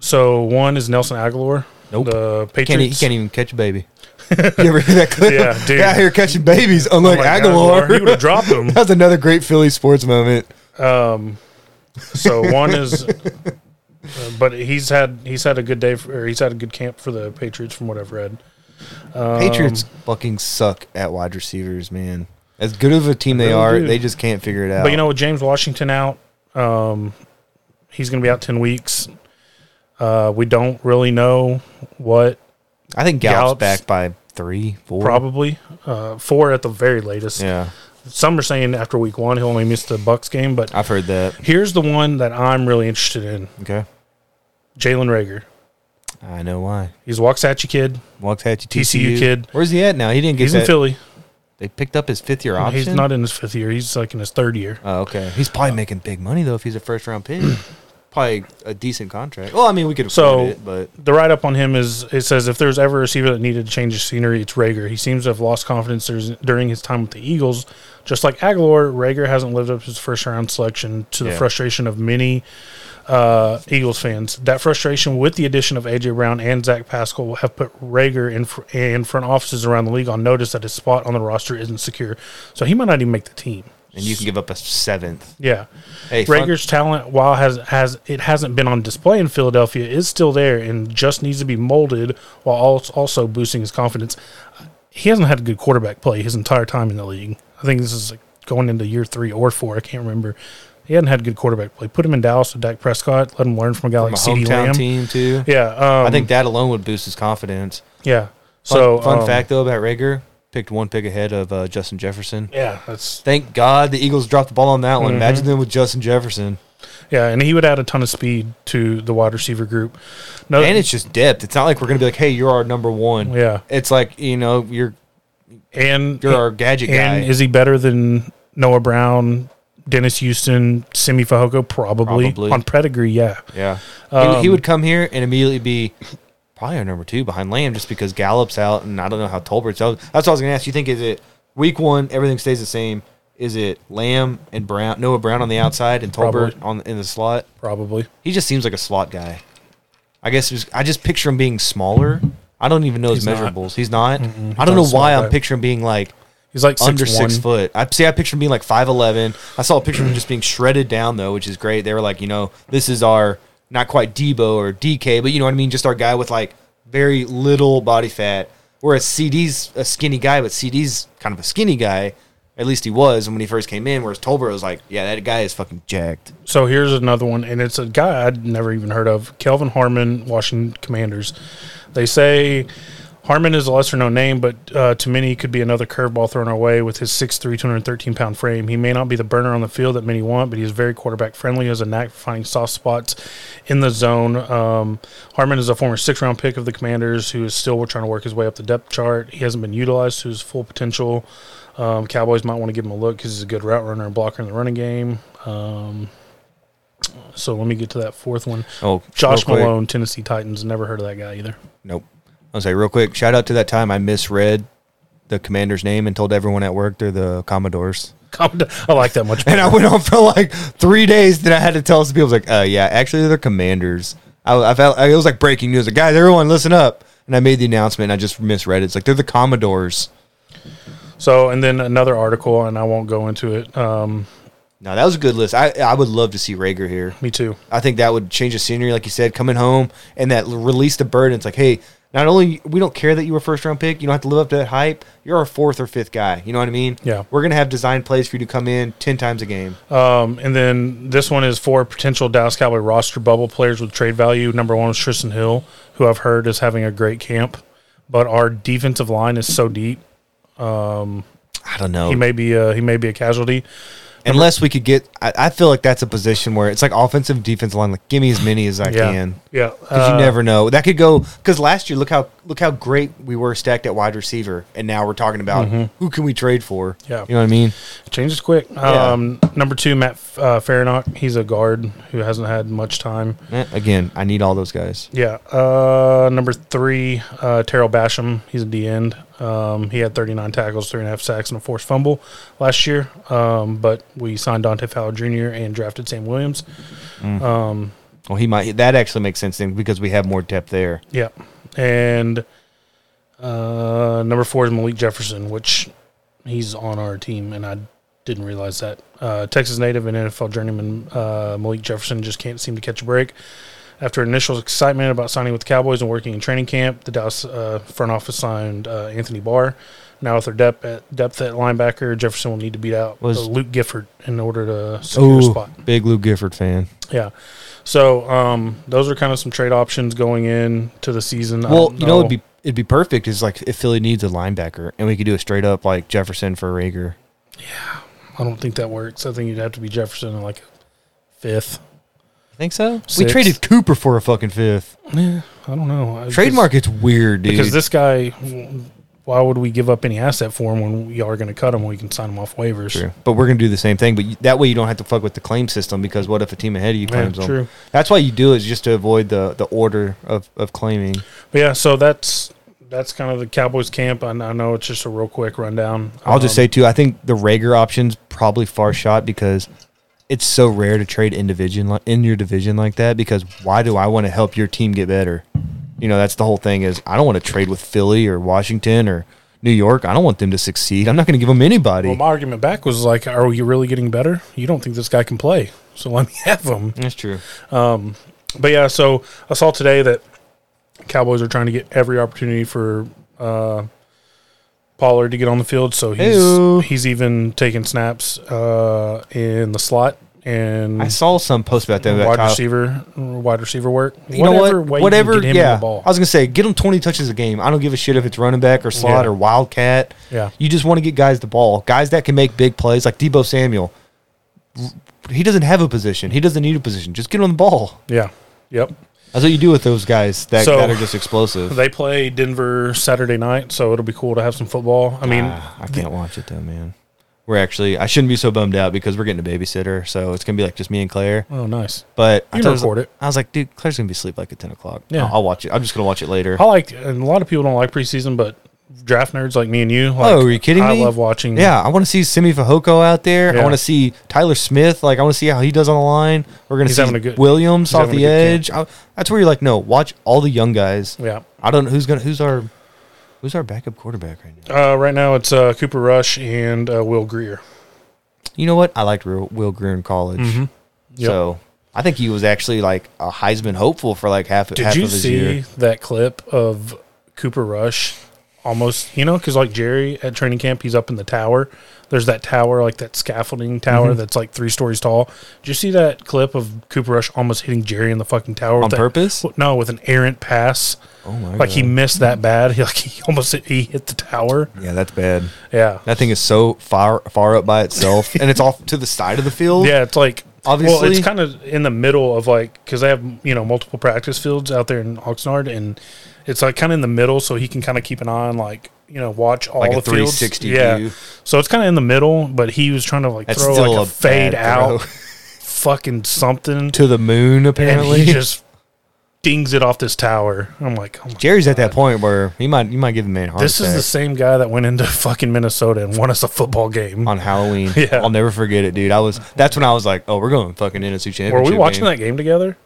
So one is Nelson Agholor, Nope. the Can't, he can't even catch a baby. you ever hear that clip? Yeah, dude. Out here catching babies, unlike Like Agholor. he would have dropped him. That's another great Philly sports moment. So one is, uh, but he's had he's had a good day for, or he's had a good camp for the Patriots from what I've read. Patriots fucking suck at wide receivers, man. As good of a team they are, do. they just can't figure it out. But you know, with James Washington out, um, he's going to be out ten weeks. Uh, we don't really know what I think Gallup's, Gallup's- back by three, four. probably uh, four at the very latest. Yeah, Some are saying after week one he'll only miss the Bucks game, but I've heard that. here's the one that I'm really interested in: Okay, Jalen Reagor. I know why. He's a Waxahachie kid. You, TCU TCU kid. Where's he at now? He didn't get He's that. in Philly. They picked up his fifth year option. He's not in his fifth year. He's like in his third year. Oh, okay. He's probably making big money though if he's a first round pick. probably a decent contract. Well, I mean, we could afford So- it, but The write up on him is it says if there's ever a receiver that needed to change his scenery, it's Reagor. He seems to have lost confidence during his time with the Eagles. Just like Agholor, Reagor hasn't lived up to his first round selection to the Yeah. frustration of many uh, Eagles fans. That frustration with the addition of AJ Brown and Zach Pascal have put Reagor in fr- and front offices around the league on notice that his spot on the roster isn't secure. So he might not even make the team. And you can give up a seventh. Yeah. Hey, fun- Reagor's talent, while has has it hasn't been on display in Philadelphia, is still there and just needs to be molded while also boosting his confidence. He hasn't had a good quarterback play his entire time in the league. I think this is like going into year three or four. I can't remember. He hadn't had good quarterback play. Put him in Dallas with Dak Prescott. Let him learn from a guy from like hometown Lamb. team too. Yeah, um, I think that alone would boost his confidence. Yeah. Fun, So fun um, fact though about Reagor, picked one pick ahead of uh, Justin Jefferson. Yeah, that's Thank God the Eagles dropped the ball on that one. Mhm. Imagine them with Justin Jefferson. yeah, and he would add a ton of speed to the wide receiver group. No, And it's just depth. It's not like we're gonna be like, hey, you're our number one. yeah, It's like you know you're and you're our gadget guy. And is he better than Noah Brown, Dennis Houston, Simi Fehoko? Probably. Probably. On pedigree, yeah. yeah, he, Um, he would come here and immediately be probably our number two behind Lamb, just because Gallup's out and I don't know how Tolbert's out. That's what I was gonna ask. You think is it week one everything stays the same? Is it Lamb and Brown, Noah Brown on the outside and Tolbert Probably. on in the slot? Probably. He just seems like a slot guy. I guess was, I just picture him being smaller. I don't even know his He's not. measurables. He's not. he's I don't not know small why I'm guy. picturing being like He's like under six one. foot. I see. I picture him being like five eleven. I saw a picture of him just being shredded down though, which is great. They were like, you know, this is our not quite Deebo or DK, but you know what I mean, just our guy with like very little body fat. Whereas CeeDee's a skinny guy, but CeeDee's kind of a skinny guy. At least he was when he first came in. Whereas Tolbert was like, yeah, that guy is fucking jacked. So here's another one, and it's a guy I'd never even heard of. Kelvin Harmon, Washington Commanders. They say Harmon is a lesser known name, but uh, to many could be another curveball thrown our way with his 6'3", 213 pound frame. He may not be the burner on the field that many want, but he is very quarterback friendly. He has a knack for finding soft spots in the zone. Um, Harmon is a former six round pick of the Commanders who is still trying to work his way up the depth chart. He hasn't been utilized to his full potential. Um, Cowboys might want to give him a look because he's a good route runner and blocker in the running game. Um, so let me get to that fourth one. Oh, Josh. Malone, Tennessee Titans. Never heard of that guy either. Nope. I'll say real quick. Shout out to that time I misread the commander's name and told everyone at work they're the Commodores. I like that much. And I went on for like three days. Then I had to tell some people, I was like, uh, yeah, actually, they're commanders. I, I felt it was like breaking news. Like, guys, everyone, listen up. And I made the announcement. And I just misread it. It's like they're the Commodores. So, and then another article, and I won't go into it. Um, No, that was a good list. I I would love to see Reagor here. me too. I think that would change the scenery, like you said, coming home and that release the burden. It's like, hey, not only we don't care that you were first round pick, you don't have to live up to that hype. You're our fourth or fifth guy. You know what I mean? Yeah. We're gonna have design plays for you to come in ten times a game. Um, and then this one is for potential Dallas Cowboy roster bubble players with trade value. Number one is Trysten Hill, who I've heard is having a great camp, but our defensive line is so deep. I don't know. He may be a, he may be a casualty. Unless we could get, I, I feel like that's a position where it's like offensive defensive line. Like, give me as many as I Yeah, can. yeah. Because Uh, you never know. That could go. Because last year, look how look how great we were stacked at wide receiver, and now we're talking about who can we trade for. Mm-hmm. Yeah. you know what I mean. changes quick. Um, number two, Matt uh, Farniok. He's a guard who hasn't had much time. Eh, again, I need all those guys. Yeah. Uh, number three, uh, Tarell Basham. He's a D end. Um, he had 39 tackles, three and a half sacks, and a forced fumble last year. Um, but we signed Dante Fowler Jr. and drafted Sam Williams. Well, he might. That actually makes sense then because we have more depth there. Yeah. And uh, number four is Malik Jefferson, which he's on our team, and I didn't realize that. Uh, Texas native and NFL journeyman uh, Malik Jefferson just can't seem to catch a break. After initial excitement about signing with the Cowboys and working in training camp, the Dallas uh, front office signed uh, Anthony Barr. Now, with their depth at, depth at linebacker, Jefferson will need to beat out Was- uh, Luke Gifford in order to secure a Oh, spot. big Luke Gifford fan. Yeah. So um, those are kind of some trade options going in to the season. Well, don't you know, it'd be it'd be perfect. Is like if Philly needs a linebacker, and we could do a straight up like Jefferson for Reagor. Yeah, I don't think that works. I think you'd have to be Jefferson in like fifth. Think so? We Sixth. traded Cooper for a fucking fifth. Yeah, I don't know. I- Trade market's weird, dude. because this guy. Why would we give up any asset for him when we are going to cut him? We can sign him off waivers. True. But we're gonna do the same thing. But you, that way, you don't have to fuck with the claim system because what if a team ahead of you Yeah, claims them? true. That's why you do it is just to avoid the the order of of claiming. But yeah, so that's that's kind of the Cowboys camp. I, I know it's just a real quick rundown. I'll just Um, say too. I think the Reagor option's probably far shot because it's so rare to trade in division in your division like that. Because why do I want to help your team get better? You know, that's the whole thing. Is I don't want to trade with Philly or Washington or New York. I don't want them to succeed. I'm not going to give them anybody. Well, my argument back was like, "Are we really getting better? You don't think this guy can play? So let me have him." that's true. But yeah, so I saw today that Cowboys are trying to get every opportunity for uh, Pollard to get on the field. So he's he's even taking snaps uh, in the slot and I saw some post about that. wide Kyle- receiver wide receiver work. You know Whatever what? way you Whatever. can get him yeah. I was gonna say, get him 20 touches a game. I don't give a shit if it's running back or slot Yeah. or wildcat. Yeah. You just want to get guys the ball, guys that can make big plays, like Deebo Samuel. He doesn't have a position. He doesn't need a position. Just get him on the ball. yeah. Yep. That's what you do with those guys that, So- that are just explosive. They play Denver Saturday night, so it'll be cool to have some football. I mean, Ah, I can't watch it though, man. We're actually I shouldn't be so bummed out because we're getting a babysitter, so it's gonna be like just me and Claire. oh, nice. But I You told- can record it. I was like, dude, Claire's gonna be asleep like at ten o'clock. Yeah. I'll, I'll watch it. I'm just gonna watch it later. I like, and a lot of people don't like preseason, but draft nerds like me and you. Like, Oh, are you kidding I me? love watching. Yeah, I want to see Simi Fehoko out there. I want to see Tyler Smith. Like, I want to see how he does on the line. We're gonna He's see good- Williams off the edge. I, that's where you're like, no, watch all the young guys. yeah. I don't know who's gonna who's our who's our backup quarterback right now. Uh, right now it's uh, Cooper Rush and uh, Will Grier. You know what? I liked Will, Will Grier in college, Mm-hmm. Yep. so I think he was actually like a Heisman hopeful for like half Did half you of his see year. that clip of Cooper Rush? Almost, you know, because like Jerry at training camp, he's up in the tower. There's that tower, like that scaffolding tower Mm-hmm. that's like three stories tall. Did you see that clip of Cooper Rush almost hitting Jerry in the fucking tower On with that- purpose? No, with an errant pass. Oh my Like he missed that bad. He like he almost hit, he hit the tower. Yeah, that's bad. Yeah, That thing is so far far up by itself, and it's off to the side of the field. Yeah, it's like well, Obviously- it's kind of in the middle of like because they have you know multiple practice fields out there in Oxnard, and it's like kind of in the middle, so he can kind of keep an eye on like you know watch all Like the fields. 360 Yeah, view. so it's kind of in the middle, but he was trying to like That's throw like a, a fade out, fucking something, to the moon and apparently. he just dings it off this tower. I'm like, oh my Jerry's at that point where he might you might give the man heart This is the same guy that went into fucking Minnesota and won us a football game. on Halloween. Yeah. I'll never forget it, dude. I was that's when I was like, oh, we're going fucking NFC championship. Were we watching game. that game together?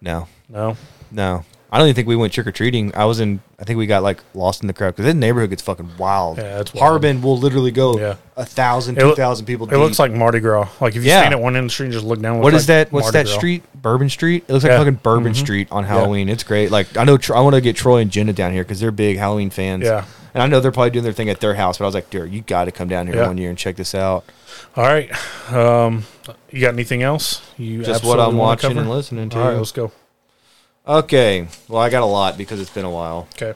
No, No. no. I don't even think we went trick or treating. I was in. I think we got like lost in the crowd because that neighborhood gets fucking wild. Yeah, it's wild. Harbin will literally go Yeah. a thousand, It two loo- thousand people. It looks like Mardi Gras. Like if you Yeah. stand at one end of the street and just look down. What is that? What's that street? Bourbon Street. It looks like Yeah. fucking Bourbon Mhm. Street on Halloween. It's great. Like I know Tr- I want to get Troy and Jenna down here because they're big Halloween fans. Yeah. and I know they're probably doing their thing at their house. But I was like, dude, you got to come down here Yeah. one year and check this out. All right. Um, you got anything else? You Just what absolutely I'm wanna watching cover? and listening to. All right, let's go. Okay. Well, I got a lot because it's been a while. Okay.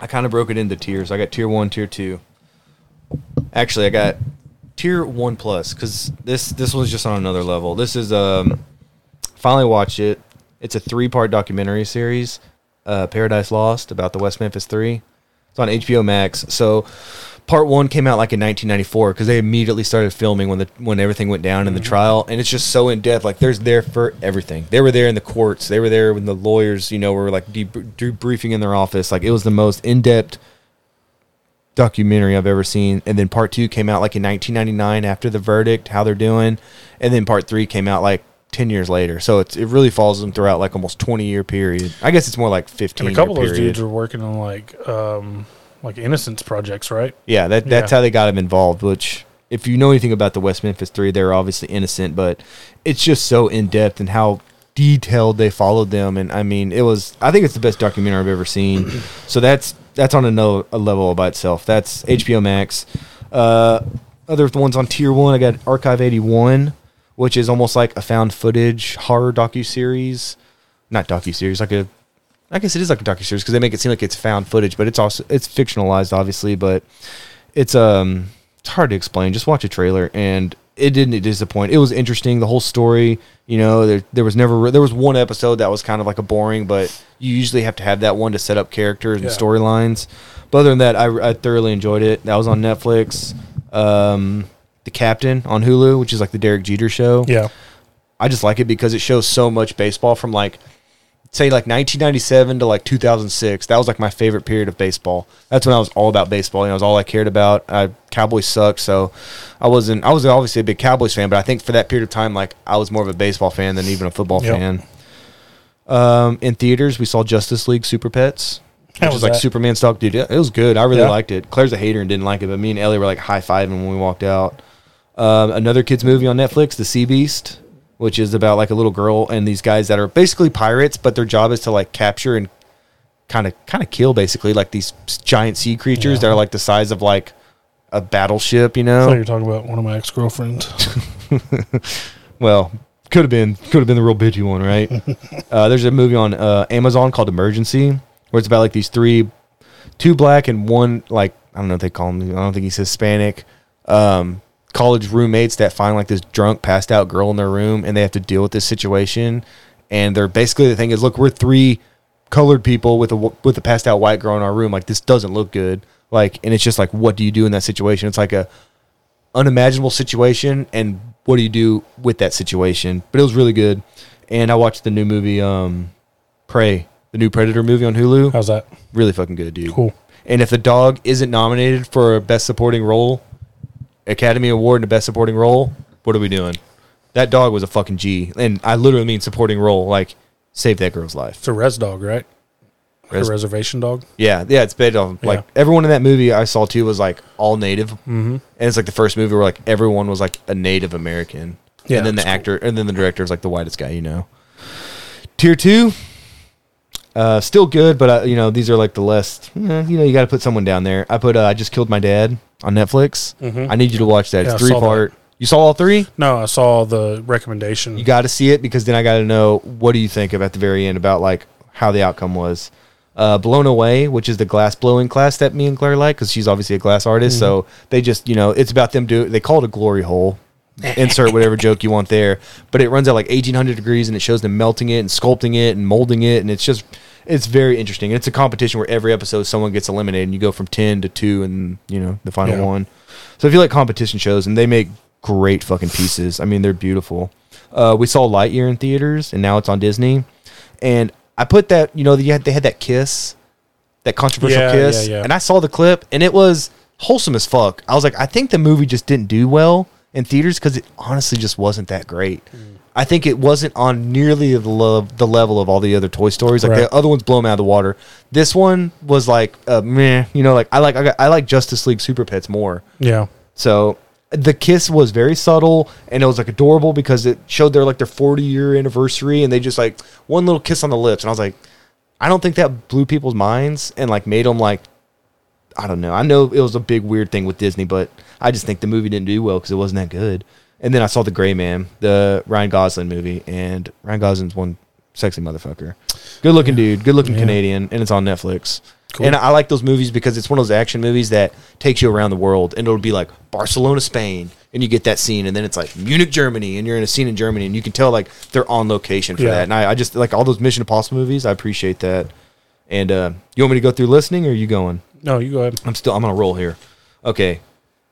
I kind of broke it into tiers. I got tier one, tier two. Actually, I got tier one plus because this this was just on another level. This is um finally watched it. It's a three part documentary series, uh, Paradise Lost about the West Memphis Three. It's on HBO Max. So part one came out like in 1994 because they immediately started filming when the when everything went down in the trial, and it's just so in depth. Like there's there for everything. They were there in the courts. They were there when the lawyers, you know, were like deb- debriefing in their office. Like it was the most in depth documentary I've ever seen. And then part two came out like in 1999 after the verdict, how they're doing, and then part three came out like 10 years later. So it's, it really follows them throughout like almost 20 year period. I guess it's more like 15. And a couple of those period. dudes are working on like um like innocence projects, right? Yeah, that that's Yeah. how they got him involved. Which, if you know anything about the West Memphis Three, they're obviously innocent, but it's just so in depth and how detailed they followed them. And I mean, it was. I think it's the best documentary I've ever seen. so that's that's on another a level by itself. That's HBO Max. Uh, other ones on tier one, I got Archive eighty one, which is almost like a found footage horror docu series. Not docu series, like a I guess it is like a docu series because they make it seem like it's found footage, but it's also it's fictionalized, obviously. But it's um it's hard to explain. Just watch a trailer, and it didn't disappoint. It was interesting. The whole story, you know, there there was never there was one episode that was kind of like a boring, but you usually have to have that one to set up characters and Yeah. storylines. But other than that, I, I thoroughly enjoyed it. That was on Netflix. Um, the Captain on Hulu, which is like the Derek Jeter show. Yeah. I just like it because it shows so much baseball from like say like 1997 to like 2006. That was like my favorite period of baseball. That's when I was all about baseball. You know, it was all I cared about. I, Cowboys sucked, so I wasn't. I was obviously a big Cowboys fan, but I think for that period of time, like I was more of a baseball fan than even a football Yep. fan. Um, in theaters, we saw Justice League Super Pets, which was is like that? Superman stock. Dude, it was good. I really Yeah. liked it. Claire's a hater and didn't like it, but me and Ellie were like high fiving when we walked out. Um, another kids movie on Netflix, The Sea Beast, which is about like a little girl and these guys that are basically pirates, but their job is to like capture and kind of kind of kill basically like these giant sea creatures that are like the size of like a battleship. You know, you're talking about one of my ex girlfriends. well, could have been could have been the real bitchy one, right? uh, there's a movie on uh, Amazon called Emergency, where it's about like these three, two black and one like I don't know what they call him. I don't think he's Hispanic. Um, college roommates that find like this drunk, passed out girl in their room, and they have to deal with this situation. And they're basically the thing is, look, we're three colored people with a with a passed out white girl in our room. Like this doesn't look good. Like, and it's just like, what do you do in that situation? It's like a unimaginable situation and what do you do with that situation but it was really good and i watched the new movie um prey the new predator movie on hulu How's that? really fucking good dude Cool. and if the dog isn't nominated for a best supporting role academy award in a best supporting role what are we doing that dog was a fucking g and i literally mean supporting role like save that girl's life It's a res dog, right? Res- a reservation dog. yeah yeah it's based on like Yeah. everyone in that movie i saw too was like all native Mm-hmm. and it's like the first movie where like everyone was like a Native American. Yeah, and then the cool. actor, and then the director is like the whitest guy you know. Tier two, uh, still good, but uh, you know these are like the less. eh, you know, you got to put someone down there. I put uh, I just killed my dad on Netflix. Mhm. I need you to watch that. Yeah, I it's three saw that. part. You saw all three? No, I saw the recommendation. You got to see it because then I got to know what do you think of at the very end about like how the outcome was. Uh, Blown Away, which is the glass blowing class that me and Claire like, because she's obviously a glass artist. So they just, you know, it's about them do. They call it a glory hole. Insert whatever joke you want there, but it runs at like eighteen hundred degrees, and it shows them melting it and sculpting it and molding it, and it's just, it's very interesting. It's a competition where every episode someone gets eliminated, and you go from ten to two, and you know the final Yeah. one. So if you like competition shows, and they make great fucking pieces. I mean, they're beautiful. Uh, we saw Lightyear in theaters, and now it's on Disney. And I put that, you know, you had, they had that kiss, that controversial Yeah, kiss, yeah. and I saw the clip, and it was wholesome as fuck. I was like, I think the movie just didn't do well in theaters because it honestly just wasn't that great. Mm. I think it wasn't on nearly the love the level of all the other Toy Stories. Like Right. the other ones blow me out of the water. This one was like, uh, meh. You know, like I like I, got, I like Justice League Super Pets more. Yeah. So the kiss was very subtle and it was like adorable because it showed their like their 40 year anniversary and they just like one little kiss on the lips and I was like I don't think that blew people's minds and like made them like I don't know. I know it was a big weird thing with Disney, but I just think the movie didn't do well because it wasn't that good. And then I saw The Gray Man, the Ryan Gosling movie, and Ryan Gosling's one sexy motherfucker. Good looking dude, good looking Yeah. Canadian, and it's on Netflix. Cool. And I like those movies because it's one of those action movies that takes you around the world, and it'll be like Barcelona, Spain, and you get that scene, and then it's like Munich, Germany, and you're in a scene in Germany, and you can tell like they're on location for Yeah. that. And I, I just like all those Mission Impossible movies. I appreciate that. And uh, you want me to go through listening, or are you going? No, you go ahead. I'm still I'm on a roll here. Okay.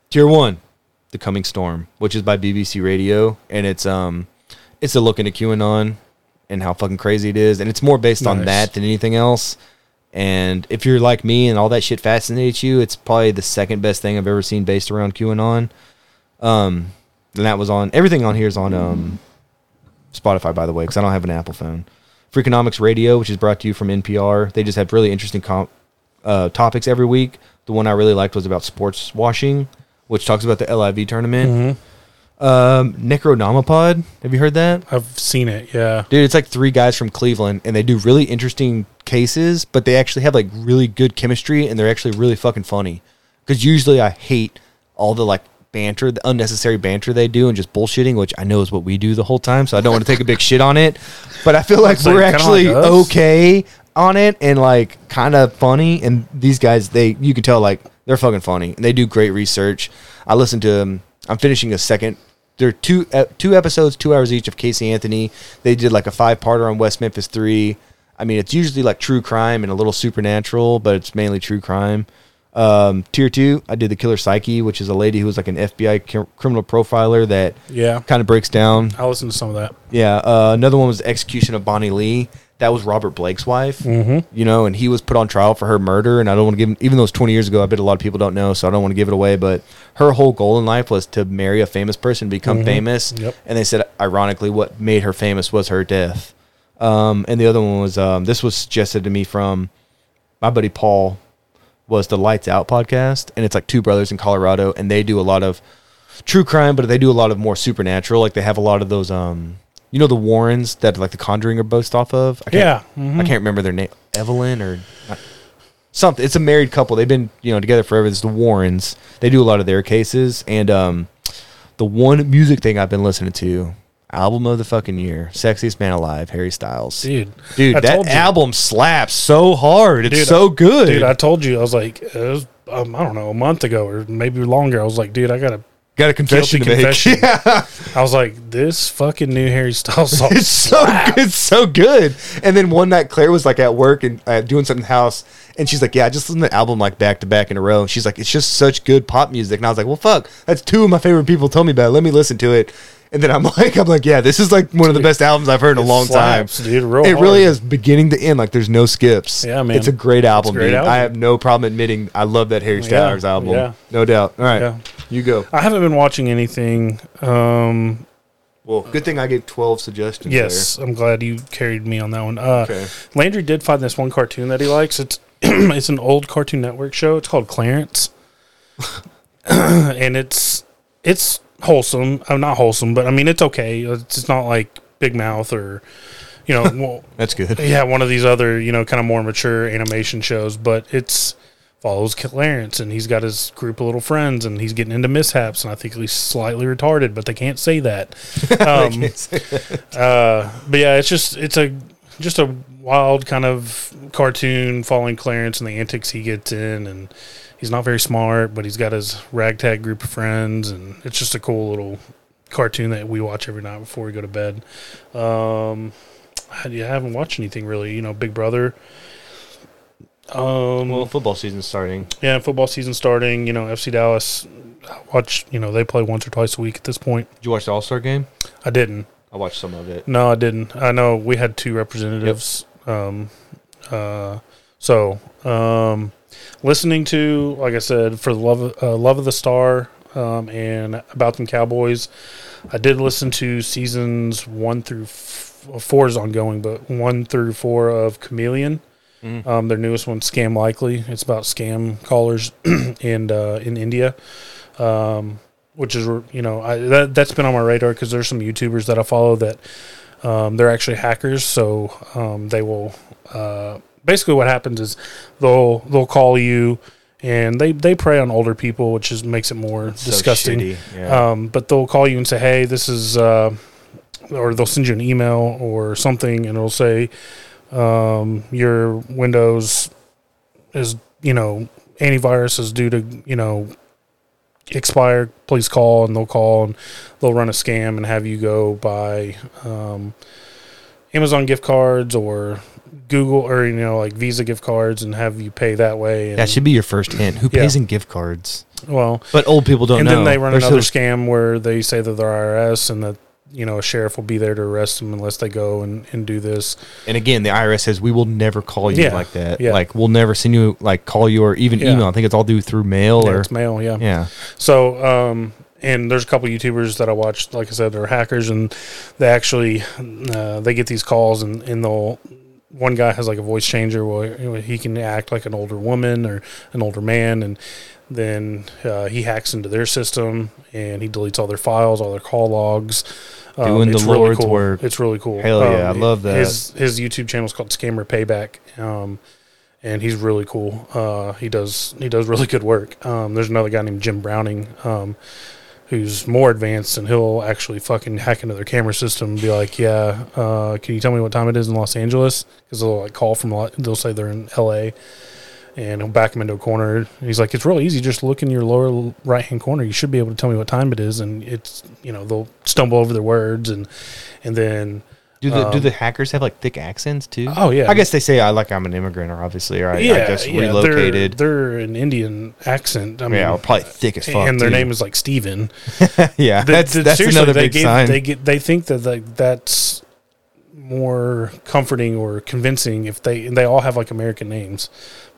Tier one, The Coming Storm, which is by BBC Radio, and it's um it's a look into QAnon and how fucking crazy it is. And it's more based on that than anything else. And if you're like me and all that shit fascinates you, it's probably the second best thing I've ever seen based around QAnon. Um and that was on everything on here is on um Spotify by the way, because I don't have an Apple phone. Freakonomics Radio, which is brought to you from NPR. They just have really interesting com- uh, topics every week. The one I really liked was about sports washing, which talks about the LIV tournament. Um, Necronomipod. Have you heard that? I've seen it. Yeah. Dude, it's like three guys from Cleveland, and they do really interesting cases, but they actually have like really good chemistry, and they're actually really fucking funny. Because usually I hate all the like banter, the unnecessary banter they do, and just bullshitting, which I know is what we do the whole time. So I don't want to take a big shit on it, but I feel like we're actually like okay on it and like kind of funny. And these guys, they you can tell like they're fucking funny, and they do great research. I listen to them. I'm finishing a second. There are two uh, two episodes, two hours each of Casey Anthony. They did like a five parter on West Memphis Three. I mean, it's usually like true crime and a little supernatural, but it's mainly true crime. Um, tier two, I did the Killer Psyche, which is a lady who was like an FBI cr- criminal profiler that Yeah. kind of breaks down I listened to some of that. yeah. Uh, another one was Execution of Bonnie Lee. That was Robert Blake's wife. Mm-hmm. You know, and he was put on trial for her murder. And I don't want to give him, even though it's 20 years ago, I bet a lot of people don't know, so I don't want to give it away. But her whole goal in life was to marry a famous person, become famous. Yep. And they said, ironically, what made her famous was her death. Um, and the other one was, um, this was suggested to me from my buddy Paul, was the Lights Out podcast. And it's like two brothers in Colorado, and they do a lot of true crime, but they do a lot of more supernatural. Like they have a lot of those, um, you know, the Warrens that like the Conjuring are based off of. I can't, Yeah. I can't remember their name, Evelyn or not- something. It's a married couple. They've been you know together forever. It's the Warrens. They do a lot of their cases, and um, the one music thing I've been listening to. Album of the fucking year, sexiest man alive, Harry Styles. Dude. dude, I that album slaps so hard. It's Dude, so good. Dude, I told you. I was like, was, um, I don't know, a month ago or maybe longer. I was like, dude, I got to. Got a confession to Guilty make. confession. Yeah. I was like, this fucking new Harry Styles song. It's so it's so good. And then one night Claire was like at work and uh, doing something in the house, and she's like, "Yeah, I just listened to the album like back to back in a row." And she's like, "It's just such good pop music." And I was like, "Well, fuck, that's two of my favorite people told me about. it. Let me listen to it." And then I'm like, I'm like, "Yeah, this is like one of the best albums I've heard in a long slaps, time." dude, it really is beginning to end. Like, there's no skips. Yeah, man. It's a great album. a great dude. album. I have no problem admitting I love that Harry Styles album. yeah. No doubt. All right, Yeah. You go. I haven't been watching anything. Um, Well, good thing I gave 12 suggestions. yes, I'm glad you carried me on that one. Uh, Okay. Landry did find this one cartoon that he likes. It's it's an old Cartoon Network show. It's called Clarence, and it's it's wholesome. I'm not wholesome, but I mean it's okay. It's it's not like Big Mouth or you know, well. That's good. yeah, one of these other you know kind of more mature animation shows. But it's follows Clarence, and he's got his group of little friends, and he's getting into mishaps, and I think he's slightly retarded, but they can't say that. Um, uh, but yeah, it's just it's a just a wild kind of cartoon following Clarence and the antics he gets in, and he's not very smart, but he's got his ragtag group of friends, and it's just a cool little cartoon that we watch every night before we go to bed. Um, I haven't watched anything really, you know, Big Brother. Um, Well, football season's starting. yeah, football season starting. You know, FC Dallas. I watch. You know, they play once or twice a week at this point. Did you watch the All Star game? I didn't. I watched some of it. No, I didn't. I know we had two representatives Um, uh, so um, listening to, like I said, for the love of, uh, love of the star um, and about them Cowboys. I did listen to seasons one through f- four is ongoing, but one through four of Chameleon. Um, their newest one, Scam Likely. It's about scam callers and uh, in India, um, which is you know I, that that's been on my radar because there's some YouTubers that I follow that um, they're actually hackers, so um, they will. Uh, basically, what happens is they'll they'll call you, and they they prey on older people, which is makes it more So disgusting. shitty, yeah. Um, but they'll call you and say, "Hey, this is," uh, or they'll send you an email or something, and it'll say, um, "Your Windows is, you know, antivirus is due to, you know, expire. Please call." And they'll call and they'll run a scam and have you go buy um, Amazon gift cards or Google or you know like Visa gift cards and have you pay that way. And, that should be your first hint. Who Yeah. pays in gift cards? well, But old people don't and know. then they run They're another so- scam where they say that they're IRS and that you know a sheriff will be there to arrest them unless they go and, and do this. and again, the IRS says we will never call you Yeah, like that. yeah. Like we'll never send you like call you or even Yeah. email. I think it's all due through mail Yeah, or it's mail, yeah. yeah. So, um, and there's a couple YouTubers that I watched. Like I said, they're hackers, and they actually uh, they get these calls, and, and they'll. One guy has like a voice changer where he can act like an older woman or an older man, and then uh, he hacks into their system and he deletes all their files, all their call logs. Um, Doing the really Lord's cool. work. It's really cool. Hell yeah, Um, I love that. His his YouTube channel is called Scammer Payback. Um, and he's really cool. Uh, he does he does really good work. Um, there's another guy named Jim Browning, um, who's more advanced, and he'll actually fucking hack into their camera system and be like, "Yeah, uh, can you tell me what time it is in Los Angeles?" Because they'll like call from they'll say they're in L.A. And he'll back him into a corner. He's like, "It's really easy. Just look in your lower right hand corner. You should be able to tell me what time it is." And it's you know they'll stumble over their words and and then Do the do Um, the hackers have like thick accents too? Oh, yeah. I guess they say I like I'm an immigrant or obviously or I, I just they're- relocated. They're, an Indian accent. I mean, yeah, probably thick as fuck. and their too. name is like Steven. yeah. The- that's the- that's another they big give- sign. They get they think that like that's more comforting or convincing if they and they all have like American names.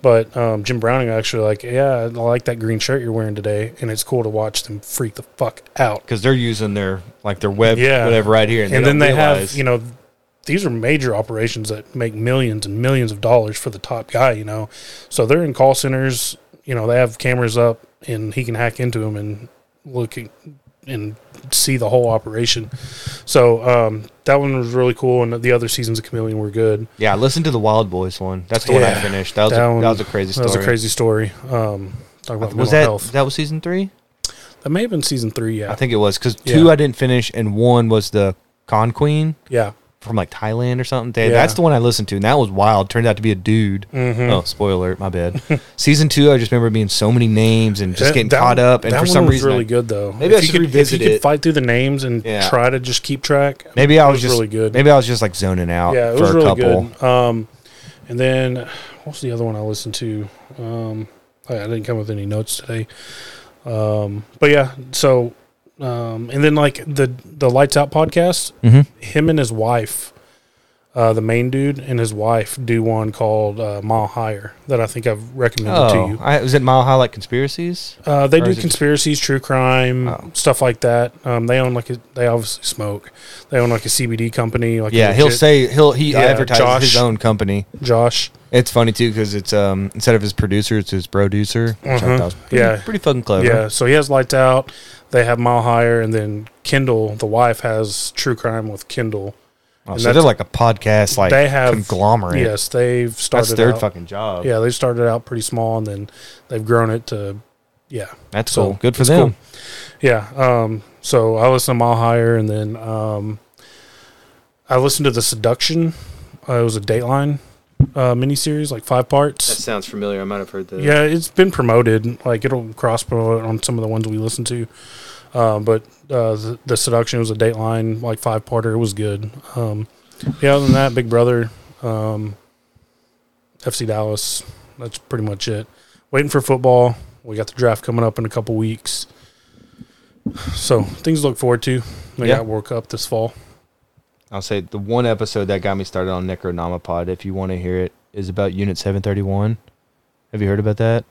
But um, Jim Browning actually like, yeah, I like that green shirt you're wearing today, and it's cool to watch them freak the fuck out. because they're using their like their web Yeah. whatever right here, and, and they then they realize- have you know these are major operations that make millions and millions of dollars for the top guy you know so they're in call centers you know they have cameras up and he can hack into them and look at- and see the whole operation so um, that one was really cool and the other seasons of chameleon were good yeah. Listen to the Wild Boys one. That's the one I finished. That was That a, one- that was a crazy story. that was a crazy story um, talk about Was that health that was season three? that may have been season three yeah I think it was because Yeah. two I didn't finish, and one was the Con Queen yeah from like Thailand or something. They, Yeah. That's the one I listened to, and that was wild. Turned out to be a dude. Mhm. Oh, spoiler, my bad. Season two, I just remember being so many names and just getting that caught up. And for some was reason, really I- good though. Maybe I If you should could, revisit if you could it. fight through the names and Yeah. try to just keep track. maybe I it was, just really good. Maybe I was just like zoning out yeah, it for was a really couple. good. Um, and then what's the other one I listened to? Um, I, I didn't come with any notes today. Um, but yeah, so um, and then like the the Lights Out podcast, Mhm. him and his wife. Uh, the main dude and his wife do one called uh, Mile Higher that I think I've recommended to Oh, you. I, was it Mile High like conspiracies? Uh, they Or do is conspiracies, true crime, Oh. stuff like that. Um, they own like a, they obviously smoke. They own like a CBD company. Like Yeah, he'll say he'll he Yeah, advertises his own company. Josh. It's funny too because it's um instead of his producer, it's his producer. Which I thought was pretty, Yeah. pretty fucking clever. Yeah, so he has Lights Out. They have Mile Higher, and then Kendall, the wife, has True Crime with Kendall. Oh, And so they're like a podcast like they have conglomerate. Yes, they've started. that's their out, fucking job. Yeah, they started out pretty small, and then they've grown it to, yeah, that's So, cool. Good for them. yeah. Um, so I listened to Mile Higher, and then um, I listened to the Seduction. Uh, it was a Dateline uh, miniseries, like five parts. That sounds familiar. I might have heard that. Yeah, it's been promoted. Like it'll cross promote on some of the ones we listen to. Uh, but uh, the, the seduction was a Dateline like five parter. It was good. Um, yeah, other than that, Big Brother, um, FC Dallas. That's pretty much it. Waiting for football. We got the draft coming up in a couple weeks. So things to look forward to. We Yeah. got World Cup this fall. I'll say the one episode that got me started on Necronomipod, if you want to hear it, is about Unit 731. Have you heard about that?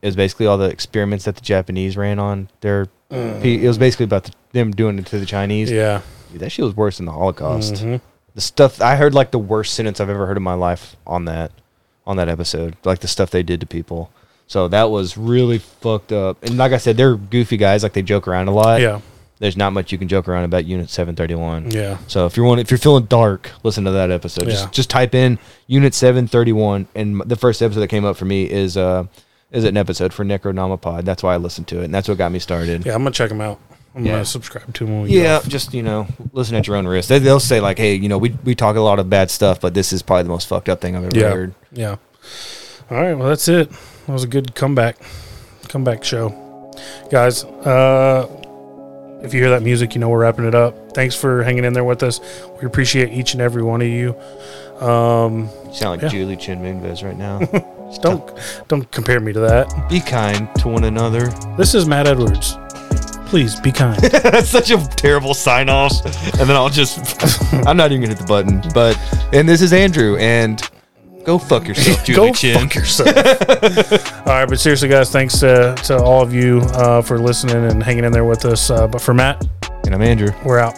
It was basically all the experiments that the Japanese ran on their. It was basically about the, them doing it to the Chinese. Yeah. Dude, that shit was worse than the Holocaust. Mhm. The stuff I heard, like the worst sentence I've ever heard in my life on that, on that episode, like the stuff they did to people. So that was really fucked up. And like I said, they're goofy guys. Like they joke around a lot. Yeah. There's not much you can joke around about Unit 731. Yeah. So if you're one, if you're feeling dark, listen to that episode. Yeah. Just just type in Unit 731, and the first episode that came up for me is uh is an episode for Necronomipod. That's why I listened to it, and that's what got me started. Yeah. I'm gonna check them out. I'm Yeah. gonna subscribe to them. Yeah, off. just you know, listen at your own risk. They, they'll say like, "Hey, you know, we we talk a lot of bad stuff, but this is probably the most fucked up thing I've ever Yeah. heard." Yeah. All right. Well, that's it. That was a good comeback, comeback show, guys. Uh, if you hear that music, you know we're wrapping it up. Thanks for hanging in there with us. We appreciate each and every one of you. Um, You sound like Yeah. Julie Chen Moonves right now. don't don't compare me to that. be kind to one another. This is Matt Edwards. Please be kind. That's such a terrible sign off. And then I'll just, I'm not even gonna hit the button. But and this is Andrew, and go fuck yourself, Julie Go Chen. fuck yourself. all right, but seriously, guys, thanks to, to all of you uh, for listening and hanging in there with us. Uh, but for Matt, And I'm Andrew. we're out.